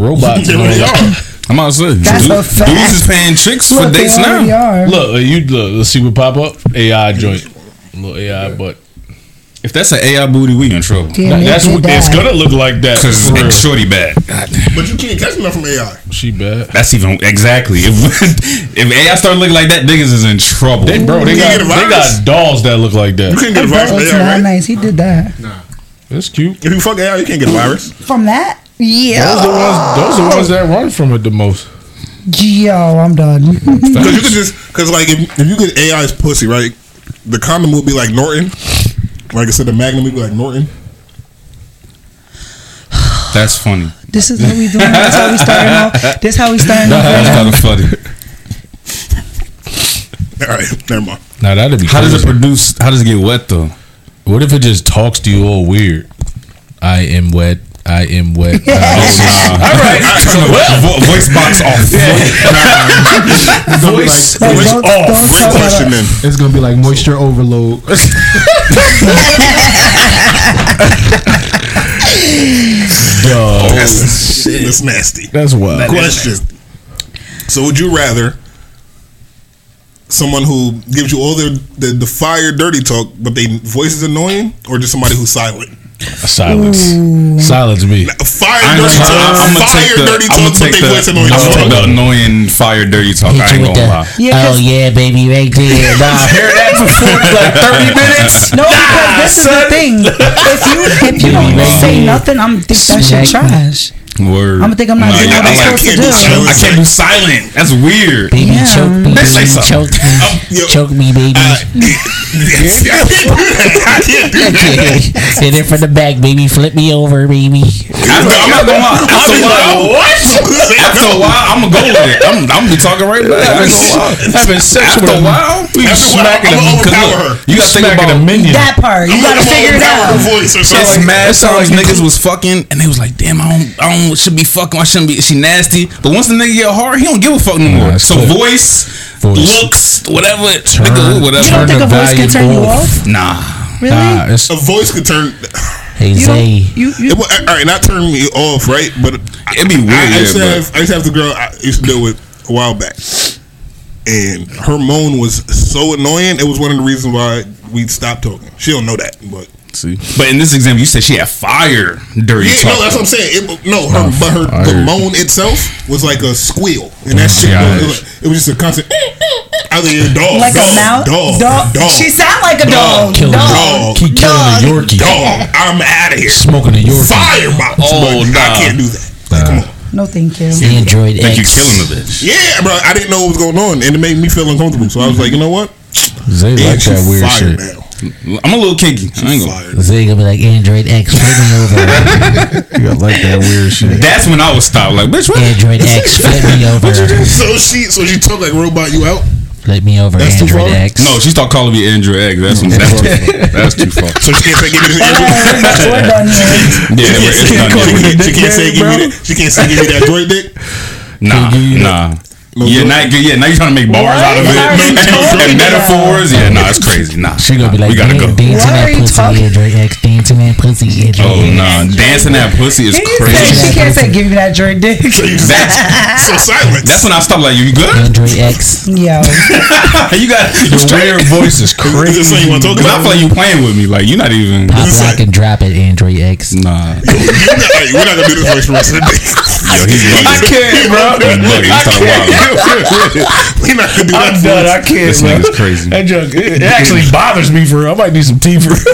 robots. They and all are. I'm about to say, That's dude- a fact. dudes is paying chicks for Look, they dates already now. are. Look, uh, you look. Let's see what pop up. AI joint. Little AI, but If that's an AI booty, we in trouble. Damn, that, they that's did what it's that. gonna look like that. Cause for real. it's shorty bad. God. But you can't catch enough from AI. She bad. That's even exactly. If, if AI start looking like that, niggas is in trouble. They, bro, they You got can't get a they virus. got dolls that look like that. You that. can't get a virus from That's AI, right? nice. He did that. That's cute. If you fuck AI, you can't get a virus. From that? Yeah. Those the ones. Those the ones that run from it the most. Yo, I'm done. Because you could just, because like if, if you get AI's pussy, right, the condom would be like Norton. Like I said, the Magnum would be like Norton. That's funny. this is how we doing. That's how we starting off. This how we starting off. That's right kind of funny. All right, never mind. Now that'd be. How does it produce? How does it get wet though? What if it just talks to you all weird? I am wet. I am wet. I am- All right. Turn the vo- voice box off. Voice Like, is don't- off. don't Great question about- It's gonna be like moisture overload. Dog. That's, that's nasty. That's wild. Question. So would you rather someone who gives you all the, the the fire dirty talk, but they voice is annoying, or just somebody who's silent? Silence. Silence me. Fire I'm dirty talk. I'm gonna fire take the, dirty I'm talk, gonna but take the, voice annoying. I'm gonna take the annoying fire dirty talk. Hit I you ain't with gonna the, lie. Yeah, oh 'cause- yeah, baby, right there. Nah, hear that for like 30 minutes? No, because this is the thing. If you if you don't say nothing, I'm think that shit trash. Word. I'ma think I'm not doing what I'm I supposed to do. do. I can't do silent. That's weird. Baby, Yeah. choke me, Let's say baby, something. choke me, yo. choke me, baby. Yes, I can't do that. I can't do that. Hit it from the back, baby. Flip me over, baby. After, I'm not gonna lie. After a while, After a while, I'm gonna go with it. I'm, I'm gonna be talking right back. I ain't gonna. Having sex After with a while, we After a while, smacking I'm gonna Cause look, her. you gotta think smacking about a minion. That part you gotta figure it out. voice or It's mad sound times like niggas was fucking and they was like, damn, I don't, I don't should be fucking. I shouldn't be. She nasty. But once the nigga get hard, he don't give a fuck no more. that's so clear. voice, Voice. looks, whatever, nigga, whatever. You don't think a voice can turn you off. off? nah. Really? Nah, it's A voice could turn. Hey, You don't. Zay. You you. It, will- all right, not turn me off, right? But It'd be weird, I, I used to have, I used to have the girl I used to deal with a while back, and her moan was so annoying. It was one of the reasons why we stopped talking. She don't know that, but See, but in this example, you said she had fire dirty yeah, talk. no, that's what I'm saying. It, no, her, but her I the moan itself was like a squeal, and that shit was, it was, it was just a constant. I was like, dog, Like dog, a mouse, dog, dog. dog, She sound like a dog. Dog. Dog. Dog. keep killing Dog. the Yorkie. dog. I'm out of here. Smoking a Yorkie. Firebox. Oh, but I can't do that. Like, come on. No, thank you. Android Think you killing the bitch? Yeah, bro. I didn't know what was going on, and it made me feel uncomfortable. So I was like, you know what? Zay Damn, like that weird fire shit. now. I'm a little kinky. I ain't gonna. Fire. Zay gonna be like Android X. Flip me over. You like that weird shit. That's when I would stop. Like, bitch, what? Android X. Flip me over. So she, so she took like robot you out. Flip me over. That's too Android? X. No, she started calling me Android X. That's that's too far. That's too far. So she can't say give me this. Alright, we're done here. Yeah, She can't, say, she can't say give me that. She can't say give me that droid dick. Nah, nah. Yeah, now, yeah, now you trying to make bars Why out of it and, talking and about- metaphors. Yeah, nah, it's crazy. Nah, She gonna be like, we gotta go. "Damn, dancing that pussy, talking- Android X. Dancing that pussy, Android Oh no, nah, dancing that pussy is He crazy. she can't say give me that joint dick. That's So silent. that's when I stop. Like, you good? Android X. Yo, you got Your straight. weird voice is Is this something you crazy. want to talk Cause I feel like you playing with me. Like you're not even. Pop lock and drop it, Android X. Nah, You're not- hey, we're not gonna do this voice for the rest of the day. yo, he's I bugging. can't, bro. He's bugging. He started wilding. We're not gonna do that. I'm done. I can't, This bro. nigga's crazy. That junk, it, it actually bothers me for real. I might need some tea for real.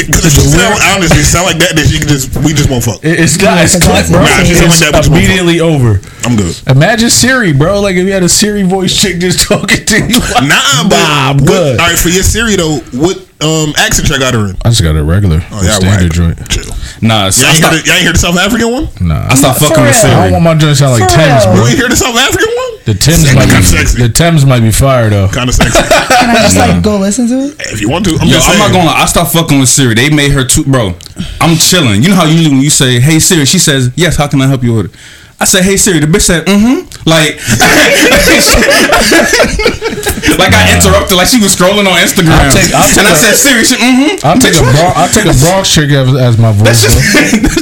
Because if she sound honestly sound like that, then she can just we just won't fuck. It- It's not. It's Nah, click, bro. she sound It's like that, but you won't immediately over. I'm good. Imagine Siri, bro. Like if you had a Siri voice chick just talking to you. Nah, but Nah, I'm what- good. all right for your Siri though. What um accent track got her in? I just got a regular, Oh yeah, standard right. joint. Chill. Nah, so Y'all ain't, heard the, y'all ain't heard the South African one? Nah, I stopped fucking with real. I don't want my joint to sound like For Thames, real. bro. You ain't hear the South African one? The Thames Sexy, might be kinda sexy. the Thames might be fire though. Kind of sexy. can I just like go listen to it? if you want to, I'm Yo, just I'm saying. not gonna lie. I stopped fucking with Siri. They made her too, bro. I'm chilling. You know how usually when you say, "Hey Siri," she says, "Yes." How can I help you with it? I said, "Hey Siri." The bitch said, "Mm-hmm." Like, like I interrupted, like she was scrolling on Instagram, I'll take- I'll take and I a- said, "Siri." She, mm-hmm. I'll take a Bron- I'll take a Bronx chick as, as my voice. bro.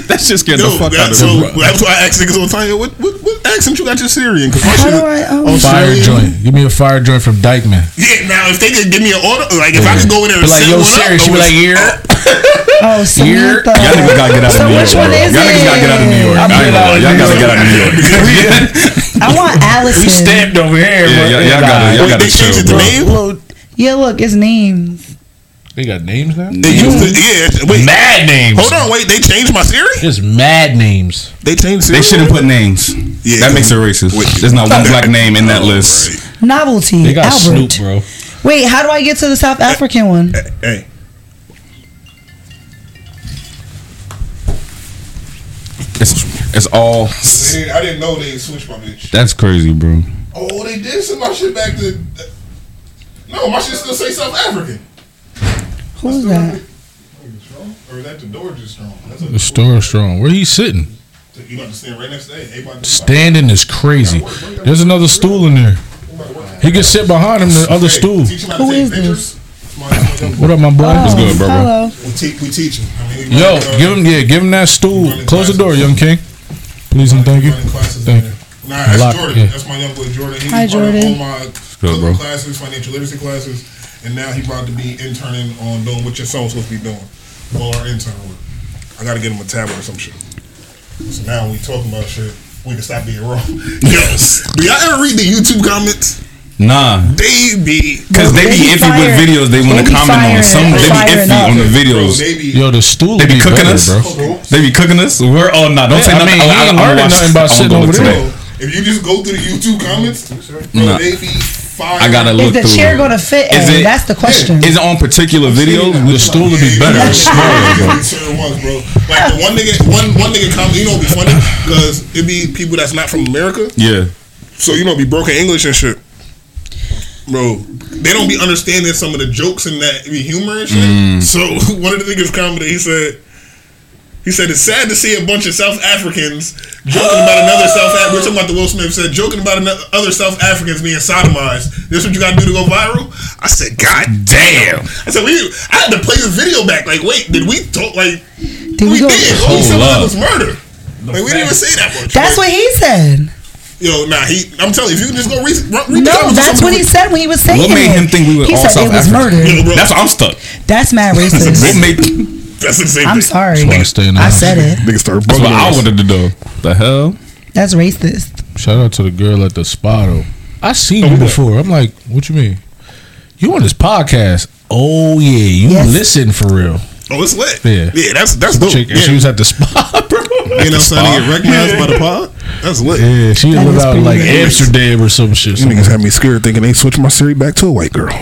that shit scared Yo, the fuck out that, of so me. that's why I asked niggas all the time. Yo, what, what, what accent you got your Syrian? Because my How shit do I? Oh, Fire Australian. joint. Give me a fire joint from Dyckman. Yeah, now if they could give me an order, like if I could go in there and Be like, set yo, one Siri. up, She be like, yeah. oh, Samantha. Y'all niggas gotta get out of New York. which one bro. is Y'all niggas gotta get out of New York. I ain't. Y'all gotta get out of New York. I want Allison. We stamped over here. Yeah, bro. y'all- y'all gotta- y'all gotta they changed chill, it to bro. name? Look, Yeah, look, it's names. They got names now. They used to, yeah. Wait, Mad names. hold on, wait. They changed my Siri. Just mad names. They changed. Siri? They shouldn't put names. Yeah, that makes it racist. Wait. There's not one black name in that Oh, list. Novelty. They got Albert. Snoop, bro. Wait, how do I get to the South African one? Hey, It's it's all. I didn't know they switched my bitch. That's crazy, bro. Oh, they did send my shit back to. No, my shit still say South African. Who's that? Or is that the door just strong? That's The store strong. Where he sitting? You got to stand right next to that. Standing is crazy. There's another stool in there. He can sit behind him. The other stool. Who is him how to Who take is pictures. My- my young boy. What up, my boy? Oh, good, bro, bro. Hello. We, te- we teach him. I mean, we Yo, uh, give him yeah, give him that stool. Close the door, young king. Please and thank you. Thank in there. Nah, that's Lock- Jordan. yeah. That's my young boy Jordan. He Hi, was part of Jordan. all my good, bro. classes, financial literacy classes, and now he about to be interning on doing what your son's supposed to be doing. All our intern work. I got to get him a tablet or some shit. So now when we talking about shit, we can stop being wrong. Yes. Do y'all ever read the YouTube comments? Nah, They be because they be They be iffy with videos they want to comment on. Some they be iffy up. on the bro, videos. they be Yo, the stool They be be cooking better, us. bro. They be cooking us. We're oh no, don't say I nothing. mean, he I- ain't I'ma nothing about I'ma sitting go over there. if you just go through the YouTube comments, bro, Nah. they be fire. I gotta Is the through. chair it. going to fit Is it- That's the question. Is it on particular videos? The stool would be better. Smaller, bro. Bro. Like the one nigga, one one nigga comment. You know, it'd be funny because it be people that's not from America. Yeah. So you know, be broken English and shit. Bro, they don't be understanding some of the jokes and that be humor and shit. Mm. So one of the niggas commented, he said, he said it's sad to see a bunch of South Africans joking about another South. Af- We're talking about the Will Smith said joking about another other South Africans being sodomized. This what you got to do to go viral? I said, God damn! I said, we. I had to play the video back. Like, wait, did we talk? Like, Did we go? did. All we said Hold was it murder. Like, we didn't even say that much. That's what he said. Yo, nah, he. I'm telling you, if you just go read, read the No, comments that's what he people- said when he was saying What made him think we were He all said South it was African? murder. Yo, bro, That's why I'm stuck. That's mad racist. What made? That's the same. I'm thing. sorry. That's why I stay in the I house. said it. Niggas started That's what I wanted to do. The hell? That's racist. Shout out to the girl at the spa though. I seen you before. I'm like, what you mean? You on this podcast? Oh yeah, you Yes. listen for real. Oh, it's lit. Yeah. yeah, that's that's dope. Chick, yeah. she was at the spa, bro. you know, what I'm saying to get recognized by the pod. That's lit. Yeah, she That live out in like nice. Amsterdam or some shit. You niggas had me scared thinking they switched my Siri back to a white girl.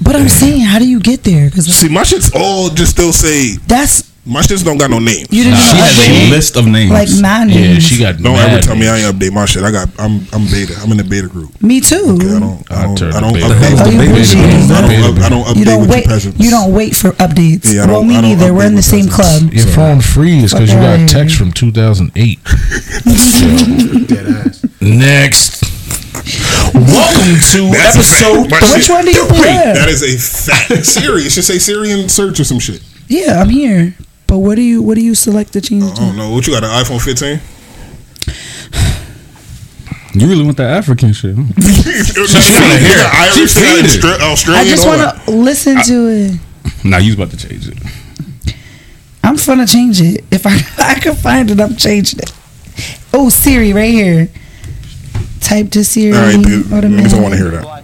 But I'm saying, how do you get there? Because See, my shit's all just still say that's my shits don't got no name. you didn't She even has a list of names. like nine yeah, names. she got. Don't mad ever tell me. I ain't update my shit. I got I'm I'm beta. I'm in the beta group. Me too. Okay, I don't I oh, I don't, I don't update. Oh, with you the beta. I don't, up, I don't update you don't with wait. you peasants. You don't wait for updates. Yeah, I don't- well, me I don't neither. We're in the same peasants. club. Your phone freeze because you got a text from 2008. Next. Welcome to That's episode. fact. My Which one do you Wait, prefer? That is a fact. Siri. It should say Siri in search or some shit. Yeah, I'm here. But what do you what do you select to change? I don't know. What you got? An iPhone 15? You really want that African shit? Huh? she wanna hear it. Irish, She feed it. Austra- Australian. I just want to listen to it. Nah, you was about to change it. I'm gonna change it. If I I can find it, I'm changing it. Oh, Siri, right here. Type to Siri. All right, dude. automatic. Niggas don't want to hear that.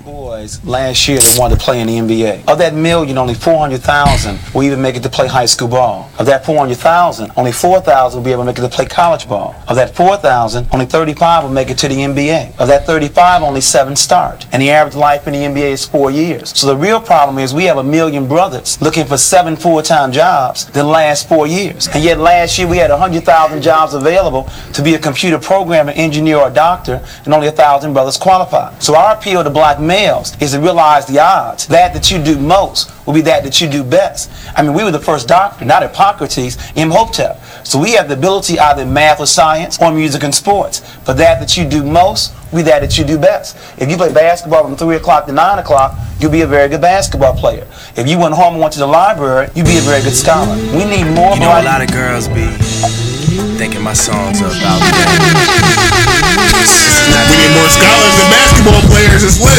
Boys last year that wanted to play in the NBA. Of that million, only 400,000 will even make it to play high school ball. Of that 400,000, only 4,000 will be able to make it to play college ball. Of that 4,000, only 35 will make it to the NBA. Of that 35, only 7 start. And the average life in the NBA is 4 years. So the real problem is we have a million brothers looking for 7 full-time jobs the last 4 years. And yet last year we had 100,000 jobs available to be a computer programmer, engineer, or doctor, and only 1,000 brothers qualified. So our appeal to black males best is to realize the odds. That that you do most will be that that you do best. I mean, we were the first doctor, not Hippocrates, Imhotep. So we have the ability either in math or science or music and sports. But that that you do most will be that that you do best. If you play basketball from 3 o'clock to 9 o'clock, you'll be a very good basketball player. If you went home and went to the library, you'd be a very good scholar. We need more You know, a lot of girls be thinking my songs are about that. We need more scholars than basketball players. It's lit.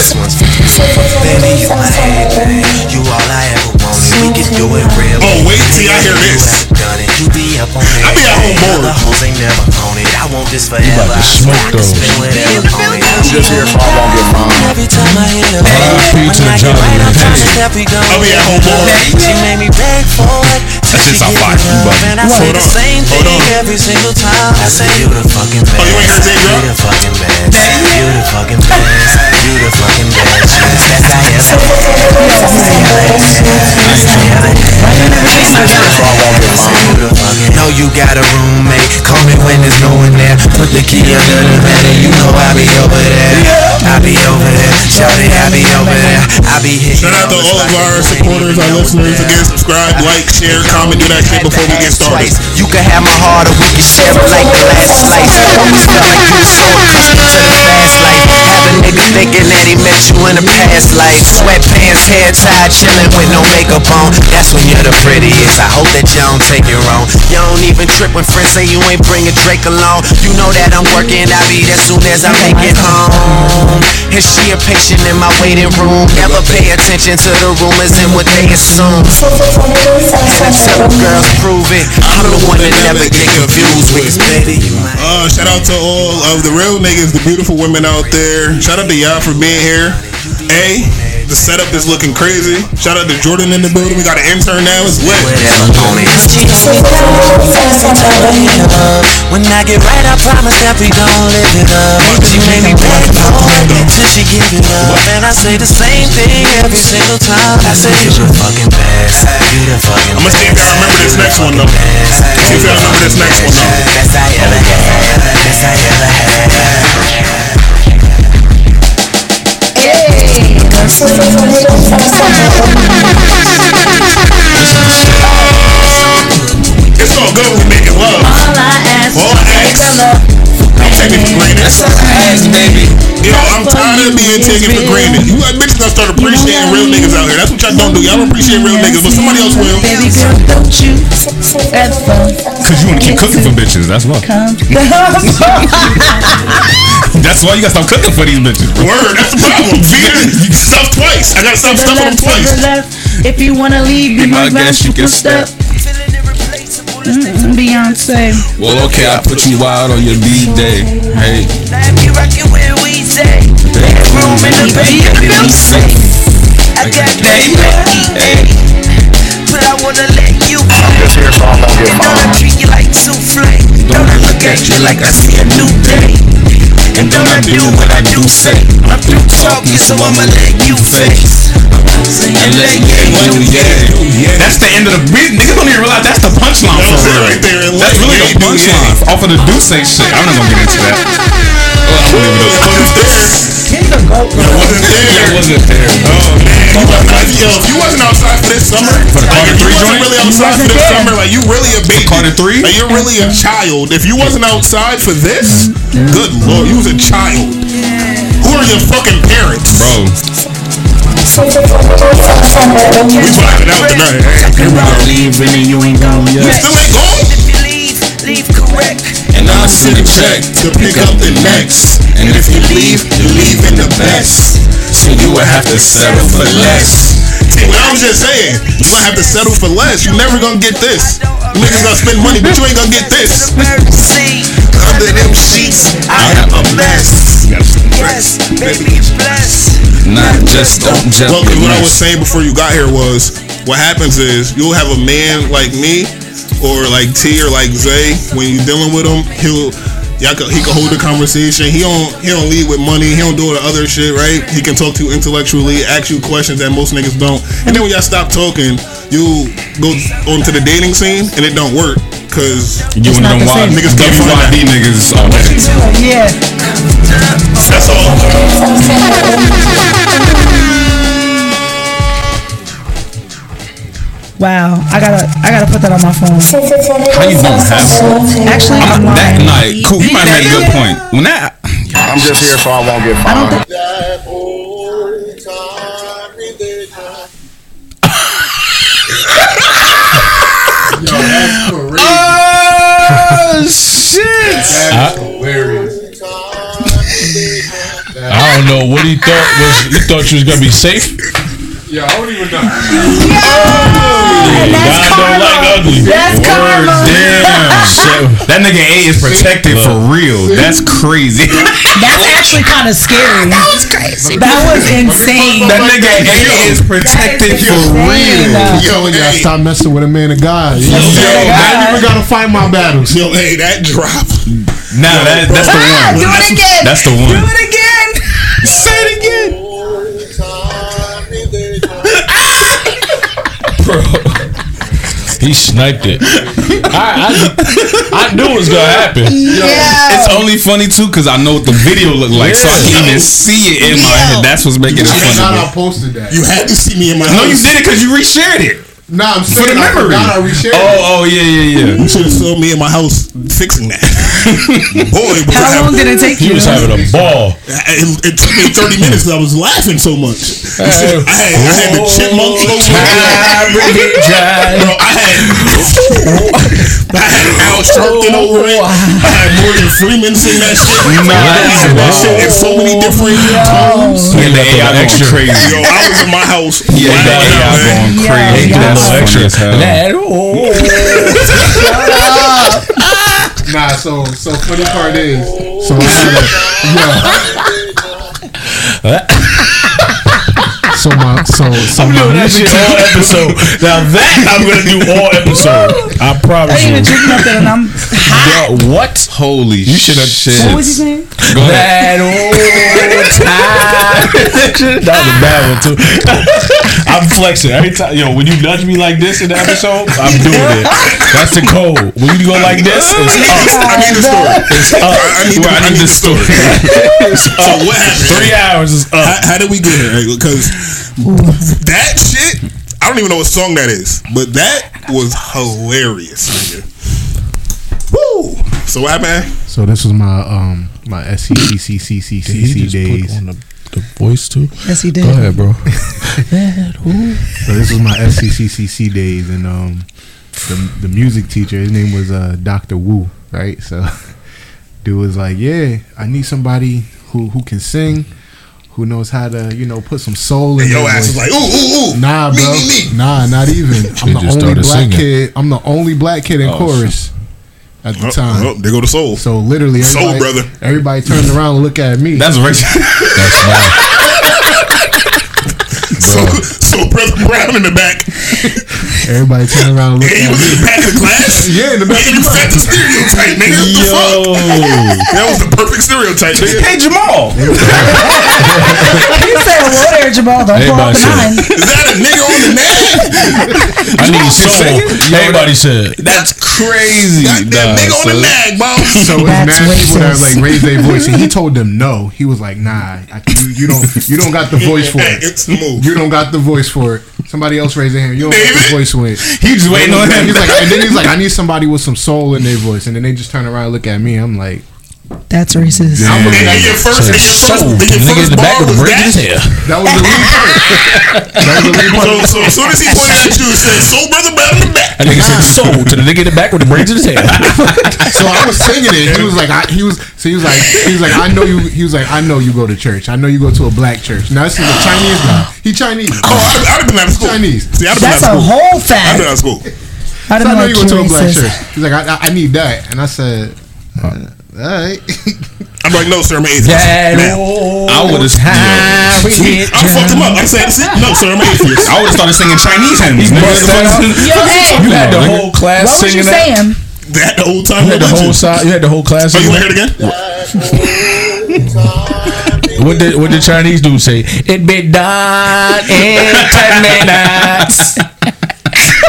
Baby, you my everything. You all I ever. We can do it real. Oh, wait till I hear this. You be up on it. I be at home bored. The hoes ain't never on it. I want this forever. about to smoke swear those. spend whatever on it. I'm just here so I won't get mine. Every time I hear the R.I.P. to the Johnny right, I'm trying to Lynch. step we go. I'll be at home bored. She made me beg for it. till That shit's she on give fire, me love, buddy. Say Hold the on, same hold thing on. every single time. I say you the fucking best. Oh, you ain't heard Zay drop? You the fucking best. You the fucking best. You the fucking best. You the best I ever Know you got a roommate. Call me when there's no one there. Put the key under the bed and you know I be over there. I be over there. Shout it, I be over there. I be hitting. Shout out to all of our supporters, our listeners. Again, subscribe, like, share, comment, do that shit before we get started. You can have my heart or we can share it like the last slice. Always felt like you were so accustomed to the fast life. Nigga thinking that he met you in a past life. Sweatpants, hair tied, chilling with no makeup on. That's when you're the prettiest. I hope that you don't take it wrong. You don't even trip when friends say you ain't bringing Drake along. You know that I'm working, I'll be there soon as I make it home. And she a patient in my waiting room. Never pay attention to the rumors and what they assume. The girls, prove it. I'm the one that never get confused with Uh, shout out to all of the real niggas, the beautiful women out there. Shout out to y'all for being here. A, the setup is looking crazy. Shout out to Jordan in the building. We got an intern now. It's lit. whatever on it. When I get right, I promise that we gon' live it up. She made me beg for it till she give it up, and I say the same thing every single time. I say you the fucking best, you the fucking I'ma see if y'all remember this next one though. See if y'all remember this next one though. Best I ever had, best I ever had. It's all good. We making love. All I ask All I ask. Don't take it for granted. Yo, I'm tired of being taken for granted. You like bitches gonna start appreciating real niggas out here. That's what y'all don't do. Y'all don't appreciate real niggas, but somebody else will. Baby girl, don't you ever Cause you wanna keep cooking for bitches. That's why. come That's why you gotta stop cooking for these bitches. Word, that's the problem. Feeder, you stuff twice. I gotta stop to the stuffing them twice. left. If you wanna leave, be my I guess guest, you can step. Mm, Beyonce. Well, okay, I put you out on your B day. Hey, Let me rock you where we say. Room in the bed, feel safe. I got that lucky, but I wanna let you I'm just here so I won't get And don't I treat you like souffle? Don't I look at you like I see a new day? And don't I do what I do say? I'm through talking, so I'ma let you face. And let you Yeah, That's the end of the beat. Niggas don't even realize that's the punchline That for it real. right That's really the punchline off of the do say shit. I'm not gonna get into that. Well, I'm gonna leave it It wasn't there. It wasn't there. It wasn't there. Oh man, you was not, yo, you wasn't outside for this summer, For the Carter if you three wasn't joint? really outside for this summer, like you really a baby. Carter three? Like you're really a child. If you wasn't outside for this, good lord, you was a child. Who are your fucking parents? Bro, We vibing out tonight. Hey, here we go. leaving and you ain't gone You still ain't gone? If you leave, leave correct. And I'll send a check To pick up the next. And if you leave, you leave in the best. So you will have to settle for less. See, what I was just saying, you gonna have to settle for less. You never gonna get this. You niggas gonna spend money, but you ain't gonna get this. Emergency. Under them sheets, I have a mess. Yes, baby, it's blessed. Not just don't just Well, 'cause what I was saying before you got here was, what happens is you'll have a man like me, or like T, or like Zay. When you dealing with him, he'll. Y'all could, he can hold the conversation. He don't he don't lead with money. He don't do all the other shit, right? He can talk to you intellectually, ask you questions that most niggas don't. And then when y'all stop talking, you go onto the dating scene and it don't work because You one of them not the wild same. niggas, WYD niggas all day. Yeah. that's all. Wow, I gotta, I gotta put that on my phone. How you don't have to? Actually, I'm I'm not, that, lying. nah, cool. You might have made a good point. When that, I'm just here so I won't get I don't fined. think. oh shit! I don't know what he thought was. He thought you was gonna be safe. Yeah, I don't even know. Yeah, That's God don't like ugly. That's karma. Damn. So- That nigga A is protected for real. That's crazy. That's actually kind of scary. That was crazy. That was insane. That nigga A is protected for real. Insane. Yo, y'all hey. stop messing with a man of God. Yo, Yo, I God. ain't even gotta fight my battles. Yo, hey, that drop. Nah, that, that's the Ah, one. do it again. That's the one. Do it again. Say it again. Bro. He sniped it. I, I, I knew it was gonna happen. Yeah. It's only funny too because I know what the video looked like, so I Yeah. can even see it in my head. That's what's making it I forgot funny. I posted that. You had to see me in my No, you did it because you reshared it Nah, I'm for the I memory. forgot I reshared oh, it. Oh, oh yeah, yeah, yeah. You should have saw me in my house fixing that. Boy, How long did it take you? He was having a ball. It, it took me 30 minutes 'cause I was laughing so much. I had, I had the chipmunk logo. Bro, I had I had Al Sharpton over it. I had Morgan Freeman sing that shit. Nice. That shit in so many different tones. Yeah, the AI going crazy. Yo, I was in my house. Yeah, the wilding AI out, man. going Yeah, crazy. yeah. That's Little funny as hell. That- oh. Nah, so so funny part is, so yeah. So my so so I'm my doing that shit all episode. Now that I'm gonna do all episode. I I promise didn't even you. drink nothing, and I'm hot. Yo, what? Holy You shoulda- shit. What was he saying? Go ahead. That old time. that was a bad one too. I'm flexing every time. Yo, when you nudge me like this in the episode, I'm doing it. That's the code. When you go like this, it's oh up. I need the story. It's up. I, I need, the, I need the story. It's So up. what happened? Three hours is up. How, how did we get here? Because that shit, I don't even know what song that is, but that was hilarious, nigga. Woo! So what happened? So this was my um my SCCCCCC days. on the, the voice too? Yes, he did. Go ahead, bro. So this was my SCCCC days, and um, the the music teacher, his name was uh Dr. Wu, right? So, dude was like, "Yeah, I need somebody who who can sing, who knows how to, you know, put some soul in And your ass voice." was like, ooh, ooh, ooh. Nah, me, bro. me, me. Nah, not even. I'm the only black singing. kid. I'm the only black kid in Oh, chorus at the Oh, time. Uh-huh. oh, there go to soul. So literally, Soul everybody, brother. everybody turned around and look at me. That's racist. That's not. So, so brother Brown in the back, everybody turn around and looked and he at was in the back of the class. Yeah, in the back of you the set the stereotype, nigga. What the fuck? That was the perfect stereotype, nigga. hey Jamal. You said, "Well, there, Jamal. Don't pull Everybody out the said- Is that a nigga on the nag? I need soul. singing? Everybody said. That's crazy. Goddamn Nah, nigga on the son. nag, boss. So it's That's mad people that like raise their voice, and he told them no. He was like, "Nah, I, you, you don't, you don't got the voice for it. it's the move. You don't got the voice for it." Somebody else raised their hand. You don't got the voice went. He just waiting on him. He's like, and then he's like, "I need somebody with some soul in their voice," and then they just turn around and look at me. I'm like, That's racist. I'm looking And at your first, and your first, Soul. and your first the back bar the was braids in his that. hair. that was the lead part. That was the lead part. So, so as soon as he pointed at you, it said, "Soul brother Brown in the back." That nigga said soul to the nigga in the back with the braids in his hair. So I was singing it. He was like, I, he was, so he was like, he was like, I know you. He was like, I know you go to church. I know you go to a black church. Now this is a Chinese guy. He Chinese. Oh, I'd, I'd have been out of school. Chinese. See, I'd have been That's out a of school. whole I'd have been fact. out of school. I So I don't know know you go to a black racist. church. He's like, I, I, I need that, and I said, uh, all right. I'm like, no, sir, I'm an atheist. Ma'am. I would have. Time I fucked him up. I said, see, no, sir, I'm atheist. I would have started singing Chinese hymns. nigga. bust that out. Yo, hey, You had the nigga. whole class what was you that. saying? That the old time You had the whole religion. side. You had the whole class. Oh, you singing want to hear it again? What did what did Chinese dude say? It be done in ten minutes.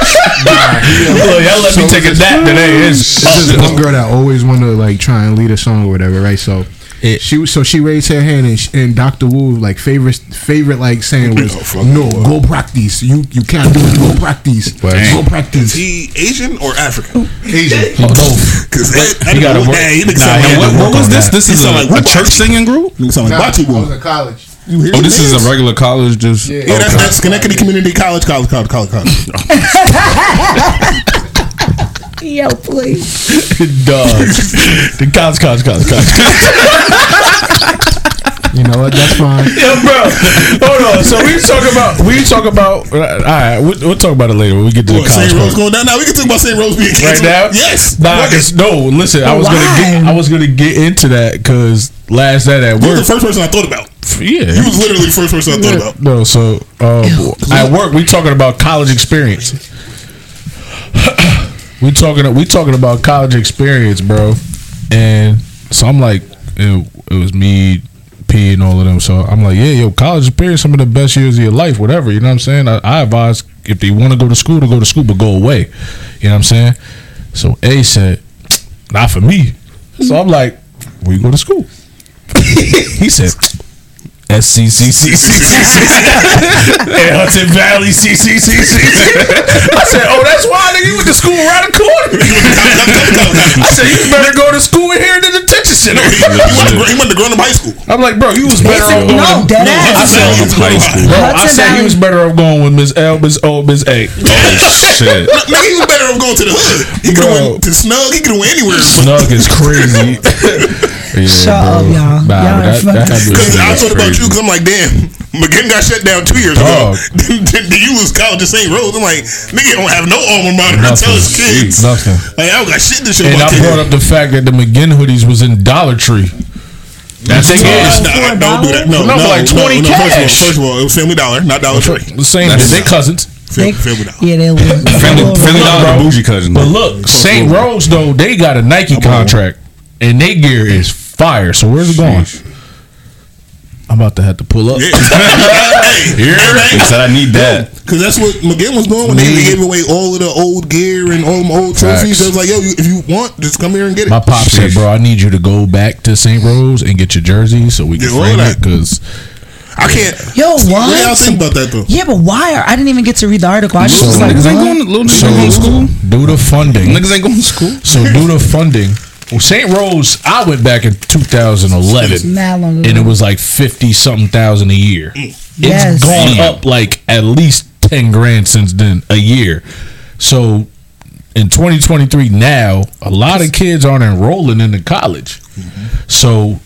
Look, y'all let me take a nap today. It's It's just one girl that always want to like try and lead a song or whatever, right? So It- she so she raised her hand and, sh- and Dr. Wu like favorite favorite like saying was Oh, no no. go practice you you can't do it go practice Right. go practice Is he Asian or African? Asian Both. Because He gotta work- He Nah, he like had What, to what work was on this? that. This is a, like a church singing group. Nigga sound like Batu I was in college You hear Oh, this is a regular college. Just Yeah. Oh, yeah, that's, that's Schenectady Community College, college, college, college, college. Yo, please. Dogs. the college, college, college, college. you know what that's fine Yo, bro. Hold on. So we talk about we talk about. All right, we'll, we'll talk about it later when we get to What, the college. St. Rose going down? Now we can talk about St. Rose being Right now, Yes. Nah, Right. 'cause- no. Listen, I was gonna get. I was gonna get into that because last night at You were work. the first person I thought about. Yeah. You was literally the first person I thought about. No, so um, at work we talking about college experience. we talking we talking about college experience, bro. And so I'm like, it, it was me, P, and all of them. So I'm like, yeah, yo, college experience, some of the best years of your life, whatever. You know what I'm saying? I, I advise if they want to go to school to go to school, but go away. You know what I'm saying? So A said, not for me. So I'm like, where you go to school? he said, SCCCCC. and Hudson Valley CCCCC. I said, oh, that's why you went to school around the corner. I said, you better go to school in here in the detention center. He went to- Up High School. I'm like, bro, you was better off going. No, dead ass. I said, high school. bro, I said he was better off going with Miss L, Miss O, Miss A. shit. Nigga, he was better off going to the hood. He could have went to Snug. He could have went anywhere. Snug is crazy. yeah, Shut bro. up, y'all. Nah, Y'all that, that to I thought about crazy. you because I'm like, damn, Maginn got shut down two years Dog. ago. then, then, then you lose college at St. Rose. I'm like, nigga don't have no alma mater to tell his Nothing. kids. Nothing. Like, I don't got shit to show And I kids. brought up the fact that the Maginn hoodies was in Dollar Tree. That thing is Nah, don't do that. No, No, no, for like 20 no, no, First of, all, cash. first of all, it was Family Dollar, not Dollar Tree. the same. They cousins. Fam- Family Dollar. Yeah, they live. Family, family Look, dollar, bro. bougie cousin. But look, St. Rose though they got a Nike contract, and they gear is fire. So where's it going? I'm about to have to pull up. Yeah. hey, Here, he said I need that. Because that's what Maginn was doing when they, they gave away all of the old gear and all them old trophies. Facts. They was like, yo, you, if you want, just come here and get it. My pop said, "Bro, I need you to go back to St. Rose and get your jersey so we can Yeah, frame that. it because I can't. Yo, What do y'all think about that though? Yeah, but why? Are, I didn't even get to read the article. I just So- was like, niggas ain't going little niggas so ain't going to school. do the funding. Niggas ain't going to school. So do the funding. Well, St. Rose, I went back in 2011, and it was like 50 something thousand a year. Mm. Yes. It's gone Damn. up like at least 10 grand since then, a year. So in 2023 now, a lot of kids aren't enrolling into college. Mm-hmm. So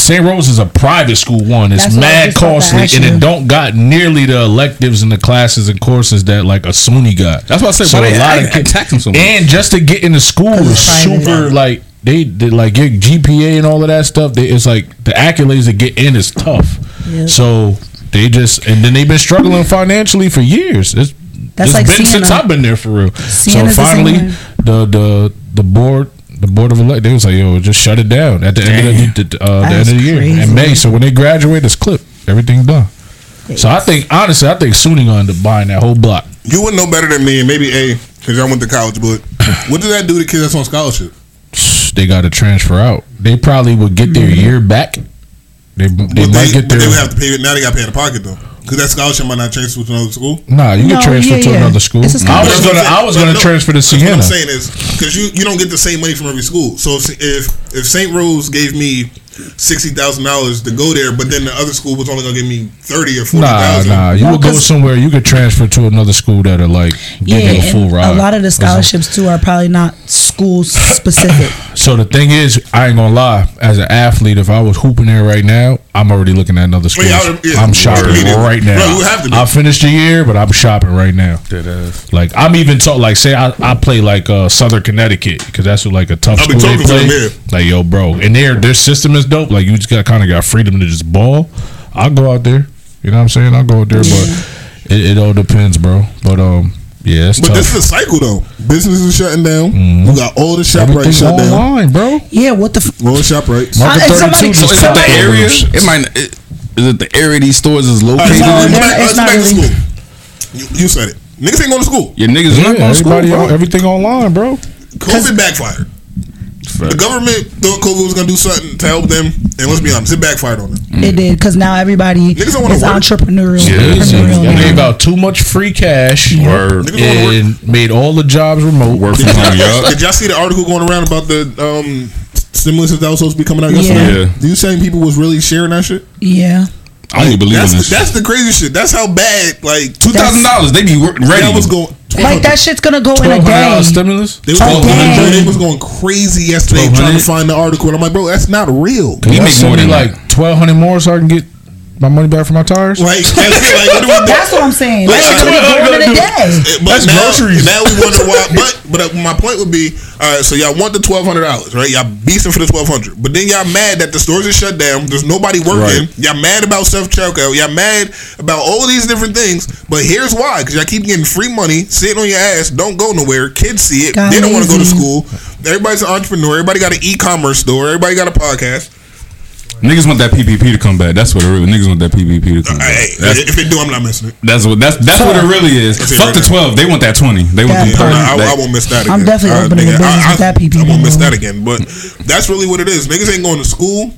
St. Rose is a private school one. It's That's mad just thought to costly and it don't got nearly the electives and the classes and courses that like a SUNY got. That's what I said. So why a lot act- of kids attack them so much? and just to get into school is it's private. super like they, they like your GPA and all of that stuff. They, it's like the accolades to get in is tough. Yep. So they just and then they've been struggling financially for years. It's, That's it's like been since I've been there for real. Siena's so finally, way. the the the board. The board of elect, they was like, "Yo, just shut it down at the end of the, the, uh, the end of the year crazy. in May." So when they graduate, it's clip, everything done. So I think honestly, I think SUNY gonna end up buying that whole block. You wouldn't know better than me, and maybe A, because y'all went to college. But what does that do to kids that's on scholarship? they got to transfer out. They probably would get their year back. They they But might they, get but they would have to pay. It now they got to pay out of pocket though, because that scholarship might not transfer to another school. nah. You No, get transferred yeah, to yeah. another school. It's a I was gonna I'm saying. I was gonna no, transfer to that's What I'm saying is because you you don't get the same money from every school. So if if, if St. Rose gave me sixty thousand dollars to go there, but then the other school was only gonna give me thirty or forty Nah, thousand. nah. You No, would go somewhere. You could transfer to another school that'll like give Yeah, you a full ride. a lot of the scholarships too are probably not school specific. So the thing is, I ain't gonna lie. As an athlete, if I was hooping there right now, I'm already looking at another school. yeah, I would- yeah, I'm shopping immediately. right now. Bro, you have to be. I finished the year, but I'm shopping right now. Like I'm even talking. Like say I, I play like uh, Southern Connecticut because that's what, like a tough I've been school they to play. Like yo, bro, and their their system is dope. Like you just got kind of got freedom to just ball. I'll go out there. You know what I'm saying? I'll go out there, but it, it all depends, bro. But um, yeah, it's But tough. this is a cycle though. Businesses shutting down. You got all the shop Everything's shut down. online, bro. Yeah, what the? F- All the ShopRites. Market Uh, 32 somebody- So is it the area? those. It might. It, is it the area these stores is All right, located so No, in? let's back- it's go not back to really. school. You, you said it. Niggas ain't going to school. Your niggas Yeah, not going to school, everybody, bro. everything online, bro. COVID backfired. The government thought COVID was gonna do something to help them, and let's be honest, it backfired on them. It did because now everybody Niggas don't is work. entrepreneurial. Crazy. entrepreneurial Y'all now. too much free cash Word. Niggas wanna work. and made all the jobs remote. Work from home, yup. Did y'all see the article going around about the um, stimulus that was supposed to be coming out yesterday? Yeah. Do you saying people was really sharing that shit? Yeah. I don't even believe in that's, this. that's the crazy shit. That's how bad. Like Two thousand dollars. They be ready. That was going. Like that shit's gonna go in a Twelve hundred day. stimulus. They was, A going, day. they was going crazy yesterday trying to find the article, and I'm like, bro, that's not real. He Y'all make send more than like twelve hundred more so I can get my money back for my tires. Like that's it. Like what do we do? That's what I'm saying. That Like, shit's gonna go day. But That's now, groceries. Now we wonder why. But but uh, my point would be, all right. So y'all want the twelve hundred dollars, right? Y'all beasting for the twelve hundred, but then y'all mad that the stores are shut down. There's nobody working. Y'all mad about self checkout. Y'all mad about all these different things. But here's why: because y'all keep getting free money, sitting on your ass, don't go nowhere. Kids see it. Got they don't want to go to school. Everybody's an entrepreneur. Everybody got an e-commerce store. Everybody got a podcast. Niggas want that PPP to come back. That's what it really. Niggas want that PPP to come back. Hey, That's, if it do, I'm not missing it. that's what that's that's what it really is. That's Fuck right the now. twelve. They want that twenty. They want That them part. thirty. I, I, I won't miss that again. I'm definitely Uh, opening a business I, with that PPP I won't miss that again. But that's really what it is. Niggas ain't going to school.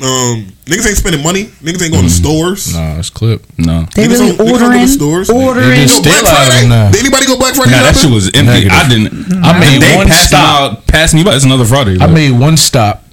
Um, niggas ain't spending money. Niggas ain't going to stores. Nah, it's clip. no. They Niggas really don't- niggas don't go stores. ordering. They Yo, just Black Still out of Friday. now. Did anybody go Black Friday Nah, that shit was empty. Negative. I didn't. I made they one passed them stop. out, passing you by. It's another Friday. I made one stop.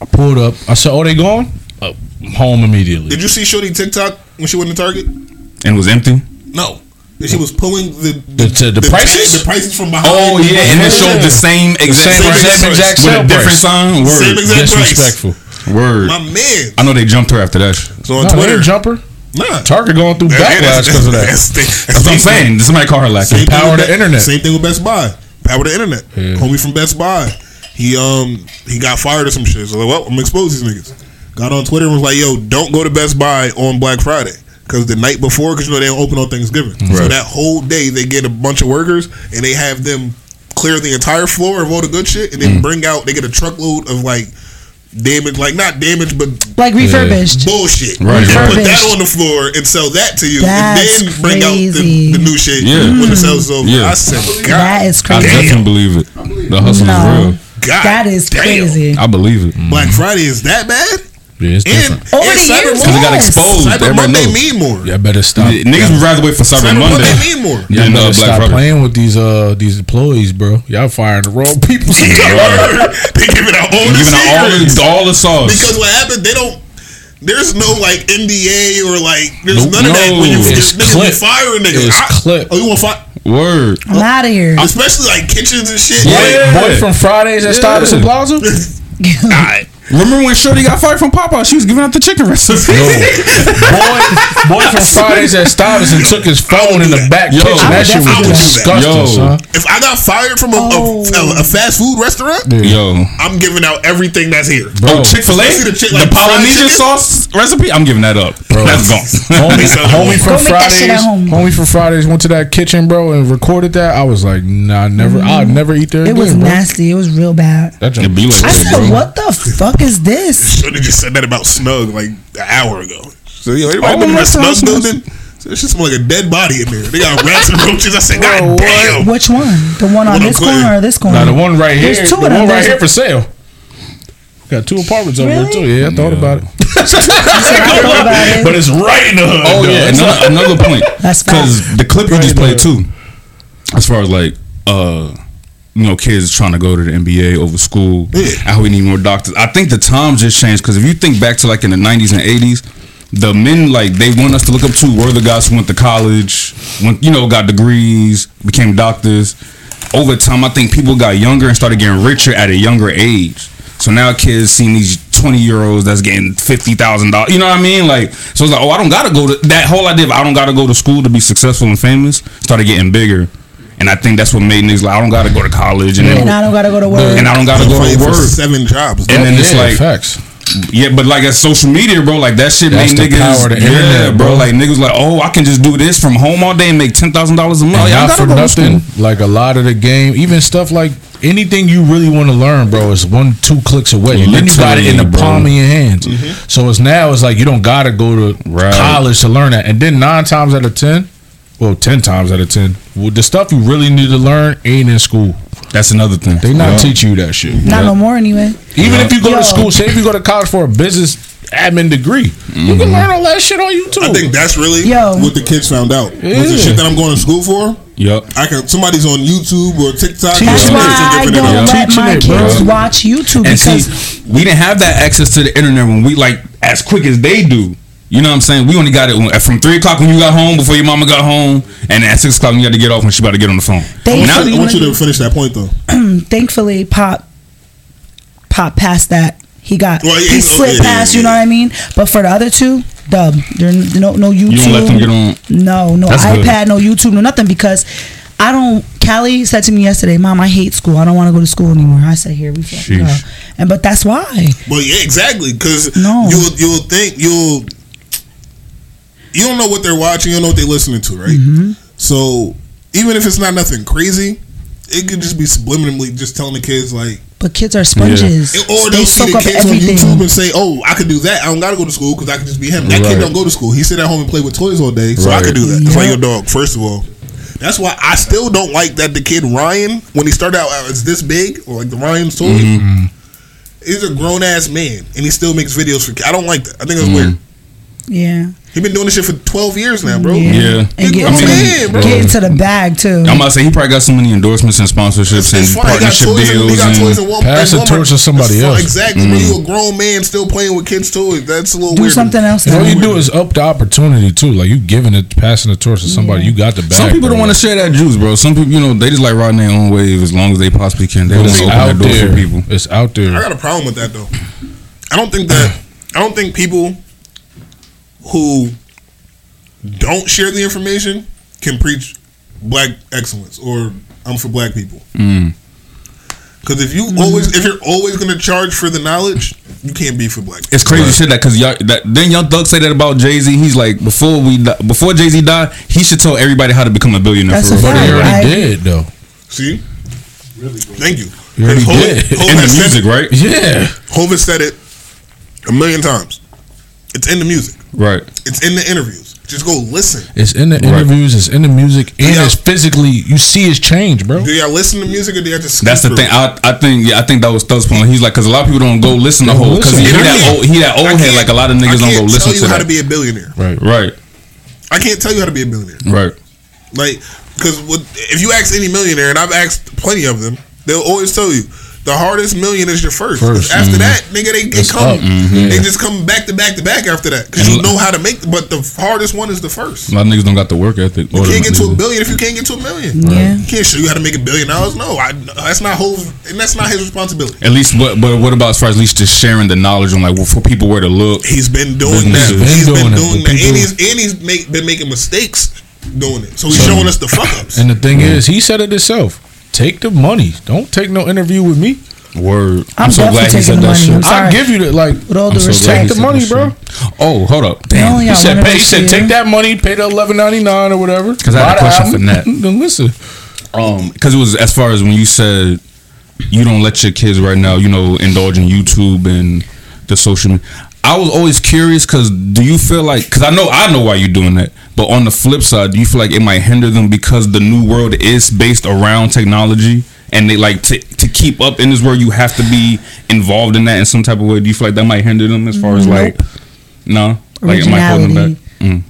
I pulled up. I said, "Oh, they gone." Uh, home immediately. Did you see Shorty TikTok when she went to Target? and it was empty. No. And she was pulling the The- to the tag- prices? the prices from behind. Oh yeah, and it showed the same exact same- price same exact with a different price. sign. Word, Same exact price. Disrespectful. word. My man. I know they jumped her after that. shit. So on No, Twitter, jumper. nah. Target going through Yeah, backlash because of that. That's, that's, That's what I'm saying. Somebody call her like Same Power with of the internet. Same thing with Best Buy. Power of the internet. Yeah. Homie from Best Buy. He um he got fired or some shit. So like, well, I'm gonna expose these niggas. Got on Twitter and was like, "Yo, don't go to Best Buy on Black Friday." Because the night before, because you know they don't open on Thanksgiving, so that whole day they get a bunch of workers and they have them clear the entire floor of all the good shit, and then bring out they get a truckload of like damage, like not damage, but Like refurbished. bullshit. Right, And right. Put that on the floor and sell that to you, That's and then bring out the, the new shit Yeah. when the sales is over. Yeah. I said, God, That is I crazy. definitely believe it. The hustle No. is real. God That is damn. crazy. I believe it. Black Friday is that bad? Yeah, it's And, different. and Over the Cyber years, Because it got exposed. Cyber Everybody Monday knows. mean more. Y'all better stop. Niggas would rather wait for Cyber, Cyber Monday. Monday mean more. Y'all than uh, Black stop Friday. playing with these uh these employees, bro. Y'all firing the wrong people. they giving out all the Giving out all the, all the sauce. because what happened, they don't. There's no like NDA or like there's Nope. none of that when you No. It's niggas clip. be firing niggas. It's I- clip. Oh, you want fire? Word. I'm out of here. Especially like kitchens and shit. Boy, Yeah. boy from Fridays at Yeah. Stuyvesant Plaza. Alright. Remember when Shorty got fired from Popeye? She was giving out the chicken recipe. boy, boy from Fridays at Stuyvesant took his phone in the back Yo, kitchen. I That would shit was do that. disgusting, Yo. son. If I got fired from a, Oh. a, a fast food restaurant, Yo. I'm giving out everything that's here. Oh, Chick Fil A, Especially the chick- like fried Polynesian sauce recipe. I'm giving that up. Bro. That's gone. Homie, homie from Go make that shit Fridays, homie from Fridays went to that kitchen, bro, and recorded that. I was like, nah, never, I'll mm. never eat there It again, was bro. nasty. It was real bad. That It be like I said, what the fuck is this? Should've just said that about Snug like an hour ago. So yo, everybody Oh, been in the Snug building. So it's just like a dead body in there. They got rats and roaches. I said, God damn. Which one? The one on One this corner or this corner? Nah, the one right here, There's two the of them. one right here for sale. Got two apartments over there too. Yeah, I thought about it. I thought about it. But it's right in the hood. Oh though. yeah, another, another point. That's because the clip you just played too, as far as like uh, you know, kids trying to go to the NBA over school, Yeah. how we need more doctors. I think the times just changed because if you think back to like in the '90s and '80s, the men like they want us to look up to were the guys who went to college, went you know got degrees, became doctors. Over time, I think people got younger and started getting richer at a younger age. So now kids seeing these twenty year olds that's getting fifty thousand dollars. You know what I mean? Like so it's like, oh, I don't gotta go to that whole idea of I don't gotta go to school to be successful and famous started getting bigger. And I think that's what made niggas like I don't gotta go to college and And then I don't gotta go to work. and I don't gotta go to work. seven jobs. And then it's like facts. yeah, but like as social media, bro, like that shit That's made niggas power of yeah, internet, bro. bro. Like niggas like, oh, I can just do this from home all day and make ten thousand dollars a month. And Yeah, not for go nothing. Like a lot of the game, even stuff like anything you really want to learn, bro, is one two clicks away. And then you got it in the bro. palm of your hands. Mm-hmm. So it's now it's like you don't gotta go to Right. college to learn that. And then nine times out of ten, well, ten times out of ten, well, the stuff you really need to learn ain't in school. That's another thing. They not Yeah. teach you that shit. Not no more anyway. Even if you go Yo. to school, say if you go to college for a business admin degree, you can mm-hmm. learn all that shit on YouTube. I think that's really Yo. what the kids found out. With the shit that I'm going to school for, Yep. I can somebody's on YouTube or TikTok. Teach That's or them. why something I different don't let Teaching my it, bro. kids watch YouTube And because see, we didn't have that access to the internet when we like as quick as they do. You know what I'm saying? We only got it from three o'clock when you got home, before your mama got home, and at six o'clock when you had to get off when she about to get on the phone. They- I now, want, you- I want you to finish that point though. thankfully pop pop past that. He got Well, yeah, he he's- slipped yeah, past. yeah, You know what I mean? But for the other two, dub. There no no YouTube. you don't let them get on. No, no That's good. iPad, no YouTube, no nothing because I don't. Callie said to me yesterday, "Mom, I hate school. I don't want to go to school anymore." I said, "Here we go." And but that's why. Well, yeah, exactly. Because No. you'll you'll think you'll you don't know what they're watching. You don't know what they're listening to, right? Mm-hmm. So even if it's not nothing crazy, it could just be subliminally just telling the kids like, But kids are sponges. or they they'll see soak the up kids on. YouTube and say, "Oh, I could do that. I don't got to go to school because I can just be him." That kid don't go to school. He sit at home and play with toys all day, so I Right. could do that. It's like your dog. First of all. That's why I still don't like that the kid Ryan, when he started out as this big, or like the Ryan's toy, Mm-hmm. he's a grown ass man and he still makes videos for kids. I don't like that. I think Mm-hmm. that's weird. Yeah. He been doing this shit for twelve years now, bro. Yeah. Yeah. And He get, grown into, man, bro. get into the bag too. I'm about to say he probably got so many endorsements and sponsorships It's and fine. He got partnership toys and- deals. he got toys and, Pass the torch to somebody It's fine. else. Exactly. But you a mm-hmm. grown man still playing with kids' toys. That's a little Do weird. to me. something else. And all you do is up the opportunity too. Like you giving it, passing the torch to somebody. You got the bag. some people bro. don't want to share that juice, bro. Some people, you know, they just like riding their own wave as long as they possibly can. They don't want to open out that door there. for people. It's out there. I got a problem with that though. I don't think that. I don't think people who don't share the information can preach black excellence or I'm for black people. Mm. Because if you always, if you're always going to charge for the knowledge, you can't be for black. people. It's crazy shit that because y'all that then Young Thug say that about Jay Z. He's like before we di- before Jay Z died, he should tell everybody how to become a billionaire. That's for a real. But he already I- did though. See, really? thank you. You already Hov- did. Hov in the music, it- right? Yeah. Hov said it a million times. It's in the music. Right. It's in the interviews. Just go listen. It's in the Right. interviews. It's in the music, and Yeah. it's physically. You see his change, bro. Do y'all listen to music or do y'all just? skip That's the thing. it? I, I think yeah, I think that was Thug's point. He's like because a lot of people don't go listen to Don't whole because he, he that old he that old head like a lot of I niggas don't go can't listen tell you to how that. to be a billionaire. Right. right. I can't tell you how to be a billionaire. Right. Like, because if you ask any millionaire, and I've asked plenty of them, they'll always tell you the hardest million is your first. 'Cause First, after that, nigga, they, they come. up, mhm. They just come back to back to back after that because you know how to make. But the hardest one is the first. A lot of niggas don't got the work ethic. You can't get to a billion if you can't get to a million. Yeah. You can't show you how to make a billion dollars. No, I, that's not whole, and that's not his responsibility. At least, what? But what about as far as at least just sharing the knowledge on like for people where to look? He's been doing Businesses. that. Been He's doing been it, doing that, and people- he's and he's make, been making mistakes doing it. So he's showing us the fuck ups. And the thing is, he said it himself. Take the money. Don't take no interview with me. Word. I'm so glad he said that shit. I'm sorry. I'll give you the like. With all I'm so respect, Take the money, bro. Oh, hold up. Damn. got He said, pay, he said, take that money, pay the eleven ninety nine or whatever. Because I had a question for Nat. Then listen, Um, because it was as far as when you said you don't let your kids right now, you know, indulge in YouTube and the social. I was always curious because do you feel like? Because I know I know why you're doing that, but on the flip side, do you feel like it might hinder them because the new world is based around technology? And they like to to keep up in this world, you have to be involved in that in some type of way. Do you feel like that might hinder them as far as like, no, like it might hold them back? Mm.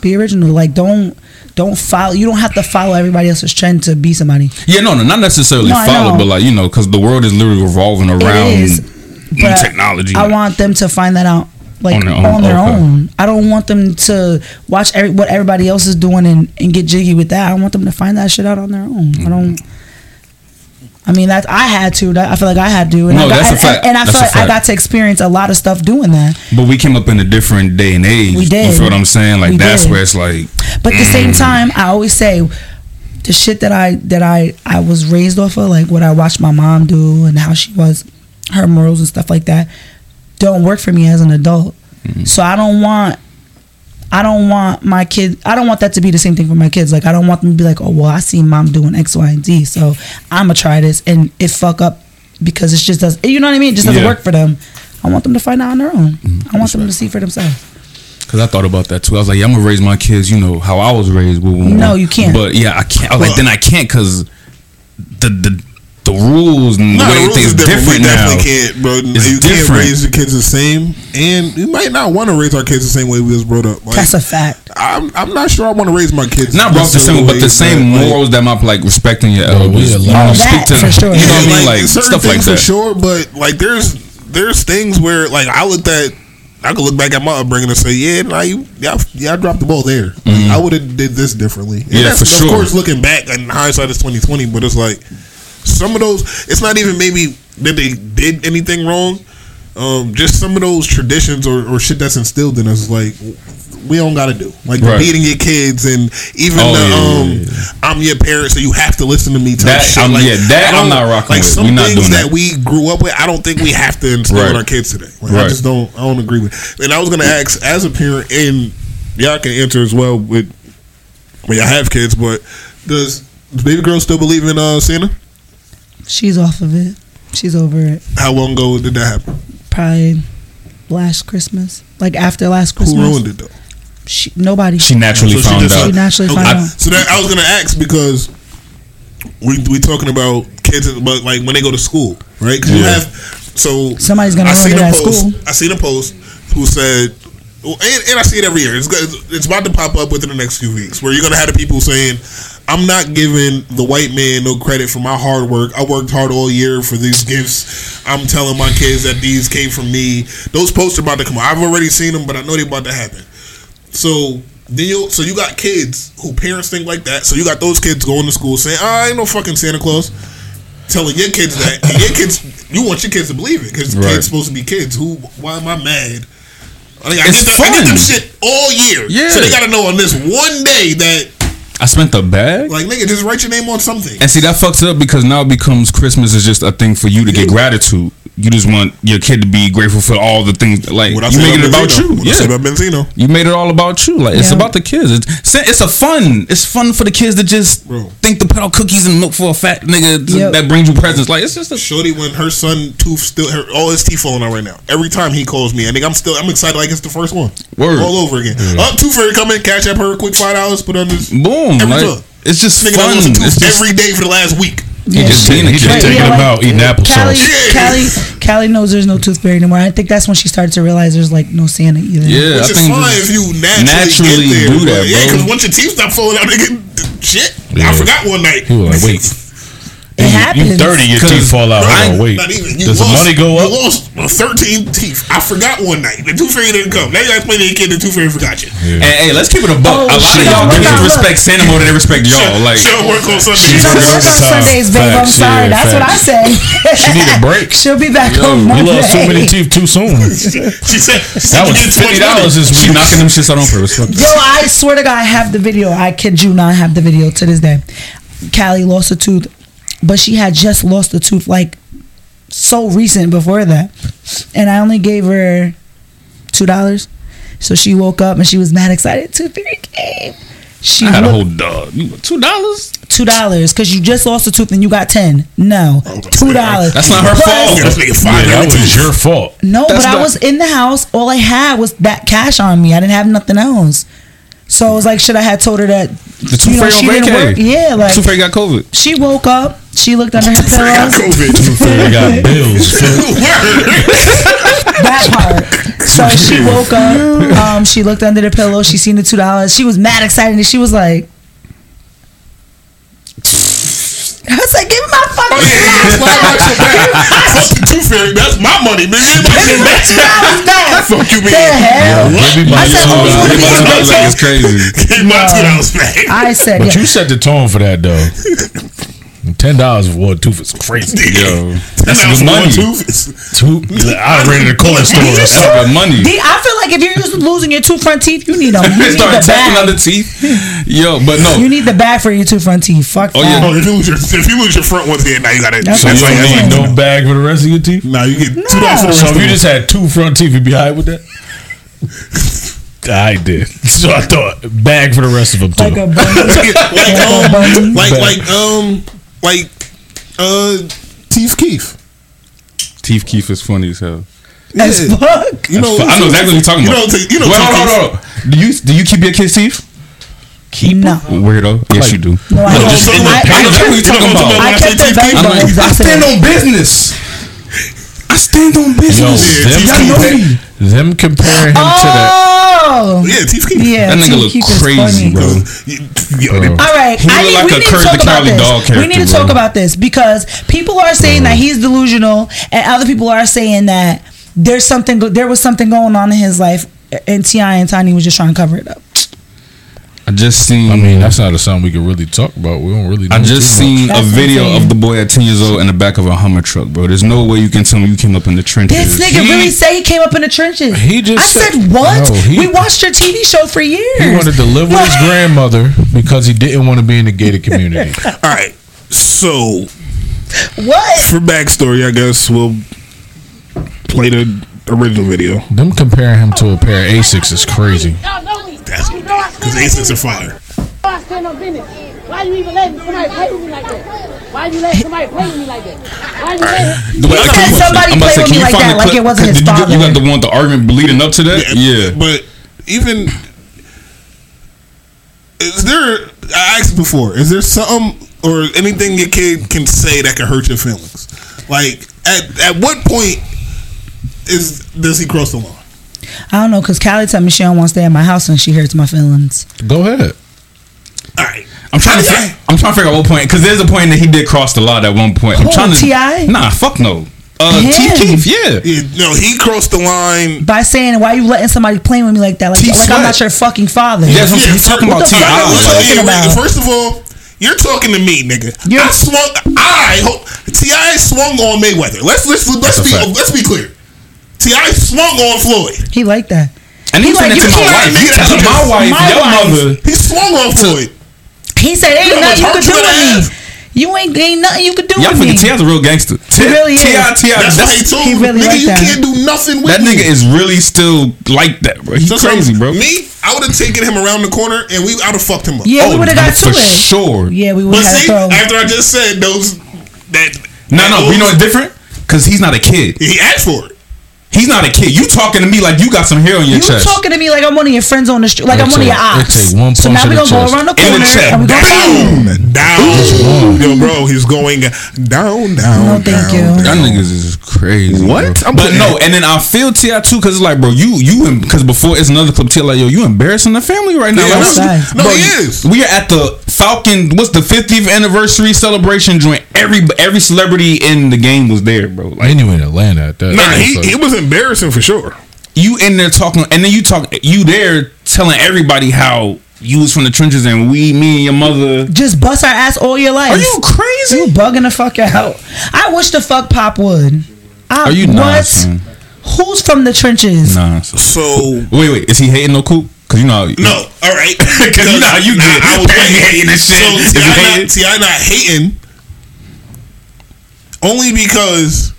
Be original. Like don't don't follow. You don't have to follow everybody else's trend to be somebody. Yeah, no, no, not necessarily No, follow, but like you know, because the world is literally revolving around but technology. I want them to find that out. Like On on their their, own, own. I don't want them to watch every, what everybody else is doing and, and get jiggy with that. I want them to find that shit out on their own. I don't. I mean, that I had to. That, I feel like I had to, and No, I got, that's a fact. And, I That's feel like I got to experience a lot of stuff doing that. But we came up in a different day and age. We You did. feel what I'm saying? Like We that's did. where it's like But at the Mm. same time, I always say the shit that I that I I was raised off of, like what I watched my mom do and how she was, her morals and stuff like that, don't work for me as an adult. Mm-hmm. So I don't want. I don't want my kid. I don't want that to be the same thing for my kids. Like I don't want them to be like, oh well, I see mom doing X, Y, and Z, so I'm gonna try this, and it fuck up because it's just does. You know what I mean? It just doesn't Yeah. work for them. I want them to find out on their own. I want them to see for themselves. because I thought about that too. I was like, yeah, I'm gonna raise my kids, you know, how I was raised. With, No, you can't. But yeah, I can't. I was like, then I can't because the the the rules and Nah, the the way rules things is different. different we now. can't, bro. It's you can't different. raise your kids the same, and you might not want to raise our kids the same way we was brought up. Like, That's a fact. I'm, I'm not sure I want to raise my kids. Not brought the same, but the ways same that, like, morals that my like respecting your elders. allow- you know, That speak to for sure. You know what I mean? like, Like stuff like things for sure, but like there's there's things where like I looked at. I could look back at my upbringing and say, "Yeah, nah, you, yeah, yeah, I dropped the ball there. Like, I would have did this differently." And Mm-hmm. Yeah, that's, for of course, looking back, and hindsight is twenty twenty. But it's like some of those. It's not even maybe that they did anything wrong. Um, just some of those traditions or, or shit that's instilled in us, like we don't got to do, like Right. beating your kids and even Oh, the yeah, um, yeah, I'm your parent, so you have to listen to me. Type That- shit. I'm- like, yeah, that I'm don't- rocking Like with. some not things doing that that. we grew up with, I don't think we have to instill in our kids today. Like, I just don't. I don't agree with. And I was gonna ask, as a parent, and y'all can answer as well with when y'all have kids, but does does baby girl still believe in uh, Santa? She's off of it. She's over it. How long ago did that happen? Probably last Christmas, like after last Christmas. Who ruined it though? She, nobody. She naturally So found just- out. She naturally Okay, found I- out. So that I was gonna ask because we we talking about kids, but like when they go to school, right? Because you Yeah. have so Somebody's gonna I ruin seen it a at post. school. I seen a post who said, and, and I see it every year. It's good- it's about to pop up within the next few weeks where you're gonna have the people saying. I'm not giving the white man no credit for my hard work. I worked hard all year for these gifts. I'm telling my kids that these came from me. Those posts are about to come out. I've already seen them, but I know they're about to happen. So then you so you got kids who parents think like that. So you got those kids going to school saying, "I ain't no fucking Santa Claus." Telling your kids that, and your kids, you want your kids to believe it because Right. kids supposed to be kids. Who? Why am I mad? I, think I, It's get them, I get them shit all year. Yeah. So they got to know on this one day that, I spent the bag. like, nigga, just write your name on something. And see that fucks up because now it becomes Christmas is just a thing for you to get gratitude. You just want your kid to be grateful for all the things like What I you said make it about Benzino. you. What I said Yeah. about Benzino. You made it all about you. Like it's about the kids. It's it's a fun. It's fun for the kids to just Bro. think to put out cookies and milk for a fat nigga Yep. that brings you presents. Like it's just a Shorty, when her son tooth still, her, all his teeth falling out right now. Every time he calls me, I think I'm still, I'm excited like it's the first one. Word. All over again. Up, uh, tooth fairy coming, catch up her quick five dollars, put on this. boom. Every Like it's just Nigga, fun. that was a tooth It's just every day for the last week. You just being a He just kid. taking them out, eating uh, Callie, applesauce. Callie, Callie knows there's no tooth fairy anymore. I think that's when she started to realize there's like no Santa either. Yeah, Which I is think fine if you naturally, naturally get there, do but that, Yeah, because once your teeth stop falling out, nigga, shit. Yeah. I forgot one night. He was like, wait. It happens. You 30, your teeth fall out. Right? Hold on, wait. Not even. You Does the money go You up? lost uh, 13 teeth. I forgot one night. The tooth fairy didn't come. Now you gotta explain to your kid the tooth fairy forgot you. And hey, let's keep it a buck. Oh, a lot she of y'all don't kids respect Santa more than they respect y'all. Like she don't work on Sundays. She don't work on. Sundays, babe. I'm sorry. yeah, That's what I say. She need a break. She'll be back Yo, on you You lost too many teeth too soon. she said she That was get too much fifty dollars money. this she week. knocking them shits out on purpose. Fuck Yo, I swear to God, I have the video. I kid you not, I have the video to this day. Callie lost a tooth, but she had just lost a tooth like so recent before that. And I only gave her two dollars. So she woke up and she was mad excited. Tooth fairy came. She I had a whole dog. You- Two dollars? two dollars because you just lost a tooth and you got ten. No, two dollars. That's not her Plus- fault. Yeah, this nigga Yeah, that was your fault. No, That's but I was in the house. All I had was that cash on me. I didn't have nothing else. So I was like, should I have told her that The two you know, fairy she didn't work? Yeah, like two fairy got COVID. she woke up, she looked under her I got pillow. COVID. They got bills. that part. So she woke up, um, she looked under the pillow, she seen the two dollars. She was mad excited and she was like I was like, give me my fucking Oh, yeah, yeah, snacks yeah. Fuck the tooth fairy. That's my money, man. You ain't my Give me my two dollars. Fuck you, The man. hell? Give me my I said, two oh, you wanna be Give in my two dollars, it's crazy. Give my two dollars back. I said, But yeah. you set the tone for that though. Ten dollars for one tooth is crazy. Yo, That's that's good money. Tooth is, Two, I rented a corner store. or That's something. good money. D- I feel like if you're just losing your two front teeth, you need them. You need Start the tapping bag. on the teeth. Yo, but no. You need the bag for your two front teeth. Fuck Oh, that. yeah. oh, if you lose your if you lose your front ones, then now you gotta. That's So you what don't need saying. no bag for the rest of your teeth. Now you get two dollars for the So rest if of you just had two front teeth, you'd be high with that. I did. So I thought bag for the rest of them too. Like a bunny. like um, like like um, like uh, Teeth Keith. Teeth Keith is funny as hell. As Yeah. fuck. You know, I know exactly what you're talking you about. Know, you know, Wait, Teeth hold on, Keith. hold on. Do you do you keep your kids' teeth? Keep no. Weirdo. Yes, you do. No, I, No, don't. so I, look, I, I know that's what you talking You know about. I I'm kept saying? the I, know- buttons. I I stand on business. I stand on Yo, business. them, Yeah, Y'all know compare, me. them comparing him to that. Oh, Yeah, Chief Keef. yeah. That nigga look crazy, bro. Yo, Bro. All right, He I need, like we a need to talk about this. We need to bro. talk about this because people are saying that mm. he's delusional, and other people are saying that there's something. There was something going on in his life, and Ti and Tiny was just trying to cover it up. I just seen. I mean, that's not a something we could really talk about. We don't really. Know I just too much. seen a That's video insane. of the boy at 10 years old in the back of a Hummer truck, bro. There's no way you can tell me you came up in the trenches. This nigga He- really say he came up in the trenches. He just I said- said, what? No, he- we watched your TV show for years. He wanted to live with his grandmother because he didn't want to be in the gated community. All right. So What? for backstory, I guess we'll play the original video. Them comparing him to a pair of Asics is crazy. Y'all know me. That's You know I because stand Asics are fire. I stand on business. Why you even letting somebody play with me like that? Why you letting somebody play with me like that? Why you letting The way- He can somebody I'm about to played say, with me like that, the like it wasn't his Did you- You got the one, the argument leading up to that? Yeah. But even is there? I asked before. Is there something or anything your kid can say that can hurt your feelings? Like at at what point is does he cross the line? I don't know, because Callie told me she don't want to stay at my house and she hurts my feelings. Go ahead. All right. I'm trying to. fi- I'm trying to figure out what point because there's a point that he did cross the line at one point. I'm Who, trying to. T.I.? Nah, fuck no. Uh, Him. T Keith, yeah. Yeah, no, he crossed the line. By saying, why are you letting somebody play with me like that? Like, like I'm not your fucking father. Yeah, that's what I'm. He's talking about T.I. fuck are talking Yeah, wait, about? First of all, you're talking to me, nigga. You're- I swung. I hope Ti swung on Mayweather. Let's let's let's That's a be let's be clear. Ti swung on Floyd. He liked that. And he He said like, that to my wife. He nigga, telling my wife, my your wife. mother. He swung on Floyd. He said, ain't You nothing you how could do hurt with you me. You ain't ain't nothing you could do Y'all with me. forget T.I.'s a real gangster. T.I. really is. T.I. T.I. That's why he told he really nigga, like you that. can't do nothing with That me. nigga is really still like that, bro. He's So, crazy, bro. Me, I would have taken him around the corner and we I'd have fucked him up. yeah, we Oh, would have got to for it. sure. Yeah, we would But have see, had to throw. after I just said those that No, no, those, you know it's different because he's not a kid. he asked for it. He's not a kid. You talking to me like you got some hair on your You chest. You talking to me like I'm one of your friends on the street, like It I'm one of your it ops. take one so now we the gonna go around the In the corner chest. and we gonna Down, down, yo, bro. He's going down, down. No, thank down, you. Y'all niggas is crazy. What? bro. I'm but no, and then I feel Ti too because it's like, bro, you you because before it's another clip. Ti like, yo, you embarrassing the family right now. Yeah, Like, no, bro, he is. We are at the Falcon. What's the 50th anniversary celebration joint? Every every celebrity in the game was there, bro. Like And you in Atlanta at that. Nah, he, so- he was embarrassing for sure. you in there talking, and then you talk, you there telling everybody how you was from the trenches and we, me and your mother. just bust our ass all your life. Are you crazy? You bugging the fuck out. I wish the fuck Pop would. I, Are you what? not? son? Who's from the trenches? Nah. So Wait, wait. Is he hating no cool? Cause you know. no, all right. Because you know how you get. I was Apparently hating this shit. So If Ti you not, hating- Ti not hating, only because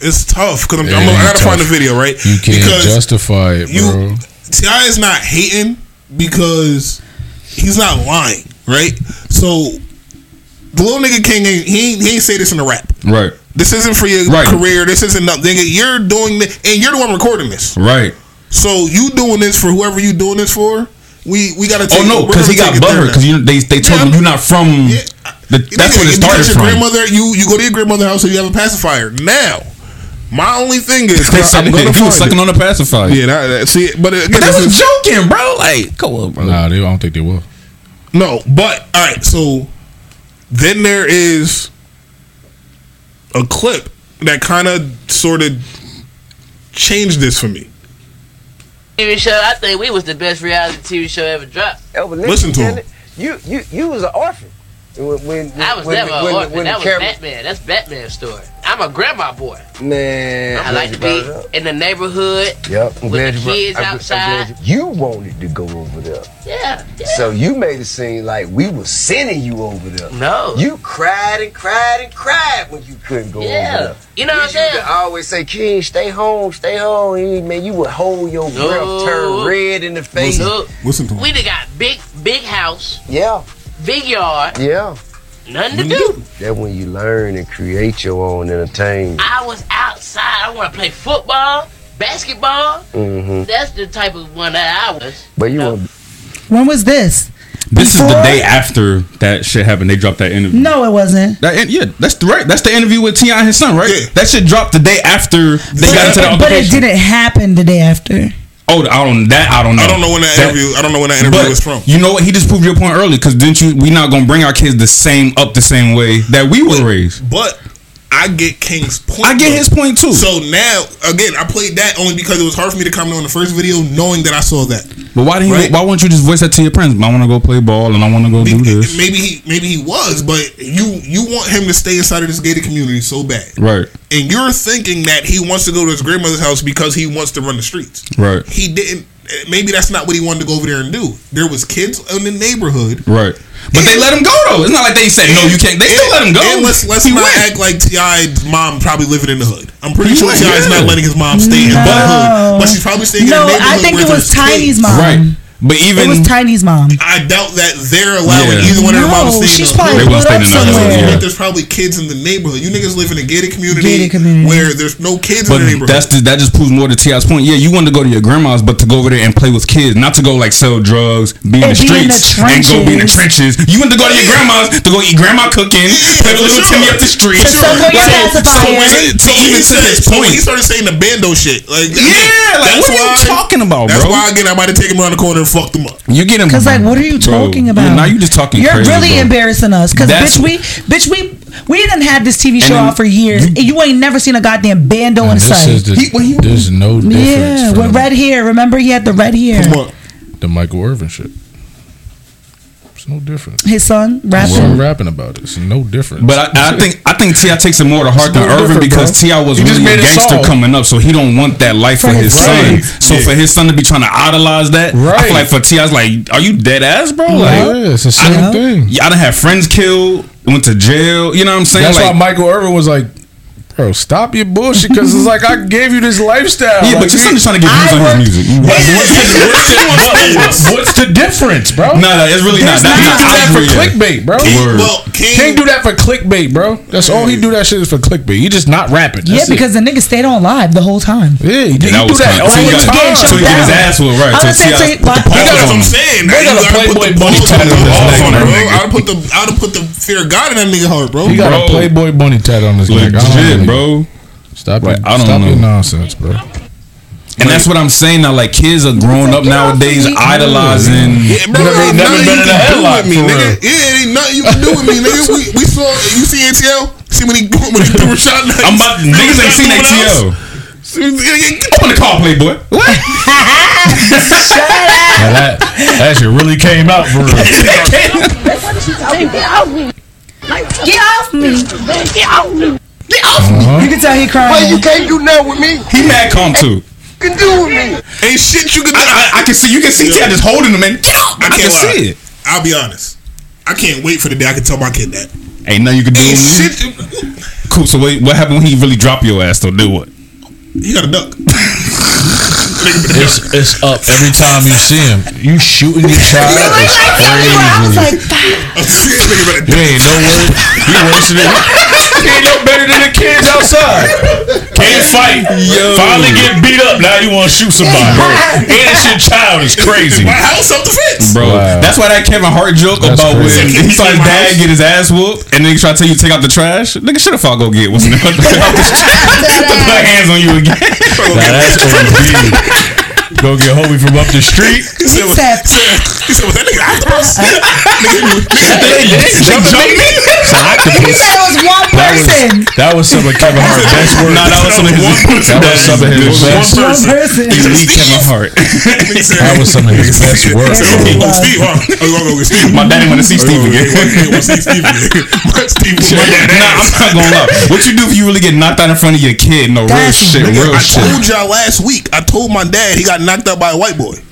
it's tough. Because I'm, I'm, I gotta find the video right. You can't because justify it, you bro. Ti is not hating because he's not lying, right? So the little nigga king ain't he ain't, he ain't say this in the rap. Right. This isn't for your Right. career. This isn't nothing. Nigga, you're doing this, and you're the one recording this. Right. So you doing this for whoever you doing this for? We we gotta. Oh, take, Oh no, because he got butthurt because they they told Yeah, him you're not from. Yeah. The, Nigga, that's where it because started your from. grandmother, you you go to your grandmother's house, so you have a pacifier. Now, my only thing is, They 'cause said I'm gonna he was sucking it. on the pacifier. Yeah, that, that, see, but again, But that this was is- joking, bro. Like, come on, bro. Nah, they, I don't think they will. No, but all right. So then there is a clip that kind of sort of changed this for me. TV show. I think we was the best reality TV show ever dropped. Listen to him. You you you was an orphan. When, when, I was when, never when, an orphan. when that was camera- Batman. That's Batman's story. I'm a grandma boy. Man, I like to be in the neighborhood. Yep, I'm with the you brought- kids I'm gl- I'm outside. You, you wanted to go over there, Yeah, yeah. so you made it seem like we were sending you over there. No. you cried and cried and cried when you couldn't go over Yeah. there. You know what I'm saying? I always say, "King, stay home, stay home." And, man, you would hold your No. breath, turn red in the face. Look, Listen to him. we done got big, big house, Yeah, big yard, yeah. Nothing to do. That when you learn and create your own entertainment. I was outside. I want to play football, basketball. hmm That's the type of one that I was. But you No. want When was this? This is the day after that shit happened. They dropped that interview. No, it wasn't. That, in- yeah, that's the right. That's the interview with Ti and his son, right? Yeah. That shit dropped the day after they got into the But it didn't happen the day after. Oh, I don't that I don't know. I don't know when that, interview. I don't know when that interview But was from. you know what? He just proved your point early because didn't you? We not gonna bring our kids the same up the same way that we were raised. But I get King's point. I get though. his point too. So now, again, I played that only because it was hard for me to comment on the first video, knowing that I saw that. But why didn't Right. you? Why won't you just voice that to your friends? I want to go play ball and I want to go do this. Maybe he, maybe he was, but you, you want him to stay inside of this gated community so bad, Right, and you're thinking that he wants to go to his grandmother's house because he wants to run the streets. right, He didn't. Maybe that's not what he wanted to go over there and do. There was kids in the neighborhood. right. But they let him go though. It's not like they said no, you can't. They still let him go. And let's let's He not went. act like Ti's mom probably living in the hood. I'm pretty He sure went, Ti's yeah. not letting his mom stay in the hood, but she's probably staying No, in a neighborhood. I think where it was there's Tiny's mom. Right. But even It even was Tiny's mom. I doubt that they're allowing Yeah. either one of their No, moms to stay she's in the probably. They put stay up in the hood, somewhere. yeah. But there's probably kids in the neighborhood. You niggas live in a gated community, Gated community. where there's no kids But in the neighborhood. that's the, that just proves more to Ti's point. Yeah, you wanted to go to your grandma's, but to go over there and play with kids, not to go like sell drugs, be in the be in the streets, and go be in the trenches. trenches. You want to go to your grandma's to go eat grandma cooking, play with for little sure. Timmy up the street. For sure. Somewhere So- you're so when- To so even he to said- this so point. he started saying the bando shit, like Yeah, like, what are you talking about, That's bro? why again I might have taken him around the corner and fucked him up. You get him Cause like, what are you Bro, talking yeah, about? now you just talking You're crazy, really bro. embarrassing us. Cause bitch, we, bitch, we, we didn't have this TV show then out for years. and you ain't never seen a goddamn bando in sight. the, He- well, he- there's no difference yeah, from with red hair. Remember, he had the red hair. What? the Michael Irvin shit. It's no different. His son We're rapping. rapping about it. It's no different. But I, I think I think Ti takes it more to heart It's than no Irvin because bro. Ti was He really a made a gangster coming up, so he don't want that life for, For his his son. son. So for his son to be trying to idolize that, I Right. feel like for Ti's like, are you dead ass, bro? Like, yeah, it's the same Yeah. thing. yeah, I done have friends killed, went to jail. You know what I'm saying? That's like, why Michael Irvin was like, "Bro, stop your bullshit," because it's like I gave you this lifestyle. yeah, Like, but your son you- is trying to get views I on his music. what's, what's the difference, bro? No, no, it's really not. He That's do not that for I agree, yeah. clickbait, bro. Word. Well, King, Can't do that for clickbait, bro. That's all he do. That shit is for clickbait. He just not rapping. Yeah, That's it. because the nigga stayed on live the whole time. yeah, he, he that do was that all so the got- time. so he get his ass whooped, right? I So was saying, he- put the why- what on I'm saying. They got a Playboy the bunny balls tattoo on on his balls neck, bro. bro. I'd put the I'd put the fear of God in that nigga heart, bro. He got Bro. a Playboy bunny tat on his neck. I don't Legit, know. bro. Stop Like, it. I don't Stop know. your nonsense, bro. And that's what I'm saying now. Like kids are growing up nowadays idolizing. Yeah, bro, Nigga ain't ain't nothing you can do with me, nigga. real. Yeah, ain't nothing you can do with me, nigga. We, we saw you see ATL. See when he when he threw a shot. I'm about niggas ain't seen ATL. Open the car, Playboy. What? Now that that shit really came out for real. Get off me. Get off me. Get off me. Get off uh-huh. Me. You can tell he crying. Why you can't do nothing with me? He mad calm too. You can do with me. Ain't shit you can do. I, I, I can see. You can see Tia just holding him and get off. I I, can't can lie. see it. I'll be honest. I can't wait for the day I can tell my kid that. Ain't nothing you can do. Ain't with me. shit. Cool. So wait, what happened when he really drop your ass? Though, do what? He got a duck. It's it's up every time you see him. You shooting your child is I was crazy. like, You ain't no word. You worse than you ain't no better than the kids outside. Can't fight. Finally get beat up. Now you want to shoot somebody. And this your child is crazy. My house self defense. Bro, Wow. that's why that Kevin Hart joke That's about crazy. when he saw his dad house. get his ass whooped and then he try to tell you to take out the trash. Nigga, should have thought go get what's name? to put hands on you again. Now that's OD. Go get homie from up the street. He said, He was, said- he said, was that nigga octopus? he said it was one That was person. that was some of Kevin Hart's best work. No, that was some of his. That was some of his best. One person. Elite Kevin Hart. That was some of his best work. Oh, Steve, huh? Oh, you wanna go get Steve? My daddy want to see Steve again. He Steve Steve was my dad. Nah, I'm not gonna lie. What you do if you really get knocked out in front of your kid? No real shit, Nigga, real I told y'all last week. I told my dad he got knocked out by a white boy.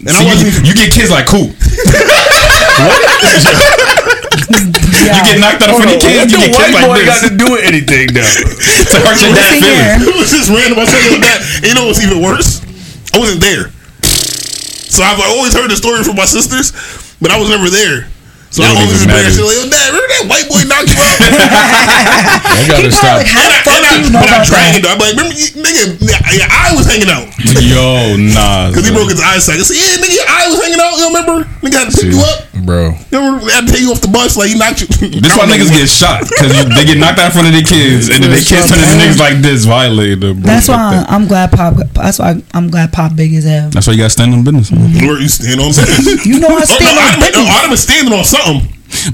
And See, I wasn't you, you get kids like cool. You get knocked out in front of your kids. You get kids like this You got to do with anything though. to hurt your dad's Listen feelings. It was just random. I said, yo, dad. And you know what's even worse? I wasn't there. So I've always heard the story from my sisters, but I was never there. So It I don't always even just bring that matter. like, yo, dad, remember that white boy knocked you out? I gotta stop. like, how And the fuck I, do I, you know about that? Though. I'm like, remember, you- nigga, your eye was hanging out. Yo, nah. Because he broke his eyesight. I said, yeah, nigga, your eye was hanging out. You remember? Nigga had to pick you up. bro. You remember? They had to take you off the bus. Like, he knocked you. This why niggas get shot because they get knocked out in front of their kids, and then they kids turn into niggas like this, violated them. bro. That's why. I'm glad Pop. That's why I'm glad Pop big as hell. That's why you got to stand on business. man. Where you stand on business? You know I Oh, stand on I'd business. I'd have been standing on something.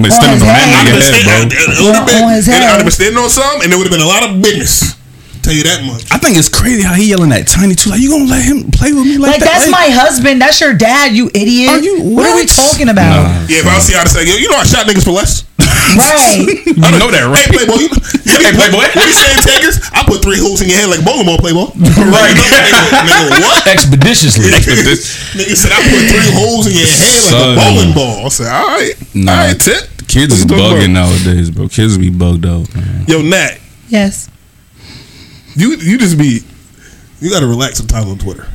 But stand on that. I'd have nigga been, head, bro. it would've On- been, his and I'd have been standing on something, and there would have been a lot of business. Tell you that much. I think it's crazy how he yelling at Tiny too. Like you gonna let him play with me like, Like that? that's my husband. That's your dad. You idiot. Are you- what? are we talking about? Nah. Yeah, if I see how to say, yo, you know I shot niggas for less. Right. You know that, right? Hey, Playboy. You, Hey, Playboy. What you saying, Tigers? I put three holes in your head like a bowling ball, Playboy. Right. nigga, nigga, what? Expeditiously. Nigga said I put three holes in your head like Son. a bowling ball. I said, all right. Nah, all right, tit. Kids is Let's bro. bugging nowadays, bro. Kids be bugged out, man. Yo, Nat, yes. you you just be, you got to relax sometimes on Twitter.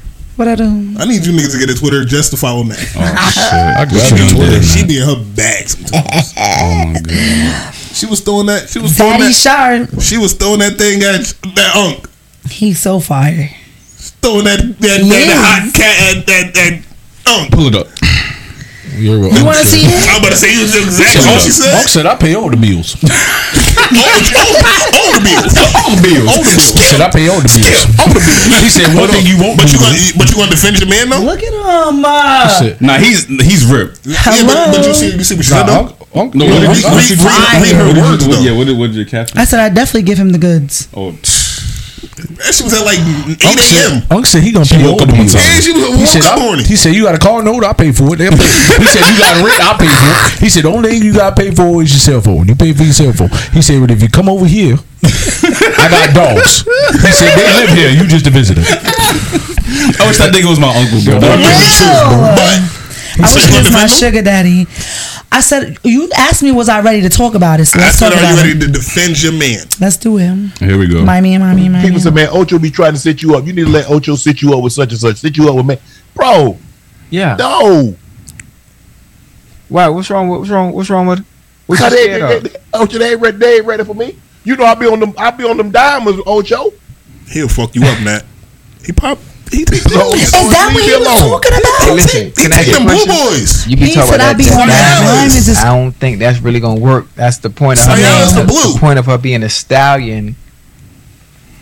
What I do? I need you niggas to get a Twitter just to follow me. Oh shit! I got you you. She be in her bag sometimes. Oh my god! She was throwing that. She was throwing that. Sharp. She was throwing that thing at that unk. He's so fire. Throwing that that, that, that hot cat at that that unk. Pull it up. You're right. You want to see it? I'm about to say you was exactly what she said. Monk said I pay all the bills. All the- all the bills. all the bills. All the bills. He said I pay all the bills. All the bills. He said one thing you won't But do. you gonna but you gonna defend your man though? Look at him. Uh, Shit. Nah, he's he's ripped. Yeah, but, but you see you see what she said Nah, though. Unc- Unc- No, yeah, what did you- Unc- read- read- fire. read her What words though. yeah, what did, what did your caption? I said I definitely give him the goods. Oh, That shit was at like 8 said, a.m. Unc said he gonna pay all woke the up on bills. time. Yeah, she was He said, woke up I, morning. he said, you got a car note, I pay for it. They'll pay. he said, you got rent, I pay for it. He said, the only thing you got to pay for is your cell phone. You pay for your cell phone. He said, but if you come over here, I got dogs. He said, they live here. You just a visitor. I wish that nigga was my uncle, bro. That Real. would've been But I wish you he was my sugar daddy. I said you asked me was I ready to talk about it. So I let's said, talk are you ready it. to defend your man? Let's do it. Here we go. My man, my man, my People say, man. man, Ocho be trying to set you up. You need to let Ocho sit you up with such and such. Sit you up with me, bro. Yeah. No, Why? What's wrong? with What's wrong? What's wrong with? What's Because you they, they, they, Ocho, they ain't ready. They ain't ready for me. You know, I'll be on them. I'll be on them diamonds, Ocho. He'll fuck you up, Nat. He pop. He take So- Is that what he was talking Hey, about? listen, He can I take ask you a them blue boys. You can He talk said about I be that. on Sayals. diamonds. Is- I don't think that's really gonna work. That's the point. Of oh, Sayals her, the blue. the point of her being a stallion.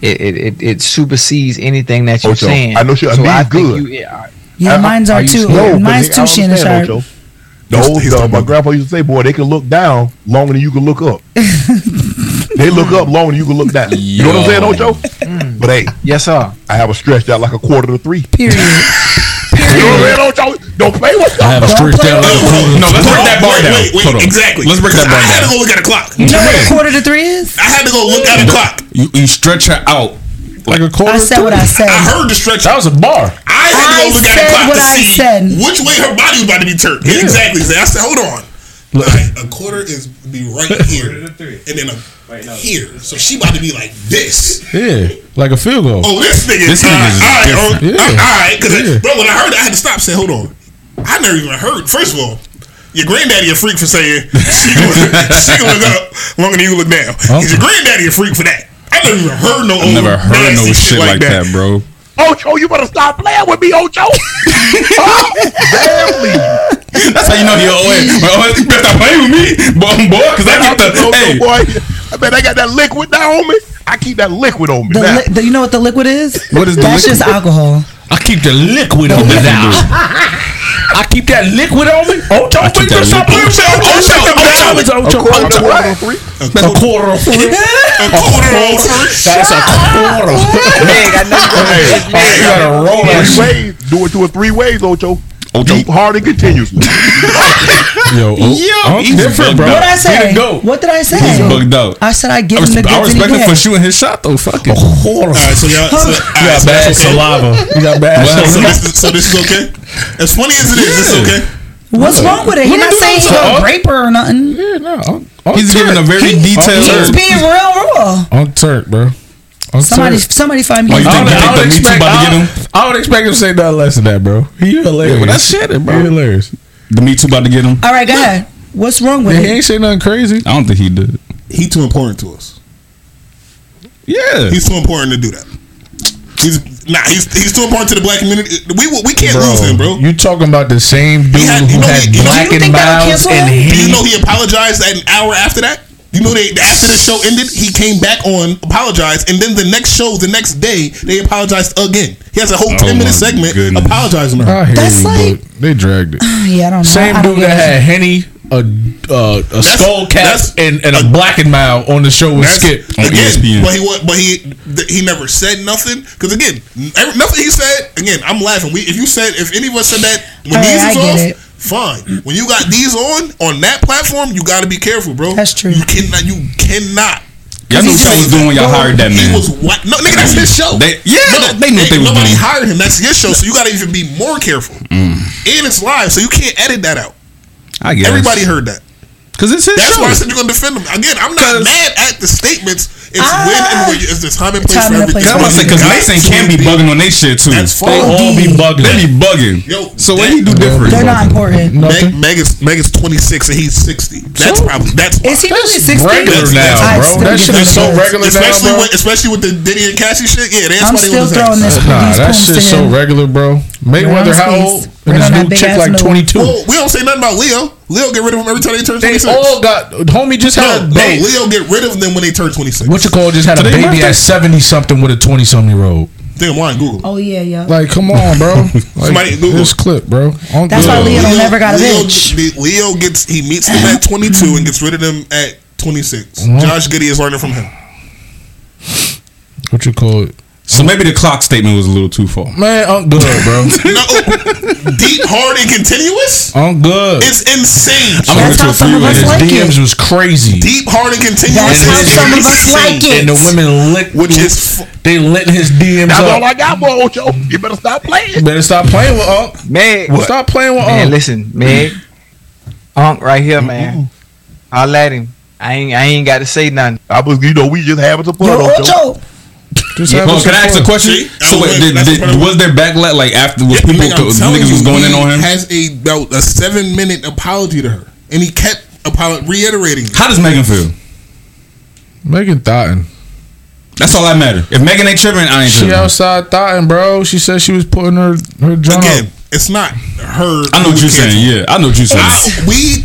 It it, it, it supersedes anything that you're Ocho, saying. I know she- so I it's think good. you. Yeah, Yeah, I- mine's are are too. No, Mine's too Shannon understand, sharp. Ocho. The old, He's uh, my grandpa used to say, "Boy, they can look down longer than you can look up. they look up longer than you can look down. You know what I'm saying, Ocho? Mm. But hey, yes, sir. I have a stretched out like a quarter to three. Period. You know what I'm saying, Ocho? Don't play with that. I have a stuff. stretched out like a quarter. No, let's break that bar wait, down. Wait, wait, Hold exactly. Let's break that bar down. I had to go look at a clock. You know what a quarter to three is? I had to go look at a clock. You, you stretch her out. Like a quarter. I said what I said. I heard the stretch. That was a bar. I had to I go look at said clock what to I see said. which way her body was about to be turned. Yeah. Exactly. I said, hold on. Like, a quarter is be right here, and then a here. So she about to be like this. Yeah, like a field goal. Oh, this nigga. This nigga is all right, oh, different. oh, Yeah. all right. Because Yeah. bro, when I heard that, I had to stop. and Say, hold on. I never even heard. First of all, your granddaddy a freak for saying she gonna, she gonna look up longer than you look down. Is your granddaddy a freak for that? I never even heard no. I old never heard no shit like that, bro. Ocho, you better stop playing with me, Ocho. oh, damn. That's how you know you're always. Well, you better stop playing with me, boy, boy, because I get the. Ocho, Hey, boy, I bet I got that liquid down on me. I keep that liquid on me. The li- the, you know what the liquid is? What is the That's liquid? just alcohol. I keep the liquid on me now. I keep that liquid on me. Ocho, I keep that stop liquid. playing with me. Ocho, Ocho, Ocho, Ocho, According to Ocho. what? on three? A quarter of three. A quarter on three. That's a quarter. Meg, I know you gonna Hey, it's oh, Meg. You gotta roll that Three shit. ways. Do it to a three ways, Ocho. Ocho. Deep, hard, and continuously. Yo, Yo, he's different, bro. bugged What I say? the goat. What did I say? he's bugged out. I said I give I, him the res- I goods and respect him for gets. shooting his shot though. Fuck it. Quarter. All right, so y'all. So, all You right, got so bad okay. saliva. You got bad Well, So this, is, so this is okay. As funny as it is, this is okay. What's wrong with it? He's not saying he's Uh, gonna rape her or nothing. Yeah, no. He's giving a very detailed. He's being real raw. On Turk, bro. On Somebody, Turk. somebody find me. Oh, you I think- would, you I think would the Me Too expect, about to I, get would- I would expect him to say nothing less than that, bro. He hilarious. Yeah, but that's shit, bro. He hilarious. The Me Too about to get him. All right, go ahead. What's wrong with Yeah, he it? ain't say nothing crazy. I don't think he did. He too important to us. Yeah. He's too important to do that. He's nah. He's he's too important to the black community. We we can't bro, lose him, bro. You talking about the same dude had- you who know had he- you know- black you and think that'll mouths cancel and him? Do he you know he apologized an hour after that? You know they after the show ended, he came back on, apologized, and then the next show, the next day, they apologized again. He has a whole Oh ten minute segment goodness. apologizing to her. I hear That's you, like- but they dragged it. Yeah, I don't know. Same I dude that had Henny, a uh, a skull cap, and, and a black and mild on the show with That's- Skip again, ESPN. but he but he he never said nothing because again, every, nothing he said. Again, I'm laughing. We if you said if any of us said that when All right, these I is get off, it. Fine. When you got these on on that platform, you got to be careful, bro. That's true. You cannot. You cannot. Y'all knew what y'all was doing when y'all hired that man. He man. was what? No, nigga, that's his show. They- yeah, they knew what they was Nobody doing. hired him. That's his show. So you got to even be more careful. Mm. And it's live, so you can't edit that out. I guess. Everybody heard that. Cause it's his That's show. why I said you're gonna defend him. Again, I'm not mad at the statements. It's Ah. when and where you, it's the time and place Time for and everything. place I'm about to say because Got Mason can be bugging on they shit too. That's they fine. all be bugging. They be bugging. Yo, so what that- he do different? They're not important. Meg, Meg is Meg is 26 and he's 60. That's So? probably that's why. Is he really That's 60? regular That's- now, I'd bro. still That shit is so those. regular now, especially bro. with especially with the Diddy and Cassie shit. Yeah, that's I'm why they still was his throwing this Nah, that shit's so regular, bro. Mayweather, how old? His face. And Right this new chick like 22. Well, we don't say nothing about Leo. Leo get rid of him every time they turn They 26. all got homie just no, had a no. Leo get rid of them when they turn 26. What you call just had a baby at seventy something with a twenty something year old. Damn, why Google? Oh yeah, yeah. Like, come on, bro. Like, Somebody Google this clip, bro. On That's why Google. Leo never got a Leo, bitch. Leo gets he meets them at 22 and gets rid of them at 26. Mhm. Josh Giddey is learning from him. What you call it? So maybe the clock statement was a little too far. Man, I'm good, bro. no, deep, hard, and continuous. I'm good. It's insane. I'm gonna That's go to how a some of us His like DMs it. was crazy. Deep, hard, and continuous. That's And how some of us like it. And the women lit, Which is fu- they lit his DMs That's up. all I got, boy. Ocho. You better stop playing. You better stop playing with Unc. Meg, Stop playing with man, listen, Meg, Unc right here, man. I'll let him. I ain't, I ain't got to say nothing. I was, you know, we just having some fun. Yo, Ocho. Ocho. Just Yeah, having well, can I some ask a question? See? So wait, was- did, did, was there backlash like after was Yeah, people nigga, I'm co- telling niggas was you, going in on him? Has a about a seven minute apology to her, and he kept apolo- reiterating. How does Megan feel? Megan Thotton. That's all that matter. If Megan ain't tripping, I ain't She tripping. outside Thotton, bro. She said she was putting her her job. Again, it's not her. I know what you're saying. canceled. Yeah, I know what you're saying. I, we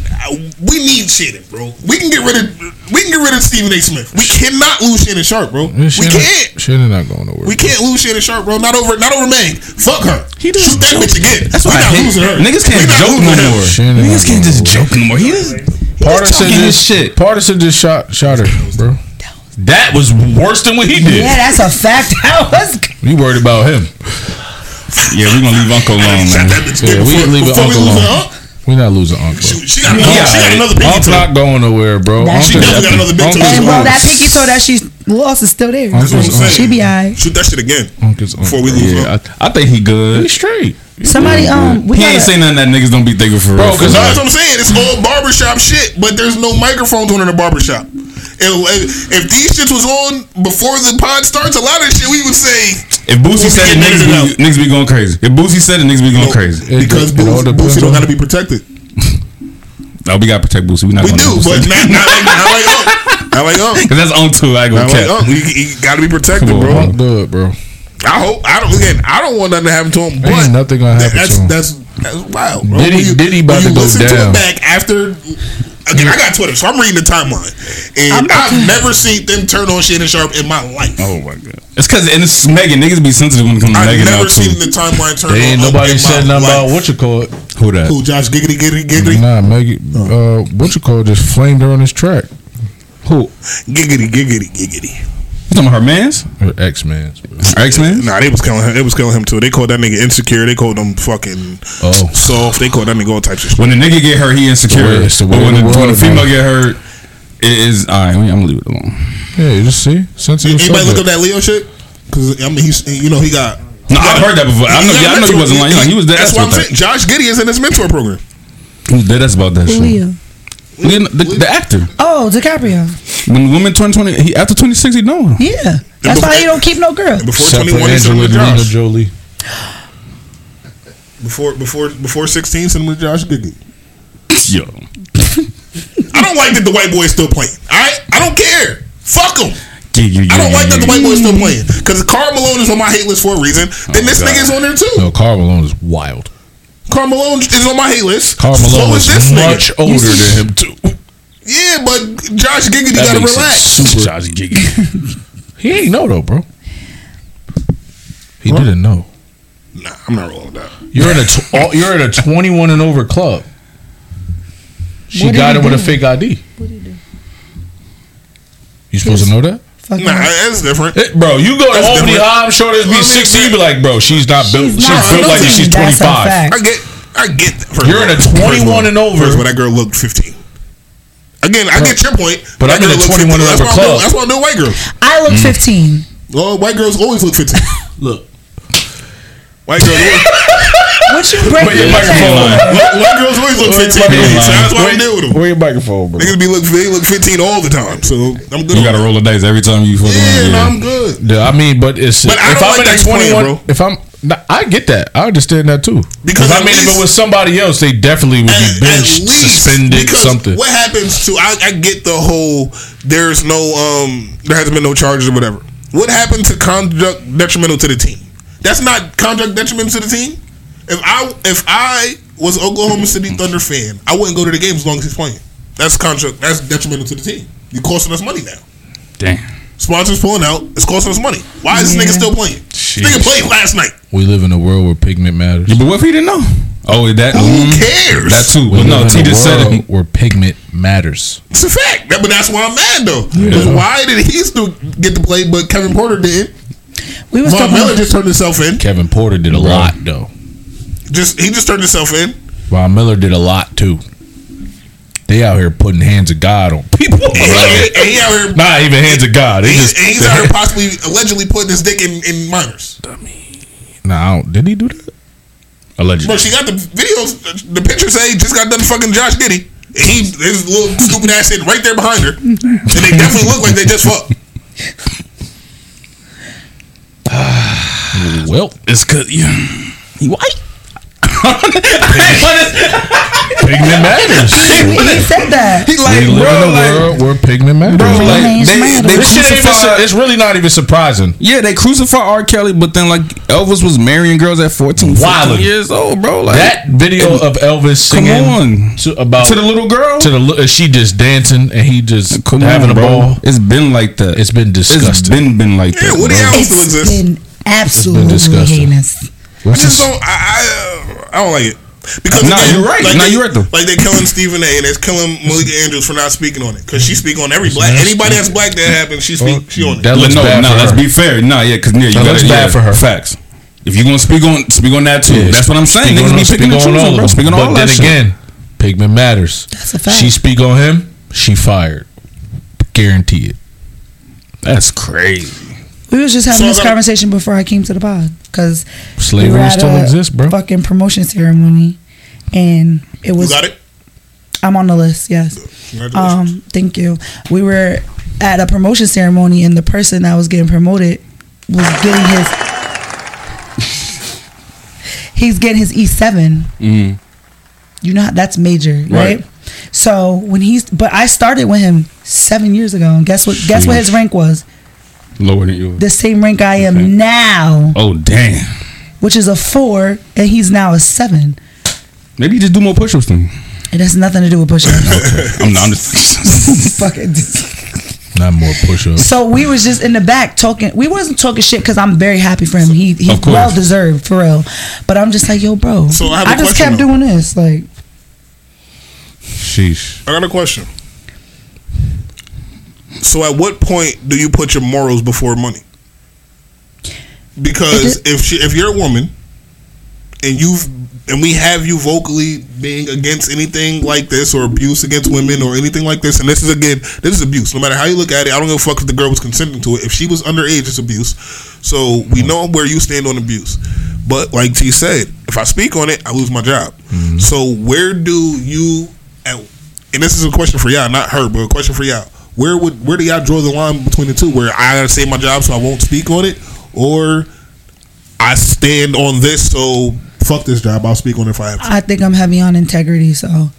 we need Shannon, bro. We can get rid of we can get rid of Stephen A. Smith. We cannot lose Shannon Sharpe, bro. Yeah, we can't. Shannon not going nowhere. We can't lose Shannon Sharpe, bro. Not over not over Meg. Fuck her. Shoot that bitch again. That's we why I not hate losing her. niggas can't We not joke losing no more. Shannon Niggas can't just nowhere. joke no more. He just he Partisan just talking shit. Partisan just shot shot her, bro. That was worse than what he did. Yeah, that's a fact. That was. You worried about him? Yeah, we're gonna leave Uncle alone, man. Yeah, again we before, leave it before we Uncle alone. Her. We not losing Uncle. She, she got, Yeah, she got another pinky Unc's toe. not going nowhere, bro. That Unc She is- definitely got another big toe. And well, that pinky toe that she lost is still there. That's what I'm saying. She be alright. Shoot that shit again Unc is Unc. before we lose her. Yeah, I, I think he good. He straight. Somebody, um, we he ain't gotta- say nothing that niggas don't be thinking for real. Bro, real. 'cause for That's what I'm saying. It's all barbershop shit, but there's no microphones on in the barbershop. If, if these shits was on before the pod starts, a lot of shit we would say If Boosie said it, niggas be, niggas be going crazy. If Boosie said it, niggas be going crazy. Because it Boosie, depends Boosie don't on- got to be protected. No, we gotta protect Boosie. We not We gonna do, let but Boosie- not, not like not like Unc. Not like Unc. Cause that's on too. I go Not like cap. Unc. He, he got to be protected, on, bro. Unc good, bro. I hope. I don't. Again, I don't want nothing to happen to him. But Ain't nothing gonna happen that's, to him. That's that's wild, bro. Diddy- When you, Diddy about when you to go listen to down. it back after. Again, I got Twitter, so I'm reading the timeline, and I've never seen them turn on Shannon Sharpe in my life. Oh my god. It's cause and it's Megan. Niggas be sensitive when it comes to I've Megan now never too. seen the timeline turn They ain't on. nobody said nothing about what you call it. Who that? Who Josh Giggity Giggity Giggity Nah, Maggie. Uh, what you call it? Just flamed her on his track. Who? Giggity Giggity Giggity. You talking about her man's? Her ex man's. Her ex man? Nah, they was killing him. They was killing him too. They called that nigga insecure. They called him fucking Oh. soft. They called that nigga all types of shit. When the nigga get hurt, he insecure. It's the but way when of the, the when the world, female man. get hurt, it is alright. I'm gonna leave it alone. Yeah, you just see sensitive. Anybody look up that Leo shit? Because I mean, he's you know he got. No, I've heard that before. I know. got Yeah, I know he wasn't lying. Like, he was dead. That's ass what I'm saying. Josh Giddey is in his mentor program. that. He was dead. ass about that shit. Leo. Leo- The, the actor. Oh, DiCaprio. When women turn twenty, he after twenty six, he know him. Yeah. That's why he don't keep no girl. Before Except for 21, he sent Angelina Jolie. Before before before 16, send him to Josh Giddey. Yo, I don't like that the white boy is still playing. All right, I don't care. Fuck him. I don't like that the white boy's still playing because Karl Malone is on my hate list for a reason. Then oh, this God. nigga's on there too. No, Karl Malone is wild. Karl Malone is on my hate list. Karl Malone so is is this much nigga. older than him too. Yeah, but Josh Giggity That gotta makes relax. super- Josh Giggity. he ain't know though, bro. He didn't know. Nah, I'm not rolling with that. You're in a tw- you're in a 21 and over club. She What got it with a fake ID. What did he do? You supposed to know that? Nah, that's different. Eh, bro, you go to That's Albany different. High, I'm sure there's be I 60, you be like, bro, she's not built. She's, not built like. She's 25. I get, I get. That. First You're in a all- first of 21 all- and over. First of that girl looked 15. Again, I get your point. But I'm in a 21 and over why I'm doing- club. That's why I do white girls. I look Mm. 15. Well, white girls always look 15. Look. White girls. always- What you break Put your microphone on. white, white girls always look 15. to me, So that's why I deal with them. Where your microphone, bro? Niggas be look they look 15 all the time. So I'm good. You gotta roll the dice every time you fucking. Yeah, no. I'm good. Yeah, I mean, but it's But I if don't I'm like in that a 21, bro. if I'm, nah, I get that. I understand that too. Because Because I at mean, if it was somebody else, they definitely would be At- benched, at least, suspended, something. What happens to I, I get the whole there's no um there hasn't been no charges or whatever. What happened to conduct detrimental to the team? That's not conduct detrimental to the team. If I if I was Oklahoma City Thunder fan, I wouldn't go to the game as long as he's playing. That's conduct that's detrimental to the team. You're costing us money now. Damn. Sponsors pulling out, it's costing us money. Why is this nigga still playing? This nigga played last night. We live in a world where pigment matters. Yeah, but what if he didn't know? Oh, that. Who mm, cares? That too. We But no, live T in a just said it. where pigment matters. It's a fact. That- But that's why I'm mad though. Because why did he still get to play, but Kevin Porter didn't? We was Von Miller about, just turned himself in. Kevin Porter did a lot though. Just he just turned himself in. Von Miller did a lot too. They out here putting hands of God on people. And he, and he out here. Not even hands of God. They and just and he's out here possibly allegedly putting his dick in, in minors. Nah, I don't- did he do that? Allegedly. Bro, she got the videos. The picture say he just got done fucking Josh Giddey. And he his little stupid ass sitting right there behind her, and they definitely look like they just fucked. Well, It's cause you. He white. Pigment matters. he said that. He like, we live bro, in a like, world where pigment matters. bro, like Names they, matter. they this shit ain't even, su- crucified. it's really not even surprising. Yeah, they crucified R. Kelly, but then like Elvis was marrying girls at 14, 15 years old, bro. Like That video of Elvis Come singing on. to, about to the little girl. to the li- she just dancing and he just Come having on, a bro. ball. It's been like that. It's been disgusting. It's been been like that. Woody bro. Allen still It's exists. been absolutely disgusting. heinous. I just don't. I, I, uh, I don't like it. Because Nah, again, you're right. Like Nah, they, you're right, though. Like they killing Stephen A. and they're killing Malika Andrews for not speaking on it because she mm-hmm. speak on every black anybody that's black that happens. She speak. She on it. That Let- looks no, bad no, for let's her. be fair. No, yeah, because yeah, you That got looks to bad yeah, for her. Facts. If you're gonna speak on speak on that too, Yeah, that's what I'm saying. speak Niggas on- be speak picking and on choosing, all bro. of. Speaking on But all then that shit. again, pigment matters. That's a fact. She speak on him, she fired. Guarantee it. That's crazy. We was just having So this gotta- conversation before I came to the pod because Slavery still exists, bro. Fucking promotion ceremony, and it You was. got it. I'm on the list. Yes. Um, thank you. We were at a promotion ceremony, and the person that was getting promoted was getting his. He's getting his E7. Mm. You know how- that's major, right? Right. So when he's, but I started with him seven years ago, and guess what? Guess what his rank was? Lower than you. The same rank I am Okay. now, Oh damn. which is a four, and he's now a seven. Maybe you just do more push-ups then. It has nothing to do with push-ups. I'm not. I'm just, Fucking. Not more push ups. So we was just in the back talking. We wasn't talking shit because I'm very happy for him. He he well deserved for real. But I'm just like, yo, bro. So I have a I just kept though. doing this. Like, sheesh. I got a question. So, at what point do you put your morals before money? Because if she, if you're a woman and you've and we have you vocally being against anything like this or abuse against women or anything like this, and this is again, this is abuse. No matter how you look at it, I don't give a fuck if the girl was consenting to it. If she was underage, it's abuse. So we know where you stand on abuse. But like T said, if I speak on it, I lose my job. Mm-hmm. So where do you? And and this is a question for y'all, not her, but a question for y'all. Where would where do y'all draw the line between the two? Where I gotta save my job so I won't speak on it, or I stand on this so fuck this job, I'll speak on it if I have to. I think I'm heavy on integrity. So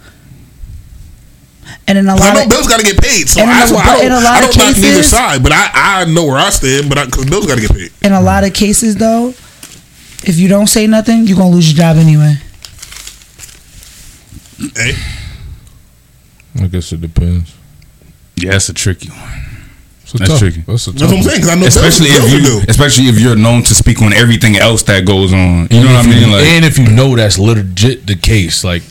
And in a 'Cause I know of Bill's got to get paid, so that's a- why I don't, a lot I of don't knock neither cases- side. But I, I know where I stand. But because Bill's got to get paid. in a lot of cases though, if you don't say nothing, you're gonna lose your job anyway. Hey, I guess it depends. Yeah, that's a tricky one. It's That's tough- tricky. That's, a That's what I'm saying. Because I know especially if you, will do. especially if you're known to speak on everything else that goes on. You know what I mean? Like, and if you know that's legit the case, like,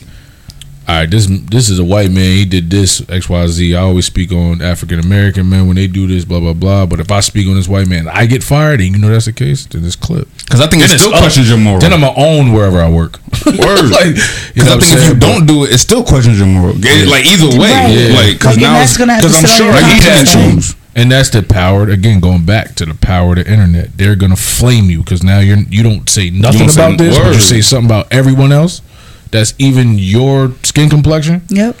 all right, this this is a white man. He did this X Y Z. I always speak on African American men when they do this, blah blah blah. But if I speak on this white man, I get fired, and you know that's the case. Then it's clip. 'Cause I think it still up. questions your moral. Then I'm gonna own wherever I work. Word. like, Because I think if you don't do it, it still questions your moral. It- Like either way, Right. like because Like, now, that's gonna have because I'm sure like, he had conscience. shoes. And that's the power again. Going back to the power of the internet, they're gonna flame you because now you're you don't say nothing don't say about this, but you say something about everyone else. That's even your skin complexion. Yep.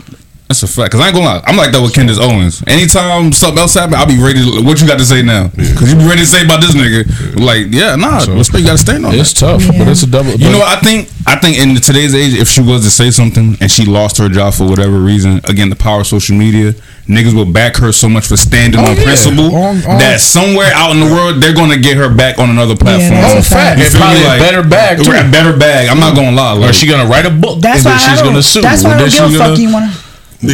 That's a fact. Cause I ain't gonna lie, I'm like that with Candace Owens. Anytime something else happen, I'll be ready. To, what you got to say now? Cause you be ready to say about this nigga. Like, yeah, nah, So- respect. You got to stand on. It's that. tough, but it's a double. You know what I think? I think in today's age, if she was to say something and she lost her job for whatever reason, again, the power of social media, niggas will back her so much for standing Oh, on yeah. principle On- on- that somewhere out in the world they're gonna get her back on another platform. that's oh, a Oh, fact. You And feel me? probably a better bag, too. right, better bag. I'm not gonna lie. Or Like, is she gonna write a book That's and why then I she's don't. gonna sue? That's why I don't give a fuck. gonna- You wanna?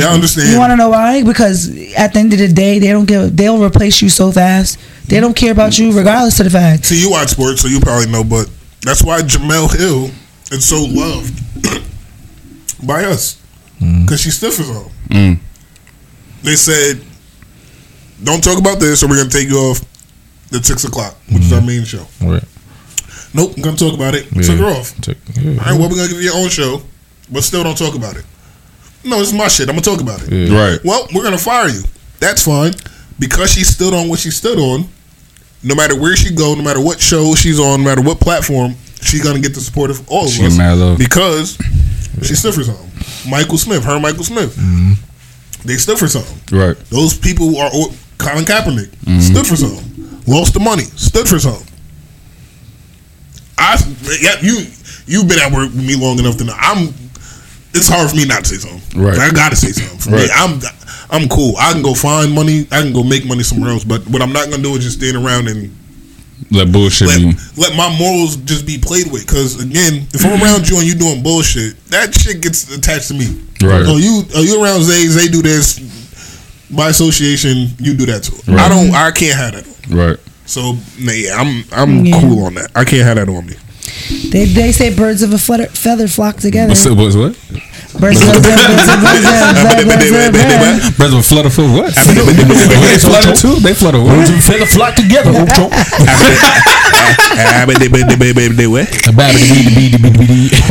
Yeah, I understand. You wanna know why? Because at the end of the day, they don't give. They'll replace you so fast. They don't care about you, regardless of the fact. See, you watch sports, so you probably know, but that's why Jemele Hill is so loved by us because she stiff as hell. Mm. They said, "Don't talk about this, or we're gonna take you off at six o'clock, which is our main show." Right. Nope, I'm gonna talk about it. Yeah. Took her off. Took- yeah. All right, well, we're gonna give you your own show, but still don't talk about it. No, it's my shit. I'm gonna talk about it. Yeah. right. Well, we're gonna fire you. That's fine because she stood on what she stood on. No matter where she go, no matter what show she's on, no matter what platform, she's gonna get the support of all of She us mad love. because she stood for something. Michael Smith, her and Michael Smith, Mm-hmm. they stood for something. Right. Those people are Colin Kaepernick Mm-hmm. stood for something. Lost the money, stood for something. I yeah, you you've been at work with me long enough to know I'm. It's hard for me not to say something. Right. I gotta say something. For me, I'm I'm cool. I can go find money. I can go make money somewhere else. But what I'm not gonna do is just stand around and Let bullshit let, be. let my morals just be played with. Because again, if I'm around you and you doing bullshit, that shit gets attached to me. Right. Oh, you are you around Zay? Zay do this. By association, you do that too. I don't. I can't have that. Right. So nah, yeah, I'm I'm Yeah. cool on that. I can't have that on me. They they say birds of a flutter, feather flock together. What's, what's what? Birds of a feather, birds of a feather, birds of a feather. Flutter for what? they flutter too. They flutter? Birds of a feather flock together.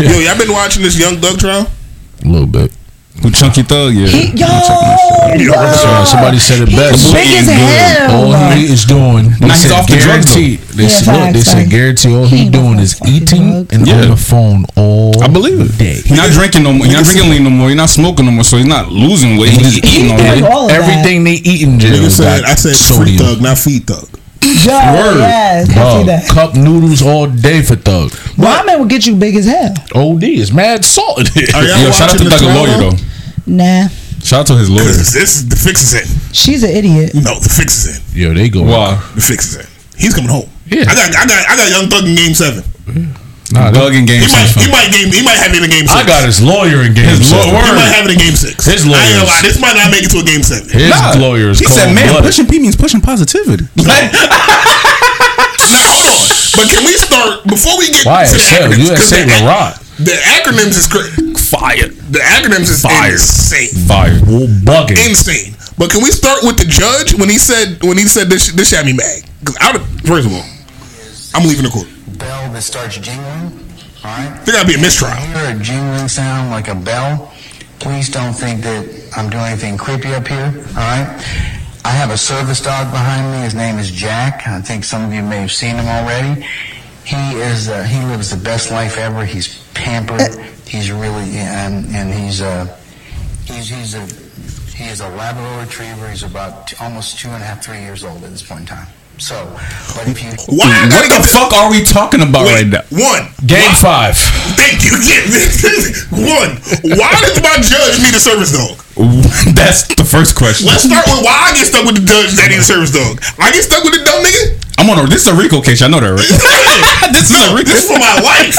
Yo, y'all been watching this Young Thug trial? A little bit. Who chunky thug? Yeah. He- Yo, So somebody said it best. He's big as hell. All he is doing, they Now he's said off the drugs, though. They Yeah, said, look, they facts, said facts. guarantee all He he doing is eating drugs. and Yeah. on the phone all I believe it. day. He's not drinking no more. He's not drinking lean no more. He's not smoking no more. So he's not losing weight. He's just eating all day. all that. Everything they eat in jail. Nigga is said, I said free thug, not feet thug. Yo, Word. yes, I see that. cup noodles all day for thug. Ramen will get you big as hell. OD is mad salt in it. Yo, shout out to the Thug a lawyer though? Though. Nah, Shout out to his lawyer. This, this the fix is in. she's an idiot. No, the fix is in. Yo, they go. Why? The fix is in. He's coming home. Yeah. I got, I got, I got Young Thug in Game Seven. Nah, Thug in game He might, he might game, he might have it in Game Six. I got his lawyer in game His seven. lawyer- He might have it in Game Six. His I ain't lie. This might not make it to a Game Seven. His Nah, lawyer is He said, cold "Man, blooded. pushing P means pushing positivity." Now hold on. But can we start before we get Why to the SL? acronyms? You 'cause say the, ac- Laurent. the acronyms is cra- Fire. the acronyms is Fire. insane. Fire. Well, bugging. insane. But can we start with the judge when he said when he said this this had me mad? 'Cause I would, first of all, I'm leaving the court. bell that starts jingling. All right. There gotta be a mistrial. When you hear a jingling sound like a bell, please don't think that I'm doing anything creepy up here. All right. I have a service dog behind me. His name is Jack. I think some of you may have seen him already. He is. Uh, he lives the best life ever. He's pampered. He's really and and he's uh he's he's a he is a Labrador Retriever. He's about t- almost two and a half, three years old at this point in time. So, but if you Why What the fuck are we talking about right now? One. Game Why- five. Thank you. Yeah. One. Why does my judge need a service dog? That's the first question. Let's start with why I get stuck with the judge that need a service dog. I get stuck with the dumb nigga. I'm on a. This is a Rico case. I know that, right? this is a Rico. this is for my life.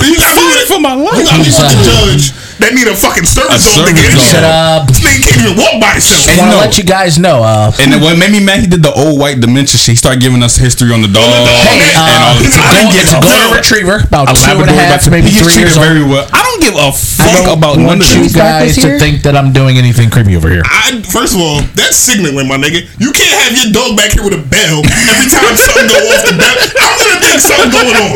You got me with for my life. You got me with the judge that need a fucking service A dog to service get in Shut up. This nigga can't even walk by himself. I And want to no. let you guys know. Uh, And then what made me mad, he did the old white dementia shit. He started giving us history on the dog. Hey, and uh, all the it's a I didn't get it's a no. golden retriever, about A two and a Labrador, half, but maybe he gets three treated years old. very well. I don't give a fuck about none of you this. guys to think that I'm doing anything creepy over here. I, first of all, that's signaling, my nigga. You can't have your dog back here with a bell every time something go off the bell. I'm gonna think something going on.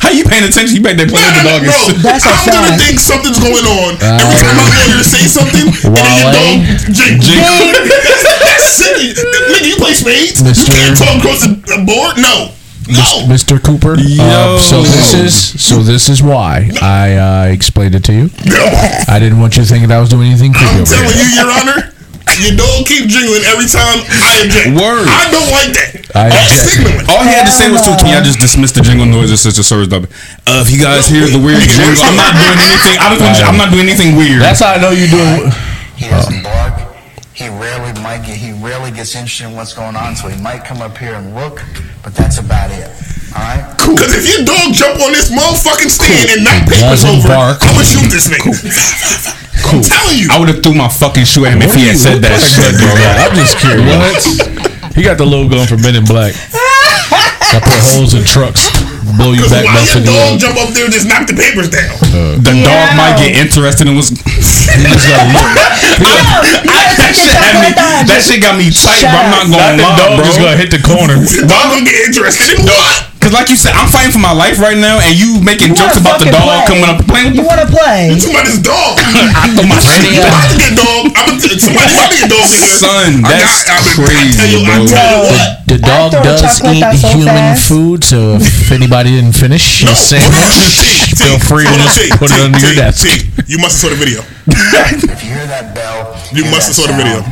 How you paying attention? You back there playing with the dog. and Bro, shit. That's a I'm gonna think something's going on every time I my lawyer say something, and then your Wale? dog jink. that's, that's silly. Nigga, you play spades? You can't talk across the the board? No. No. Mr. Cooper. Yo. Uh, so this is so this is why I uh, explained it to you. I didn't want you thinking I was doing anything creepy I'm over telling here. you, Your Honor, your dog keep jingling every time I object. Word. I don't like that. I That's object. signaling. All he had to say was, "Can y'all just dismiss the jingle noises such a service dog?" Uh, if you guys hear the weird jingle, I'm not doing anything. I just want you, I'm not doing anything weird. That's how I know you do. He doesn't bark. He rarely might get. He rarely gets interested in what's going on, so he might come up here and look, but that's about it. All right. Cool. Because if your dog jump on this motherfucking stand and knock papers Doesn't over, bark. I'm gonna shoot this nigga. I'm telling you. I would have threw my fucking shoe at him if he had said that shit, bro. I'm just curious. What? He got the logo gun for Men in Black. I put holes in trucks, blow you back why about your 50 dog jump up there and just knock the papers down? The dog might get interested and was. that, shit had me, that shit got me tight, but I'm not Not going the to dog bro. just gonna hit the corner. I'm gonna get interested in what? Cause like you said, I'm fighting for my life right now, and you making You jokes about the dog play. coming up playing You want to play? You talking about this dog? I throw my shit I'm about to get dog. I'm gonna, somebody about to get dog in here. Son, I got- I mean, I crazy, tell you, I bro. tell you what. The dog does eat so human fast. food, so if anybody didn't finish your sandwich, feel free to Hold on, just put it under your desk. You must have saw the video. If you hear that bell, You must have saw the video.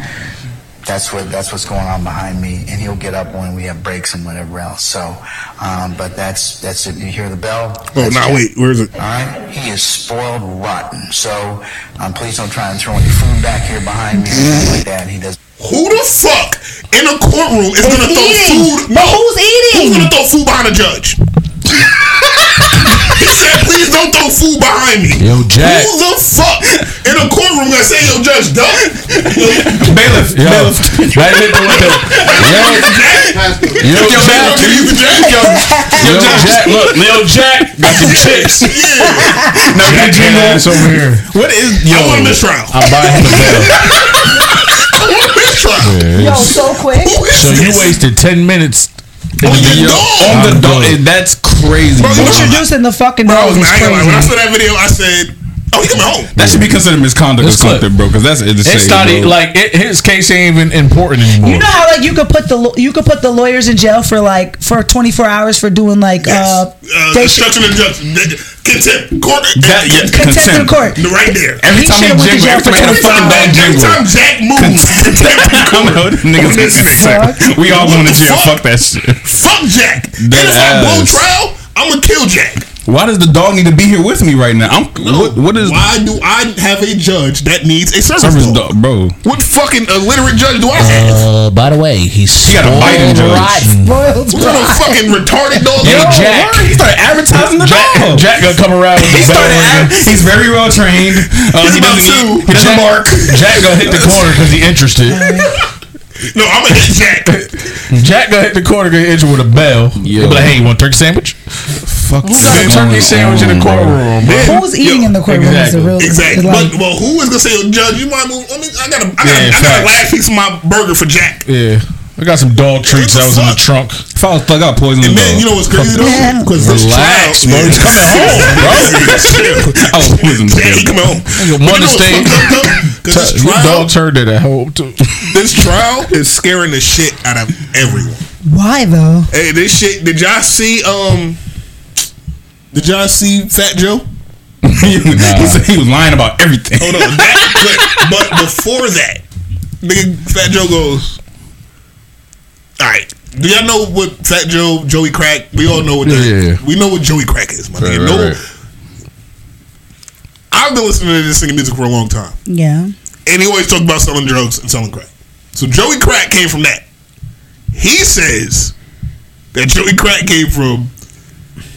Sound, That's what that's what's going on behind me, and he'll get up when we have breaks and whatever else. So, um, but that's that's it. You hear the bell? Oh, now Jack. wait. Where is it? All right, he is spoiled rotten. So, um, please don't try and throw any food back here behind me or anything like that. He does. Who the fuck in a courtroom is gonna throw food? But who's eating? Who's gonna throw food behind a judge? he said, "Please don't throw food behind me." Yo, Jack. Who the fuck in a courtroom gonna say, "Yo, judge, dumb"? Bailiff, Yo, bailiff. that hit the window. Yo, yo, Jack, Can you the judge? yo, yo, Jack, look, Lil Jack got some chips. Yeah. No, Jack you your ass over here. What is I yo? want a mistrial. I'm buying him a bell. I want a mistrial. Yo, so quick. Who is So you this? wasted ten minutes. In On the dog. on the I'm dog. good. That's crazy, Bro, bro. you know- Introducing the fucking Bro, dog is I ain't. When I saw that video, I said, "Oh, he coming home." That should be considered misconduct This or something, clip. bro. Because that's it's It's not e- like it, his case ain't even important anymore. You know how like you could put the you could put the lawyers in jail for like for 24 hours for doing like Yes. uh, Uh, they should obstruction of justice, contempt, court, That- yeah, contempt in court. right there. Every He time he should've went to jingle, every time for he hit a 24 fucking dog Every time Jack moves, contempt in I know, court. niggas On this nigga. We all going to jail. Fuck. Fuck that shit. Fuck Jack. And Dead if I blow trial, I'm gonna kill Jack. Why does the dog need to be here with me right now? I'm what? What is Why do I have a judge that needs a service, service dog? dog, bro? What fucking illiterate judge do I have? Uh, by the way, he's He got a Biden judge. rotten. Spoiled what kind of fucking retarded dog? Yo, is that? Jack. He started advertising the Jack, dog. Jack gonna come around with He the started. Ad- he's very well trained. Uh, He's he about doesn't. two. He, he Jack, bark. Jack gonna hit the corner because he interested. No, I'm gonna hit Jack. Jack gonna hit the corner, get injured with a bell. Yo. He'll be like, hey, you want a turkey sandwich? Fuck. Who got a turkey sandwich in the courtroom, bro? Who's eating Yo, in the courtroom is a exactly. real Exactly. like, but well, who is gonna say, "Yo, Judge, you might move"? I mean, I got a, I got, Yeah, a, I got a last piece of my burger for Jack. Yeah. I got some dog treats that was in the trunk. If I was plug out poison And the then you know what's crazy though? Yeah. Because this Relax, trial, bro. He's coming home, bro. Chill. I was poison the Yeah, he dog. coming home. Nigga, But one to what's stay- fucked up, though? 'Cause this Your trial, dogs heard that at home too. this trial is scaring the shit out of everyone. why though? Hey, this shit. Did y'all see? Um, did y'all see Fat Joe? he said he was lying about everything. Hold on. That, but, but before that, nigga, Fat Joe goes. All right. Do y'all know what Fat Joe, Joey Crack? We all know what that. Yeah, yeah. We know what Joey Crack is, my Right, nigga. right, No, right. I've been listening to this singing music for a long time, Yeah. and he always talk about selling drugs and selling crack. So Joey Crack came from that. He says that Joey Crack came from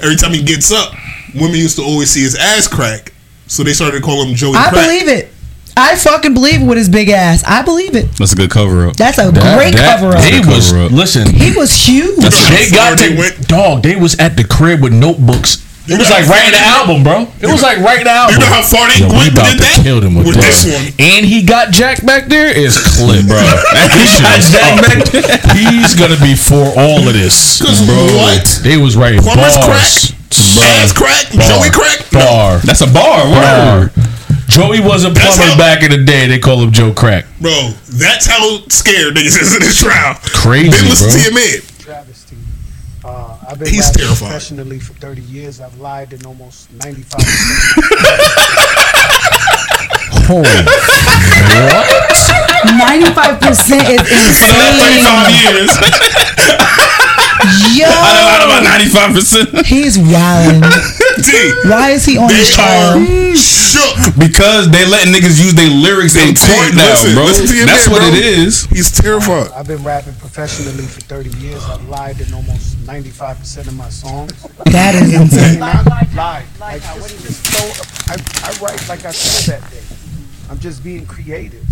every time he gets up, women used to always see his ass crack, so they started to call him Joey I Crack. believe it. I fucking believe it with his big ass. I believe it. That's a good cover up. That's a That- great that- cover up. He was listen. He was huge. They got to dog. They was at the crib with notebooks. It was like writing the album, bro. It was like writing the album. You know how far they Yo, we went about did to that? kill them with, With this. this one. And he got Jack back there. Is clip, bro. he got Jack back there. He's gonna be for all of this, 'Cause bro. what? They was writing Plumber's bars. Bro. Ass crack, Bar. Joey Crack. Bar. That's a bar. Bar. Word. Joey was a plumber how- back in the day. They call him Joe Crack. Bro, that's how scared niggas is in this trial. Crazy, Then listen bro. to your man. travesty. I've been He's rapping terrifying. professionally for 30 years. I've lied in almost 95 Holy Ninety-five percent is insane. years. Yo, Out of about ninety five percent. he's wilding. D, Why is he on they this trial? shook. Because they letting niggas use their lyrics in T, court now, listen, bro. listen to your That's man, what bro. it is. He's terrified. I've been rapping professionally for 30 years. I've lied in almost 95% of my songs. That is insane. Not lied. Like, this is so, I, I write like I feel that day. I'm just being creative.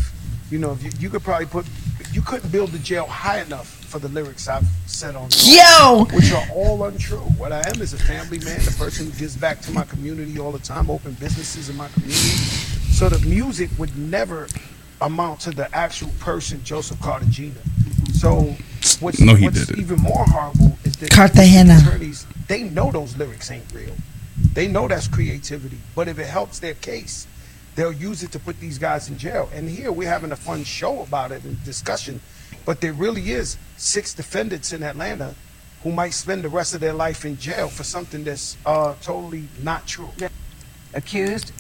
You know, if you, you could probably put, you couldn't build the jail high enough for the lyrics I've said on songs, Yo, which are all untrue. What I am is a family man, the person who gives back to my community all the time, open businesses in my community. So the music would never amount to the actual person, Joseph Cartagena. So what's, No, he what's did it. even more horrible is that Cartagena. attorneys, they know those lyrics ain't real. They know that's creativity. But if it helps their case, they'll use it to put these guys in jail. And here we're having a fun show about it and discussion. But there really is six defendants in Atlanta who might spend the rest of their life in jail for something that's uh, totally not true. Accused?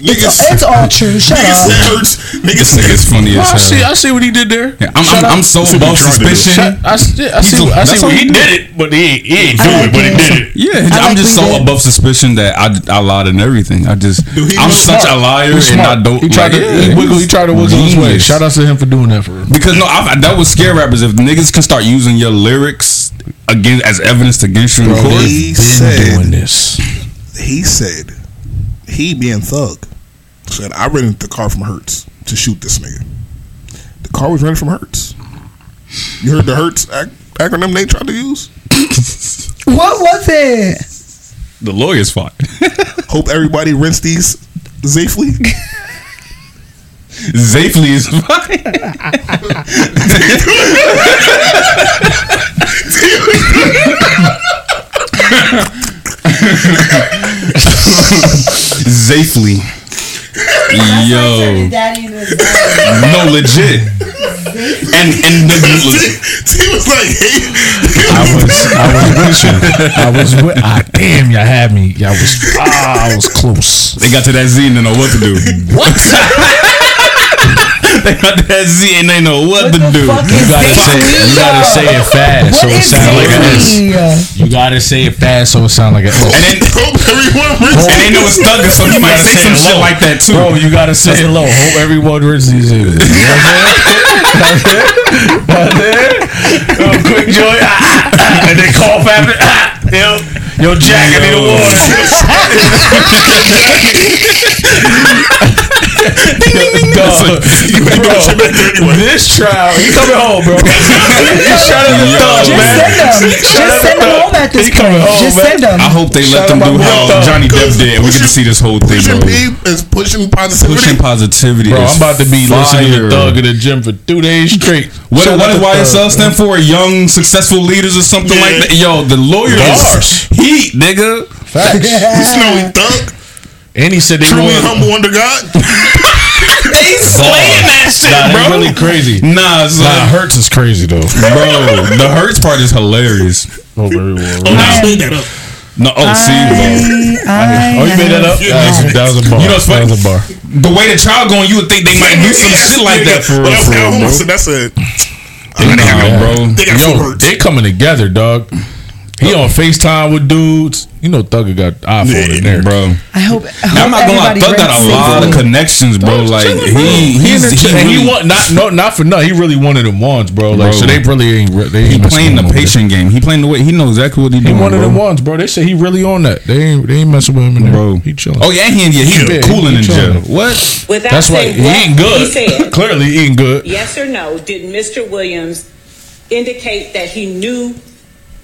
It's, it's all true. Shut Niggas up. said hurts. Niggas nigga's funny as hell. I see what he did there. Yeah, I'm, I'm. I'm so above he tried to do. suspicion. Shut- I see. I see. a- I see what he he did it, but he, he ain't I do like it. But he did it. Yeah, I I'm like just so did. above suspicion that I, I lied in everything. I just Dude, I'm was such smart. a liar He's and I don't. He tried like, to yeah, he wiggle. He tried to wiggle his way. Shout out to him for doing that for real. Because no, I, that would scare rappers if niggas can start using your lyrics against as evidence against you in Bro, court. He Been said, doing this. he said, he being thug, said, I rented the car from Hertz to shoot this nigga. The car was rented from Hertz. You heard the Hertz ac- acronym they tried to use? What was it? The lawyer's fought. Hope everybody rents these safely. Zafely is fine. Zafely. Yo. No, legit. And and the, he was like, hey. I was, I was with you. I was with. Ah, damn, y'all had me. Y'all was. Ah, I was close. they got to that Z and they know what to do. What? they got that Z and they know what, to do. You gotta say. You gotta say it fast, so it sound like an S. You gotta say it fast, so it sound like an S. And then Hope everyone rents and they know it's thugging, so he You might gotta say some it shit like that too. Bro, you gotta say it low. Hope everyone reads these. You know what I'm saying? That's it. Yo, quick joy. And then cough after. Ah, yo, yo, Jack, I need a water. Dog, bro, this trial, he coming home, bro. Shout out to Yo. Thug, Just man. send them. Just send them home at this He point. home, Just man. send them. I hope they let them do my how boy, Johnny Depp did, and we get to see this whole thing, Pushing bro. P is pushing positivity. Pushing positivity, Bro, I'm about to be listening to. Thug in the gym for two days straight. What, what does YSL stand for? Young successful leaders or something Yeah. like that. Yo, the lawyer Bars. heat, nigga. Facts. Snowy thug. And he said they Truly want. humble under God. They slaying that shit, Nah, bro. they really crazy. Nah, son. Nah, Hertz is crazy though. bro. The Hertz part is hilarious. Oh, very well. Oh, nah, made that up. No, oh, see, bro. I, Oh, you made that up? That was, that was a bar. You know what's that funny? was a bar. The way the trial going, you would think they might do some shit like that for But real, that's, for real, bro. that's, that's a They Nah, got- bro. They Yo, they coming together, dog. He on FaceTime with dudes. You know, Thugger got iPhone in there, bro. I hope. I hope I'm not gonna lie, Thug got a lot of connections, bro. Like he, He, he's, in he, and he want not no not for nothing. He really wanted of them ones, bro. Like Bro. so, they really ain't. re- They he ain't messing playing the him over patient game. He playing the way he knows exactly what he there. doing. He one of bro. them ones, bro. They say he really on that. They ain't. They ain't messing with him in there, Bro. He chilling. Oh yeah, he yeah, he's Yeah, cooling he in jail. What? Without That's right. saying He ain't good. He Clearly, he ain't good. yes or no, did Mr. Williams indicate that he knew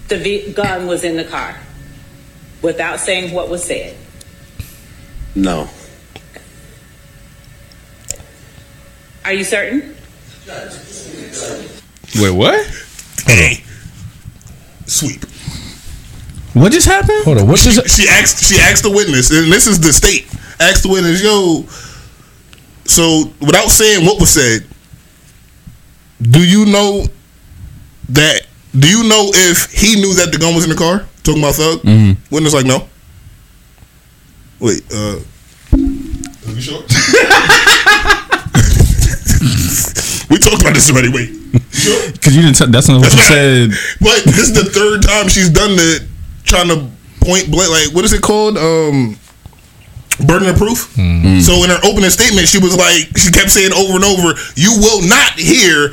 the gun was in the car without saying what was said? No. Are you certain? Wait, what? Hey, sweep. What just happened? Hold on. What's She, she asked. She asked the witness, and this is the state. Asked the witness, "Yo, so without saying what was said, do you know that? Do you know if he knew that the gun was in the car? Talking about Thug. Mhm. Witness like no. Wait, uh, are you sure? we talked about this already. Wait, sure? Because you didn't. T- that's not what you said. But this is the third time she's done the trying to point blank. Like, what is it called? Um, burden of proof. Mm. So in her opening statement, she was like, she kept saying over and over, "You will not hear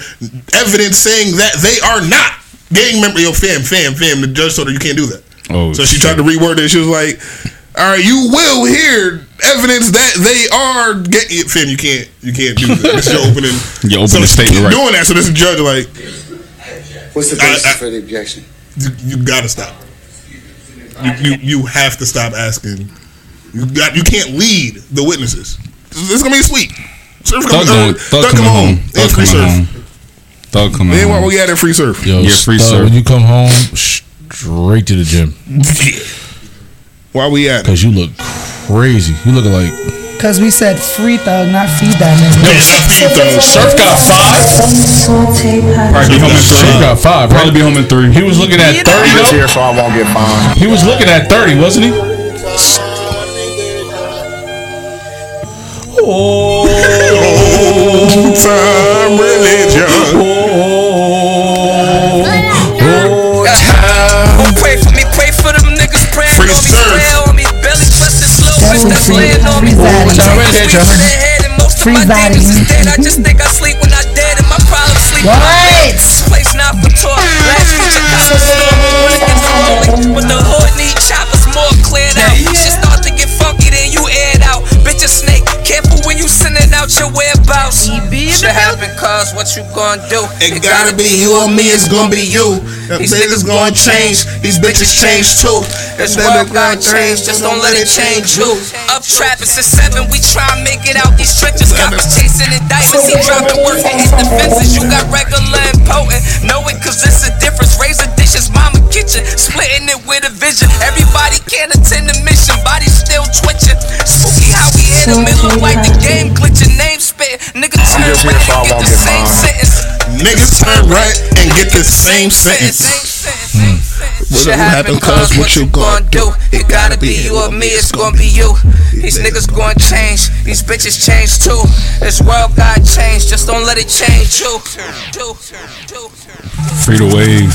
evidence saying that they are not gang member." Yo, fam, fam, fam. The judge told her you can't do that. Oh, So she tried to reword it. She was like, "All right, you will hear evidence that they are get fam. You can't, you can't do that. This is your opening, Your so opening she statement, right. Doing that, so this judge like, What's the basis I- for the objection? you, you gotta stop. You, you you have to stop asking. You got you can't lead the witnesses. This is gonna be sweet. Surf Thug coming, going. Thug Thug coming coming home. home. Thug And free coming surf. home. Thug coming Man, home. why we had in free surf? Yo, Yeah, free Thug, serve. When you come home, straight to the gym Why we at? because you look crazy. You look like Because we said free thug, not feed that nigga. Surf got five. Probably be home in three. Surf got five. Probably be home in three. He was looking at thirty. I'm just though? here so I won't get fined. He was looking at thirty, wasn't he? Old time religion. Oh. And most of Free my Zaddy. demons. I just think I sleep when I dead and my problem sleep when I dead. This place not for talk. Last week Shit happen, cause what you gonna do? It gotta be you or me, it's gonna be you. These niggas gonna change, these bitches change too. This world got change, just don't let it change you. Up trapping since seven, we try and make it out these trenches. Coppers chasing indictments, he dropping work and hit the fences. You got regular and potent, know it cause it's a difference. Razor dishes, mama kitchen, splitting it with a vision. Everybody can't attend the mission, body still twitching. Spooky how we hit him, like the game glitching. Name spit, nigga turn just here right so I and get won't the same sentence. Niggas turn right and get the same sentence. Shit happen cause what you gonna do? It gotta be you or me, it's gonna be you. These niggas gonna change, these bitches change too. This world got change, just don't let it change you. Free to wave.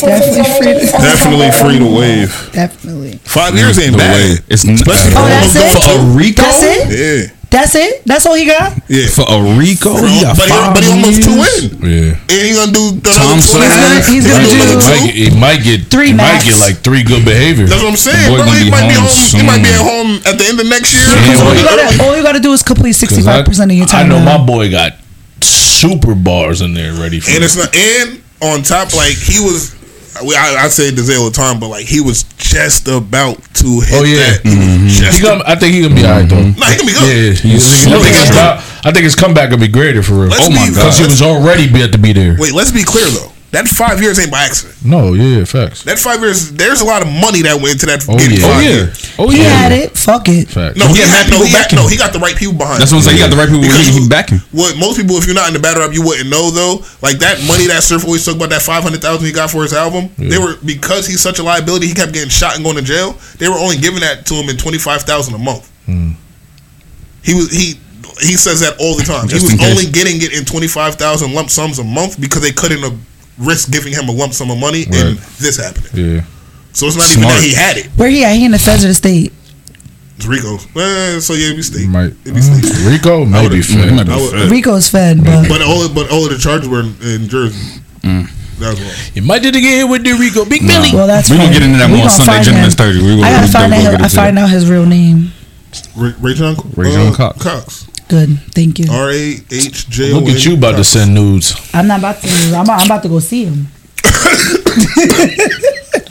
Definitely free. To, Definitely free to wave. definitely. Five years ain't The bad. wave. It's Especially Oh, that's almost it? for a Rico. That's it. Yeah, That's it. That's all he got. yeah. For a Rico, For- he got but, he, five but he almost two years. in. Yeah. And he gonna do the Tom other Sawyer. twenty. He's gonna- he's He gonna do do- another He two. might, get, he might get Three he max. might get like three good behaviors. That's what I'm saying. Bro, he might be home home. He might be at home at the end of next year. Yeah, All you gotta, all you gotta do is complete sixty five percent of your time. I time. know my boy got super bars in there ready for and it. it's not. And on top, like he was. I, I say this all the time, but like he was just about to hit Oh, yeah. that. Mm-hmm. He gonna, I think he gonna be alright though. Nah, he gonna be good. Yeah, I, think his. I think his comeback gonna be greater for real. Let's oh my be- god, because he was already about to be there. Wait, let's be clear though. That five years ain't by accident. No, yeah, facts. That five years, there's a lot of money that went into that. Oh, yeah. five Oh, yeah. years. Oh He had it. Fuck it. facts. No, He he, had had, no, people he had, backing no, he got the right people behind. That's what I'm saying. He got the right people. Because He, he backing. What most people, if you're not in the battle rap, you wouldn't know though. Like that money that Surf always talk about that five hundred thousand he got for his album. They were because he's such a liability. He kept getting shot and going to jail. They were only giving that to him in twenty five thousand a month. Hmm. He was he he says that all the time. Just he was only getting it in twenty five thousand lump sums a month because they couldn't have risk giving him a lump sum of money and this happening. Yeah. So it's not even that he had it. Where he at? He in the feds or the state? It's Rico's. Eh, so yeah, we stay. Might It'd be state. Rico maybe would've- fed. might be I fed. Rico's fed, but But all but all of the charges were in, in Jersey. That's why. You might did again with the Rico. Big Nah. Billy. well, that's We gonna get into that We more on Sunday, find Gentleman's him. 30. We gonna- I gotta we find gonna out. go I find out his real name. Ray, Ray John, Ray John uh, Cox. Cox. Good, thank you. R A H J O. Look at you about to send nudes. I'm not about to. I'm about, I'm about to go see him.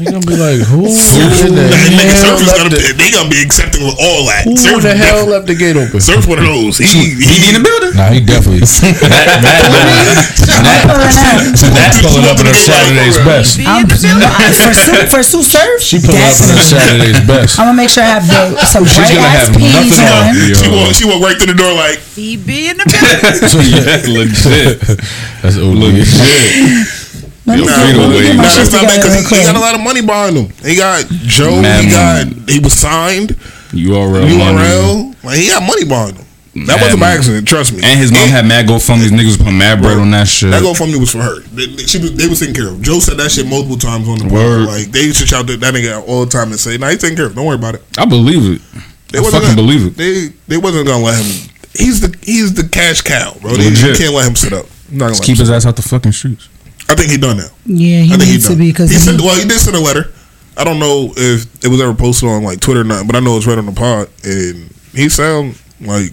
They gonna be like, who in the That nigga hell Surf is left gonna the, be, they gonna be accepting with all that. who Surf, the hell left the gate open? Surf one of those. He, He he, in the building. Nah, he definitely. that, that, that pulling up in her Saturday's best. I'm, for Tsu, for Tsu Surf, She pulling up in her Saturday's best. I'm gonna make sure I have the, some She's bright gonna have peas nothing on. on. she uh, walked she walked right through the door like He be in the building. yeah, legit. That's OG. Legit. Let me get- let me get my nah, shit not together because he, he got a lot of money behind him. He got Joe. Mad he got he was signed. URL. money. URL. Like he got money behind him. That Mad wasn't by accident. Trust me. And his mom had mad GoFundMe's. Niggas was putting mad bread on that shit. That GoFundMe was for her. They, they- she was, they was taking care of. Joe said that shit multiple times on the Word. Like they used to shout that, that nigga all the time and say, "Nah, he's taking care of. Don't worry about it." I believe it. They I fucking gonna, believe it. They they wasn't gonna let him. He's the he's the cash cow, bro. They, you can't let him sit up. Not gonna Just keep his ass out the fucking streets. I think he done now. Yeah, he I think needs to done. be because he sent. Well, he did send a letter. I don't know if it was ever posted on like Twitter or not, but I know it's right on the pod, and he sound like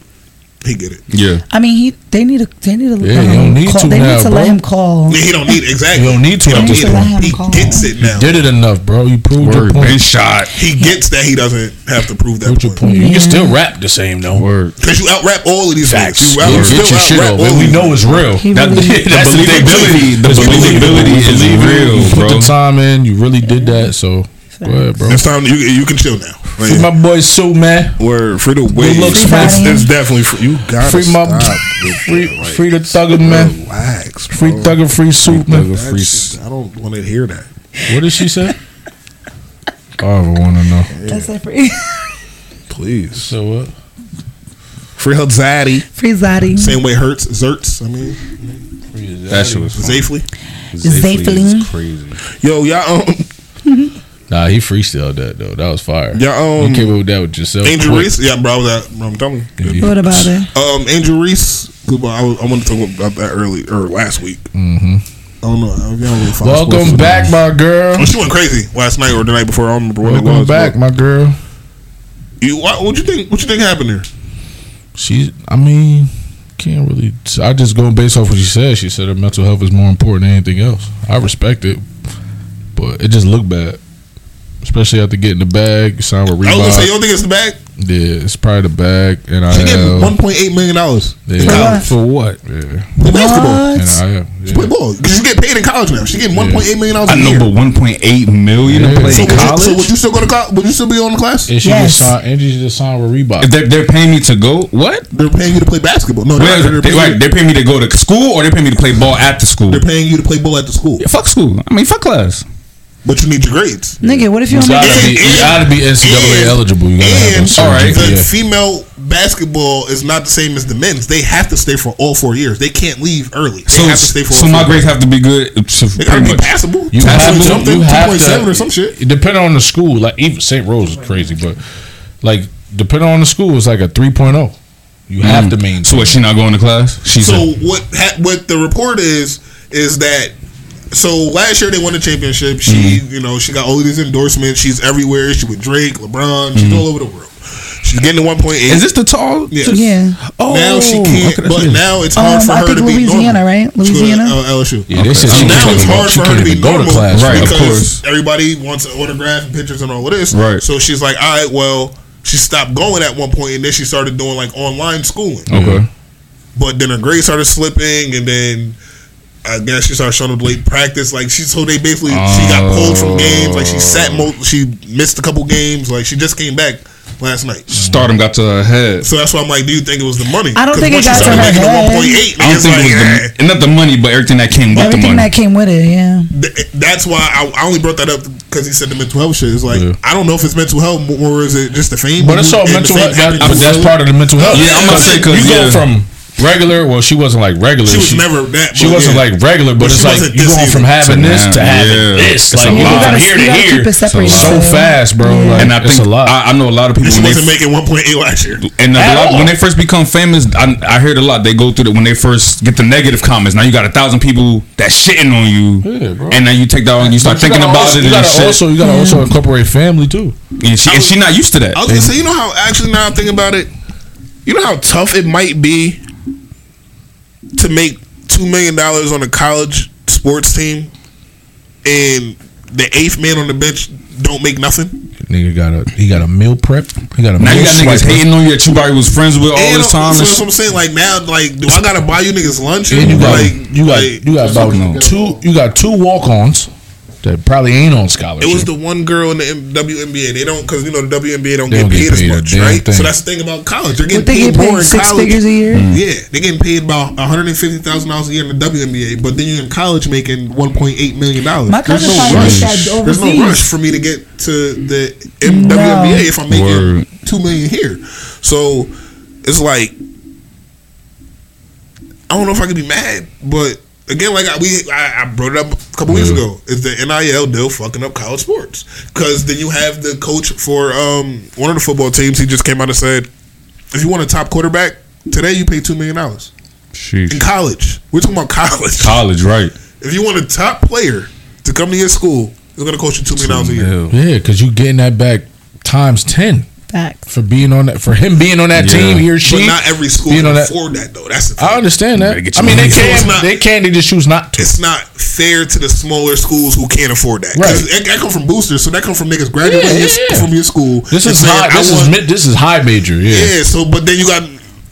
he get it. Yeah. I mean, he they need to they need to Yeah, let him don't need call, to they now, need to bro. let him call. Yeah, he don't need exactly. You don't need to He at don't this need point. it. He call. gets it now. Did it enough, bro. You proved your Word. point. Been shot. He gets that he doesn't have to prove that Proved your point. point. You can still rap the same though. Word. Because you out rap all of these Facts. niggas. You Yeah, out, get still your shit out-rap off, all and we know it's real. He That, the That's the thing. believability, the believability is believe it. real, You put the time in. You really did that. So go ahead, bro. It's time you you can chill now. Free my boy Tsu, man. Word free the way. looks, it's, man. it's definitely free. You gotta Free my stop with free, that, like, free the thugger, man. Relax, bro. Free thugger, free soup, man. That's free just- I don't want to hear that. What did she say? I ever want to know. That's it for you. Please. So what? Free her Zaddy. Free Zadi. Same way Hertz Zerts. I mean, That shit was fun. Zafely. Zafely. is crazy. Yo, y'all um, Nah, he freestyled that though. That was fire. y'all um, you came up with that with yourself. Angel quick. Reese. Yeah, bro, I was at. Bro, I'm telling you. What about it? Um, Angel Reese. good boy, I, was, I wanted to talk about that early or last week. Mm-hmm. I don't know. I don't really follow Welcome back, my girl. Oh, she went crazy last night or the night before. I don't remember what it Welcome was. back, my girl. You, what, what you think? What you think happened there? She, I mean, can't really. I just go based off what she said. She said her mental health is more important than anything else. I respect it, but it just looked bad, especially after getting the bag. You signed with Reebok. I was gonna say, you don't think it's the bag? Yeah, it's probably the bag, and I She getting have one point eight million dollars in college. For what? yeah, Play basketball. and I have. She play ball. She get paid in college now. She getting one point eight million dollars. I know, but 1.8 million to play so, in would you, college. so would you still go to college? Would you still be on the class? And she Yes. just signed. And she just signed with Reebok. If they're, they're paying me to go, what? They're paying you to play basketball. No, they're, they're, they, paying, right, they're paying me to go to school, or they're paying me to play ball at the school. they're paying you to play ball at the school, Yeah, fuck school. I mean, fuck class. But you need your grades. Nigga, what if you You don't make gotta be, you gotta be NCAA and- eligible. You gotta And certain Alright. the GPA. female basketball is not the same as the men's. They have to stay for all four years. They can't leave early. They So, have to stay for so all my grades years. have to be good. So They gotta be much. passable. You Two have point to. something, You have point to. seven or some shit. Depending on the school, like even St. Rose is crazy, but like depending on the school, it's like a 3.0. You have mm. to maintain. So what? She not going to class? She's So what? Ha- what the report is is that. So last year they won the championship. She, Mm-hmm. you know, she got all these endorsements. She's everywhere. She with Drake, LeBron. She's Mhm. all over the world. She's getting to one point eight. Is this the tall? Yes. Yeah. Oh, now she can't. okay, but good. now it's hard Um, for I her think to be Louisiana, normal. right? She go to, Louisiana? uh, LSU. Yeah, they said So she now can't it's hard for her to be even go to normal, class. Right, of Because course. everybody wants an autograph and pictures and all of this. Right. So she's like, all right, well, she stopped going at one point, and then she started doing like online schooling. Okay. But then her grades started slipping, and then I guess she started showing up late practice. Like she, so they basically she got pulled from games. Like she sat, mo- she missed a couple games. Like she just came back last night. Stardom got to her head. So that's why I'm like, do you think it was the money? I don't think it once she got to started her making the head. 1.8, I don't think like, it was eh. the, not the money, but everything that came with Everything the money. that came with it, yeah. Th- That's why I, I only brought that up because because he said the mental health shit. It's like I don't know if it's mental health or is it just the fame. But it's all mental health. That, but that's part of the mental health. Yeah, I'm gonna say 'cause, you go yeah. from regular. Well, she wasn't like regular. She was never that, She but wasn't yeah. like regular, but, But it's like you this going from having this to having yeah. this. It's Like you go from here gotta to here keep it separated. so fast, bro. Like, and I think a lot. I, I know a lot of people She when they wasn't making 1.8 last year. And lot, when they first become famous, I, I heard a lot. They go through that when they first get the negative comments. Now you got a thousand people that shitting on you, and then you take that and you start But you thinking about also, it You gotta also you gotta also incorporate family too. and she and she not used to that. I was gonna say, you know how actually now I'm thinking about it, you know how tough it might be to make two million dollars on a college sports team, and the eighth man on the bench don't make nothing. Nigga got a he got a meal prep. He got a Now meal you got niggas swiper. hating on you that you probably was friends with all And this time. So that's what I'm saying. Like now, like do I gotta buy you niggas lunch? And you got like you got like, you got about two you got two walk ons that probably ain't on scholarship. It was the one girl in the M- WNBA. They don't because you know the WNBA don't They get don't get paid as much, right? thing. So that's the thing about college. They're getting they paid get more in six college. figures a year? Hmm. Yeah, they're getting paid about one hundred and fifty thousand dollars a year in the WNBA, but then you're in college making one point eight million dollars. My There's no rush. There's no rush for me to get to the M- No. WNBA if I'm making Word. two million here. So it's like I don't know if I could be mad, but again, like I, we, I, I brought it up a couple weeks ago. Is the NIL deal fucking up college sports? Because then you have the coach for um, one of the football teams. He just came out and said, if you want a top quarterback today, you pay two million dollars in college. We're talking about college. College, right? If you want a top player to come to your school, it's going to cost you two million dollars a year. Yeah, because you're getting that back times ten Facts. for being on that for him being on that Yeah. team. He or she. But not every school being can on that. afford that though. That's the thing. I understand that. Get I your mean, they money. So it's can. not- They can. They just choose not to. it's not fair to the smaller schools who can't afford that. Right. 'Cause That, that come from boosters, so that come from niggas graduating Yeah, yeah, yeah. from your school. This and is saying, high. I This is want- mid, this is high major. Yeah. yeah. So, but then you got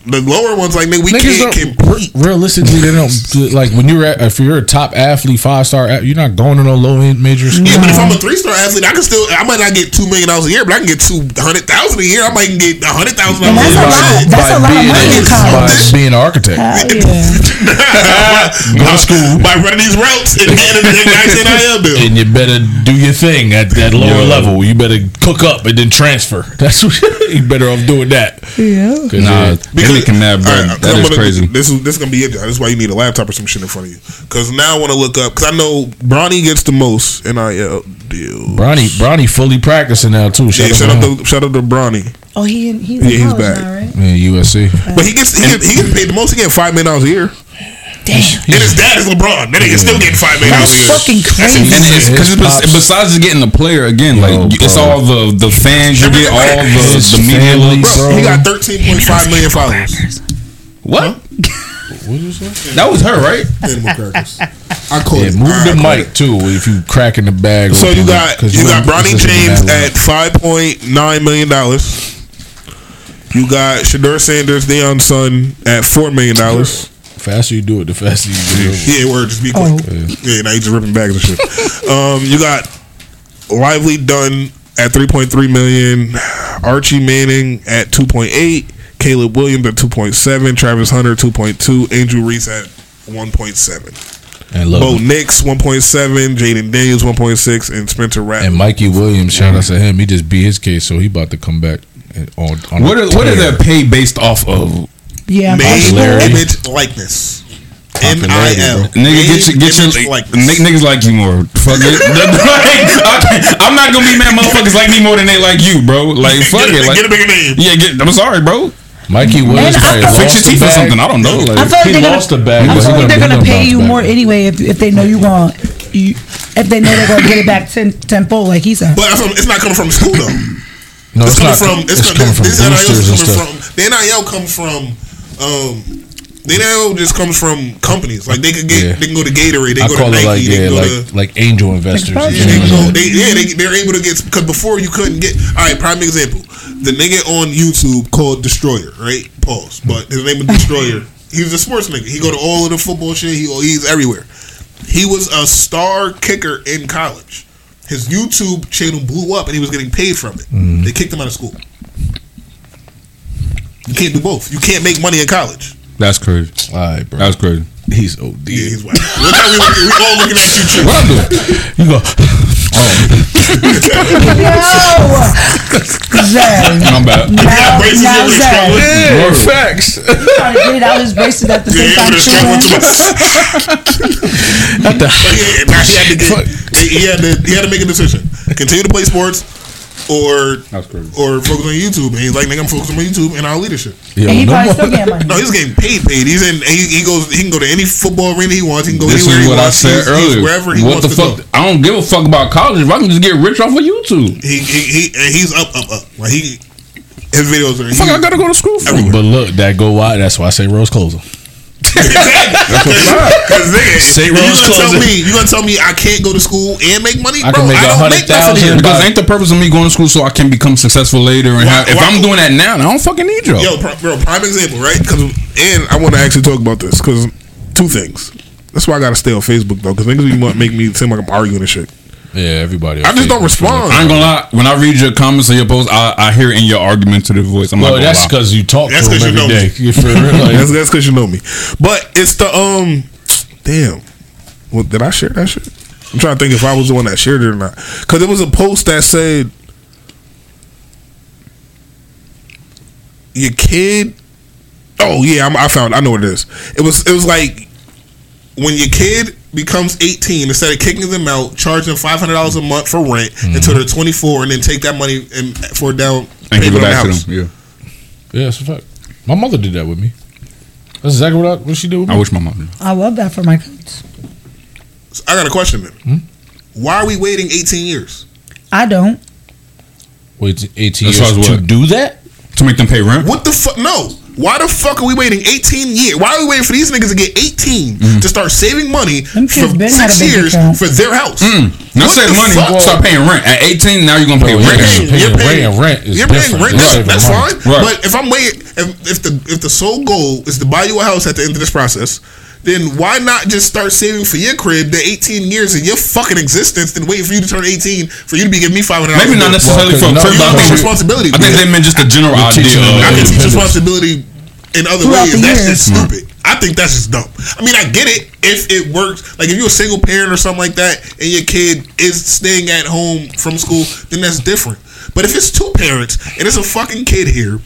the lower ones like nigga, we Niggas can't compete. Realistically, they don't do- like when you're at, if you're a top athlete, five star. You're not going to no low end major school. Yeah, but if I'm a three star athlete, I can still. I might not get two million dollars a year, but I can get two hundred thousand a year. I might get a hundred thousand And dollars a that's a lot. That's a lot of being, money by being an architect. Hell yeah. Go to school. by running these routes and getting the nice NIL bill. And you better do your thing at that lower Yeah. level. You better cook up and then transfer. That's what you better off doing that. Yeah. 'Cause, Nah, yeah, they making mad bread. Alright, 'cause that I'm is gonna- crazy. This is this is gonna be it. John. This is why you need a laptop or some shit in front of you. Because now I want to look up. Because I know Bronny gets the most NIL deal. Bronny, Bronny fully practicing now too. Yeah, Shout shout out out to shout out to Bronny. Oh, he in, he's Yeah, he's back. now, right? Yeah, USC. But he gets he, gets he gets paid the most. He get five million dollars a year. Damn. And his dad is LeBron. That nigga still getting five million dollars a year. That's fucking crazy. And it's because it's, besides just getting the player again, like Yo, it's all the the fans you get, all the His the media family, looks. bro. He got thirteen point five million followers. What? That was her, right? Animal crackers. I call Yeah, it. move I the call mic too if you cracking the bag. So you got got 'cause you got don't Bronny James at five point nine million dollars. You got Shedeur Sanders, Deion Son at four million dollars. Faster you do it, the faster you get over. Yeah, word. Just be quick. Yeah, now you just ripping bags and shit. um, you got Livvy Dunne at three point three million. Archie Manning at two point eight. Caleb Williams at two point seven. Travis Hunter two point two. Angel Reese at one point seven. And look, Bo Nix one point seven. Jayden Daniels one point six. And Spencer Rattler. and Mikey Williams, shout out to him. He just beat his case, so he about to come back. On, on What are what are their pay based off of? Yeah. Name, image, likeness. N I Popularity, L. bro. Nigga, get your get your Image, like, niggas like you more. Fuck it. Like, I'm not gonna be mad. Motherfuckers like me more than they like you, bro. Like fuck Get it. Like, get a bigger name. yeah, get, I'm sorry, bro. Mikey Williams probably feel- Fix lost your the teeth or bag. something. I don't know. Like, I feel like He they're gonna, the bag, I feel like they're gonna- gonna he gonna pay you bounce more anyway if, if they know you going you if they know they're gonna get it back ten tenfold like he said. But that's it's not coming from the school though. No, it's, it's, coming not. from. It's, It's, coming, coming from this NIL boosters and coming stuff. from. The NIL comes from. Um, the NIL just comes from companies. Like they could get, Yeah. they can go to Gatorade, they I go call to it Nike, like they yeah, can go like to. like angel investors. Like Yeah, they can go. Yeah. They, yeah, they, they're able to get because before you couldn't get. All right, prime example: the nigga on YouTube called Destroyer, right? Pause. But his name is Destroyer. He's a sports nigga. He go to all of the football shit. He he's everywhere. He was a star kicker in college. His YouTube channel blew up, and he was getting paid from it. Mm-hmm. They kicked him out of school. You can't do both. You can't make money in college. That's crazy. All right, bro. That's crazy. He's OD. Yeah, he's white. Look how we, we all looking at you. Too. What I do? You go. Zay. My bad. Now, braces now over Zay. Yeah, Word. facts. Trying to get it out his braces at the same Yeah, time. with a struggle. At the, But yeah, he had to get, he had to he had to make a decision: continue to play sports or or focus on YouTube. And he's like, nigga, I'm focusing on YouTube and our leadership. Yo, And he no probably more- still getting money. No, he's getting paid. Paid. He's in. He, he goes. He can go to any football arena he wants. He can go This anywhere is he what I wants. said He's- he's earlier. wherever he what wants the to fuck? go. I don't give a fuck about college. If I can just get rich off of YouTube. He he, he he's up up up. Like he his videos are. Fuck, I gotta go to school for. Everywhere. But look, that go wide. That's why I say Rose closer. Because nigga, Say you Rose gonna tell closer. me you gonna tell me I can't go to school and make money, I bro? can make I a don't hundred make nothing here. Because by- ain't the purpose of me going to school so I can become successful later and Why- have, if why- I'm doing that now, I don't fucking need you. Yo, pri- bro, prime example, right? Because and I want to actually talk about this because two things. That's why I gotta stay on Facebook though, because niggas be want make me seem like I'm arguing and shit. Yeah, everybody. I just don't respond. I ain't gonna lie. When I read your comments or your posts, I, I hear in your argumentative voice. I'm Well, not that's because you talk That's to because you know day. me. You feel real? Like, that's that's because you know me. But it's the um, damn. Well, did I share that shit? I'm trying to think if I was the one that shared it or not. Because it was a post that said your kid. Oh yeah, I'm, I found. I know what it is. It was. It was like when your kid becomes 18, instead of kicking them out, charge them five hundred dollars a month for rent mm-hmm. until they're 24, and then take that money and for down and payment give it on the to house. them. Yeah. yeah, that's a fact. My mother did that with me. That's exactly what, I, what she did with me. I wish my mom. I love that for my kids. So I got a question then. Hmm? Why are we waiting 18 years? I don't. Wait, 18 As years to what? do that? To make them pay rent. What the fuck? No. Why the fuck are we waiting 18 years? Why are we waiting for these niggas to get 18 Mm-hmm. to start saving money Them for kids been had a six years account. for their house? Mm. Now What save the money. fuck? Start paying rent at 18. Now you're gonna pay Bro, rent. you're paying- you're paying rent is you're paying rent. than That's, that's fine. Right. But if I'm waiting, if, if the if the sole goal is to buy you a house at the end of this process, then why not just start saving for your crib the 18 years of your fucking existence, then waiting for you to turn 18 for you to be giving me 500 Maybe not necessarily for no, crib. You I think think responsibility. I think they meant just a general You're teaching idea. them I of- can teach responsibility in other Throughout ways. That's years. just stupid. I think that's just dumb. I mean, I get it if it works. Like if you're a single parent or something like that, and your kid is staying at home from school, then that's different. But if it's two parents and it's a fucking kid here,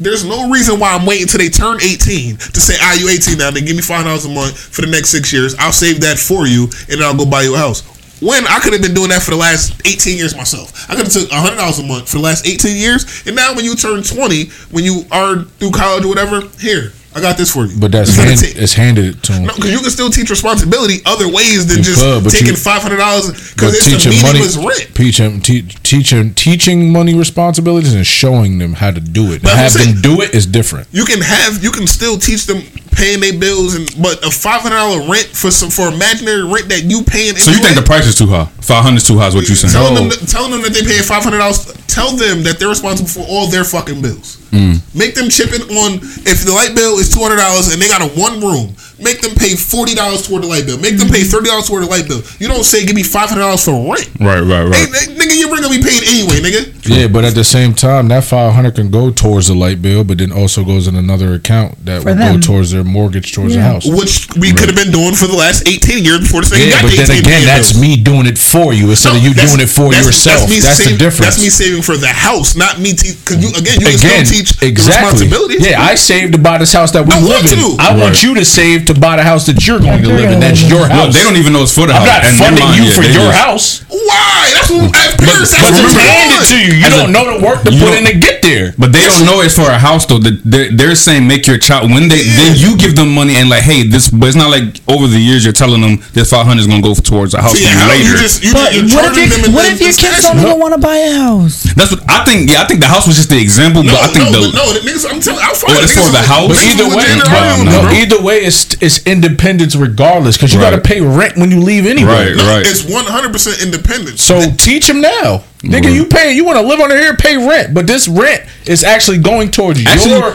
there's no reason why I'm waiting until they turn 18 to say, "Ah, you 18 now? Then give me five dollars a month for the next six years. I'll save that for you, and then I'll go buy you a house." When I could have been doing that for the last 18 years myself. I could have took hundred dollars a month for the last 18 years, and now when you turn 20, when you are through college or whatever, here I got this for you. But that's hand, ta- it's handed it to him. no, because you can still teach responsibility other ways than just taking five hundred dollars because it's a teaching money, meaningless rent. teaching, te- teaching, teaching money responsibilities and showing them how to do it. But have I'm them do it is different. You can have you can still teach them paying their bills and but a five hundred dollar rent for some for imaginary rent that you paying. So you think the price is too high? Five hundred is too high? Is what you saying? telling them that, telling them that they pay five hundred dollars? Tell them that they're responsible for all their fucking bills. Mm. Make them chip in on if the light bill is two hundred dollars and they got a one room. Make them pay forty dollars toward the light bill. Make them pay mm-hmm. thirty dollars toward the light bill. You don't say give me five hundred dollars for rent. Right, right, Hey, right. n- nigga, you're gonna be paid anyway, nigga. Yeah, but at the same time, that five hundred can go towards the light bill, but then also goes in another account that For will them. go towards their mortgage towards the house. Which we could have been doing for the last 18 years before the thing Yeah, got but to then again, years. that's me doing it for you instead of you doing it for that's- yourself. me That's, the saving- difference. That's me saving for the house, not me. Because you again, you Again, can still teach the exactly. responsibilities. Yeah, I saved to buy this house that we I live want in. to. I want you to save to buy the house that you're going to live in. That's your Look, house. they don't even know it's for the house. I'm house. not And their funding you yeah, for your just- house. Why? That's what as parents. Because that's it's what handed to you. You don't a- know the work to put in to get there. But they don't know it's for a house though. They're, they're saying make your child when they then you give them money and like hey this. But it's not like over the years you're telling them this five hundred is gonna go towards a house See, for you later. you just you, But what if, them your, what if your kids don't even want to buy a house? That's what I think. Yeah, I think the house was just the example, but I think no, the no, the niggas. I'm telling. I'll Oh, find it's for the house? But either way, no, no, no. either way, it's it's independence regardless because you got to pay rent when you leave anyway. Right, No, right. it's 100 percent independent. So teach them now, nigga. Right. You pay. You want to live under here? Pay rent, but this rent is actually going towards Actually- your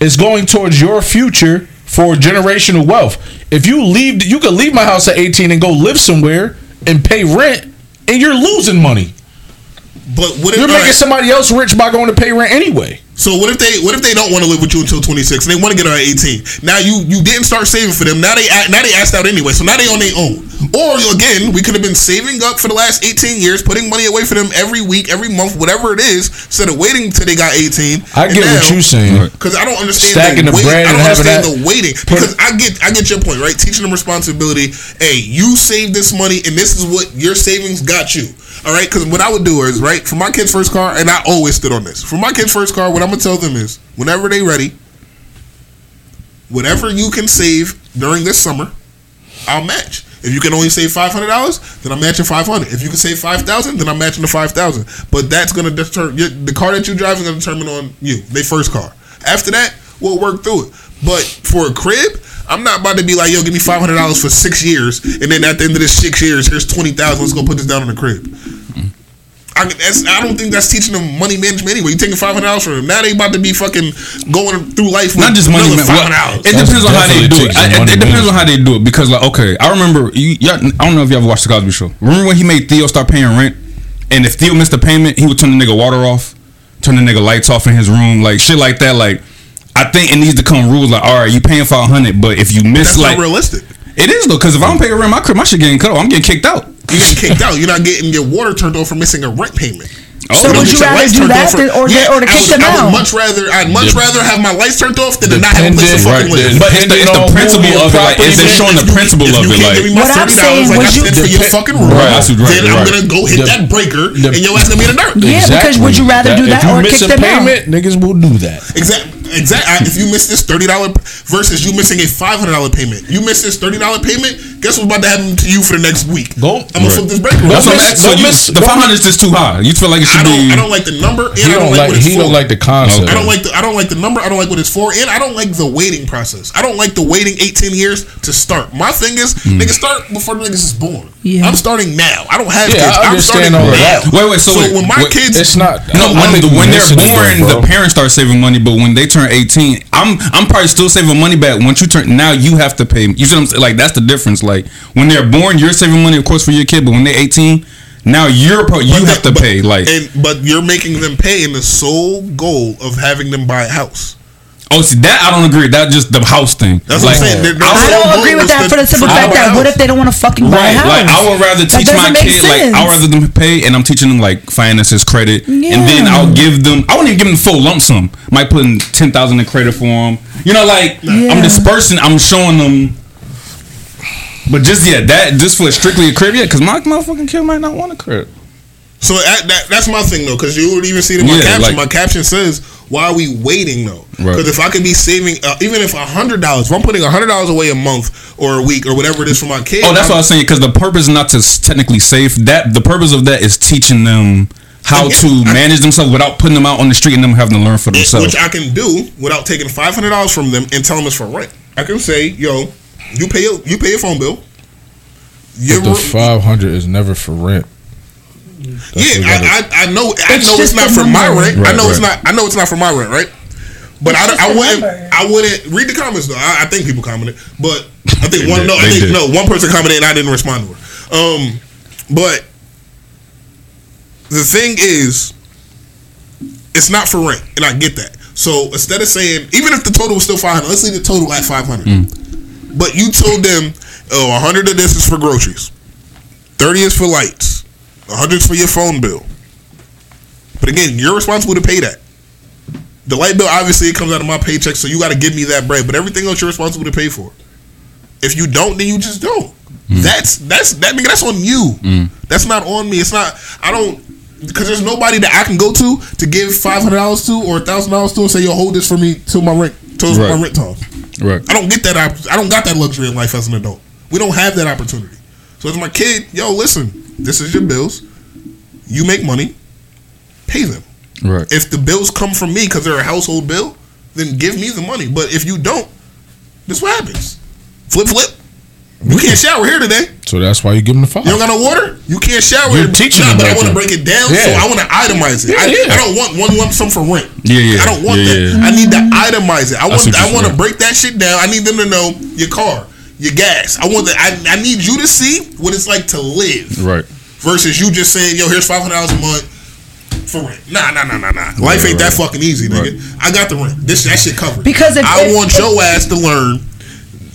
is going towards your future for generational wealth. If you leave, you could leave my house at 18 and go live somewhere and pay rent, and you're losing money. But what You're making alright, somebody else rich by going to pay rent anyway. So what if they what if they don't want to live with you until 26 and they want to get out at 18? Now you you didn't start saving for them. Now they now they asked out anyway. So now they on their own. Or again, we could have been saving up for the last 18 years, putting money away for them every week, every month, whatever it is, instead of waiting till they got 18. I get what you're saying. Because I don't understand Stacking the wait- bread I don't having understand the waiting. Because I get I get your point, right? Teaching them responsibility. Hey, you save this money, and this is what your savings got you. All right, because what I would do is right for my kid's first car, and I always stood on this. For my kid's first car, what I'm gonna tell them is, whenever they ready, whatever you can save during this summer, I'll match. If you can only save five hundred dollars, then I'm matching five hundred. If you can save five thousand, then I'm matching the five thousand. But that's gonna determine the car that you drive is gonna determine on you, they first car. After that, we'll work through it. But for a crib, I'm not about to be like, yo, give me five hundred dollars for six years, and then at the end of the six years, here's twenty thousand. Let's go put this down on the crib. I, that's, I don't think that's teaching them money management anyway. You taking five hundred dollars from them. Now they about to be fucking going through life with not just money. another Man, well, $500. it depends on how they do it. I- money It depends on how they do it because, like, okay, I remember. You, y'all- I don't know if you ever watched the Cosby Show. Remember when he made Theo start paying rent, and if Theo missed a payment, he would turn the nigga water off, turn the nigga lights off in his room, like shit like that. Like, I think it needs to come rules like, all right, you paying five hundred, but if you miss That's like, not realistic. it is though, because if I don't pay a rent, my crib, my shit getting cut off. I'm getting kicked out. You get kicked out. You're not getting your water turned off for missing a rent payment. Oh, So don't would you your rather lights do turned that off for- than- or to- or to I kick would, them I out? would much rather. I'd much Dep- rather have my lights turned off than to not have a place to Dependent- fucking right, live. But it's the, it's the principle of it. Like, is it showing the principle of it? can't give me Like, my What I'm thirty saying, like would you- said for your fucking room, Right, that's right, then I'm gonna go hit that breaker and your ass gonna be in the dirt. Yeah, because would you rather do that or kick a them out? payment, niggas will do that. Exactly. Exactly. If you miss this thirty dollar versus you missing a five hundred dollar payment, you miss this thirty dollar payment. Guess what's about to happen to you for the next week? Go. I'm gonna flip this breaker. That's what I'm miss- asking. So don't you, miss- the don't five hundred is just too high. You feel like it I should don't. be. I don't like the number, and He I don't don't like, like. what it's He for. don't like the concept. I don't like the I don't like the number. I don't like what it's for, and I don't like the waiting process. I don't like the waiting 18 years to start. My thing is, Hmm. niggas start before the niggas is born. Yeah. I'm starting now. I don't have Yeah, kids. I I'm understand starting all of now. that. Wait, wait, so wait, when my wait, kids, It's not. No, when, the, when they're born, the parents start saving money. But when they turn eighteen, I'm I'm probably still saving money back. Once you turn, now you have to pay. You see what I'm saying? Like that's the difference. Like when they're born, you're saving money, of course, for your kid. But when they're eighteen, now you're pro- you but have to but- pay. Like and but you're making them pay in the sole goal of having them buy a house. Oh, see that I don't agree. That just the house thing. That's like, what I'm saying. Their- their I don't agree with that to- for the simple fact that what if they don't want to fucking buy a Right, house? like I would rather That teach my doesn't make kid like I would rather them pay, and I'm teaching them like finances, credit, and then I'll give them. I wouldn't even give them the full lump sum. Might put in ten thousand in credit for them. You know, like Yeah. I'm dispersing. I'm showing them. But just yeah, that just for strictly a crib, yeah, because my motherfucking kid might not want a crib. So that, that, that's my thing though, because you would even see it in my Yeah, caption. like- my caption says, "Why are we waiting though?" Right. Because if I could be saving, uh, even if a hundred dollars, if I'm putting a hundred dollars away a month or a week or whatever it is for my kid, Oh, that's what I I'm- was saying. Because the purpose is not to technically save that. The purpose of that is teaching them how Yeah, to I- manage themselves without putting them out on the street and them having to learn for themselves. which I can do without taking five hundred dollars from them and telling them it's for rent. I can say, "Yo, you pay your, you pay your phone bill." Your But the ro- five hundred is never for rent. That's yeah, I, I, I know. I It's know it's not the for my number. rent. I Right, know it's not. I know it's not for my rent, right? But It's I, just I wouldn't. number. I wouldn't read the comments though. I, I think people commented, but I think one. did. No, I think did. no. One person commented and I didn't respond to her. Um, but the thing is, it's not for rent, and I get that. So instead of saying, even if the total was still five hundred, let's leave the total at five hundred. But you told them, oh, a hundred of this is for groceries, thirty is for lights, a hundred is for your phone bill. But again, you're responsible to pay that. The light bill, obviously, it comes out of my paycheck, so you got to give me that bread. But everything else, you're responsible to pay for. If you don't, then you just don't. Mm. That's that's that nigga. That's on you. Mm. That's not on me. It's not. I don't because there's nobody that I can go to to give five hundred dollars to or thousand dollars to and say, "Yo, hold this for me till my rent till Right. my rent time." right. I don't get that. I don't got that luxury in life as an adult. We don't have that opportunity. So as my kid, yo, listen, this is your bills. You make money, pay them. Right. If the bills come from me because they're a household bill, then give me the money. But if you don't, this what happens. Flip, flip. You can't shower here today. So that's why you give them the five. You don't got no water. You can't shower. You're here. teaching them but I want to break it down, Yeah. so I want to itemize it. Yeah, I, yeah. I don't want one lump sum for rent. Yeah, yeah. I don't want that. I need to itemize it. I want. I want to break that shit down. I need them to know your car, your gas. I want that. I, I need you to see what it's like to live Right. versus you just saying, "Yo, here's five hundred dollars a month. for rent. Nah, nah, nah, nah, nah. Life ain't that fucking easy, nigga. I got the rent. This that shit covered. Because if- I if- want your ass to learn.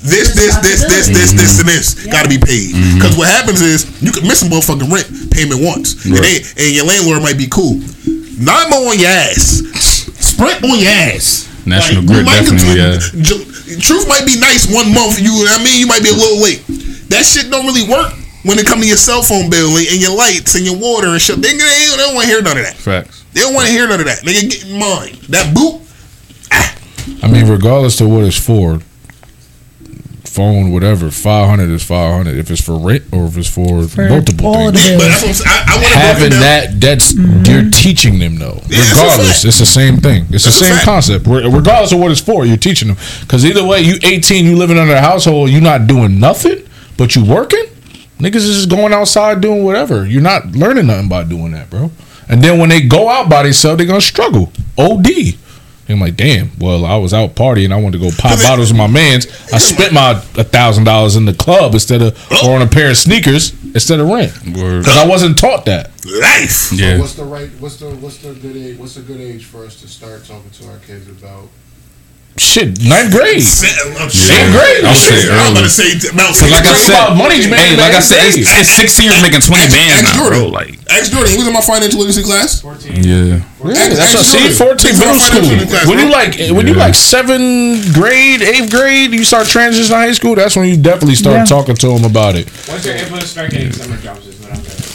This, this, this, this, this, this, and this got to be paid. Mm-hmm. Because what happens is you can miss a motherfucking rent payment once, and, they, and your landlord might be cool. Nine more on your ass. Sprint on your ass. National you Grid definitely, yeah. Truth might be nice one month. You, I mean, you might be a little late. That shit don't really work when it come to your cell phone bill and your lights and your water and shit. They, they, they don't want to hear none of that. Facts. They don't want to hear none of that. Nigga, get in mind that boot. Ah. I mean, regardless to what it's for, phone, whatever, five hundred is five hundred. If it's for rent or if it's for, For multiple all of the things. But that's what I'm. I, I want to Having that, that's mm-hmm. you're teaching them though. Yeah, regardless, it's the same thing. It's That's the same concept. Regardless of what it's for, you're teaching them. Because either way, you 18, you living under a household, you not doing nothing, but you working. Niggas is just going outside doing whatever. You're not learning nothing by doing that, bro. And then when they go out by themselves, they're gonna struggle. OD. And I'm like, damn. Well, I was out partying. I wanted to go pop bottles with my man's. I spent my a thousand dollars in the club instead of or on a pair of sneakers instead of rent because I wasn't taught that. Life. Yeah. So what's the right? What's the what's the good age? What's a good age for us to start talking to our kids about? Shit, ninth grade. I'm Eighth grade. I would say I'm early. about to say about Cause like I said, about money, man, hey, like I said, it's, days. it's 16 years making 20 bands Ex now, Jordan. bro. Like, Ex Jordan, he was in my financial literacy class. yeah. Yeah, that's what, Ex- see, fourteen middle school. class, When you bro. like, when you like seventh grade, eighth grade, you start transitioning to high school. That's when you definitely start Yeah. talking to them about it. Once they're start getting summer jobs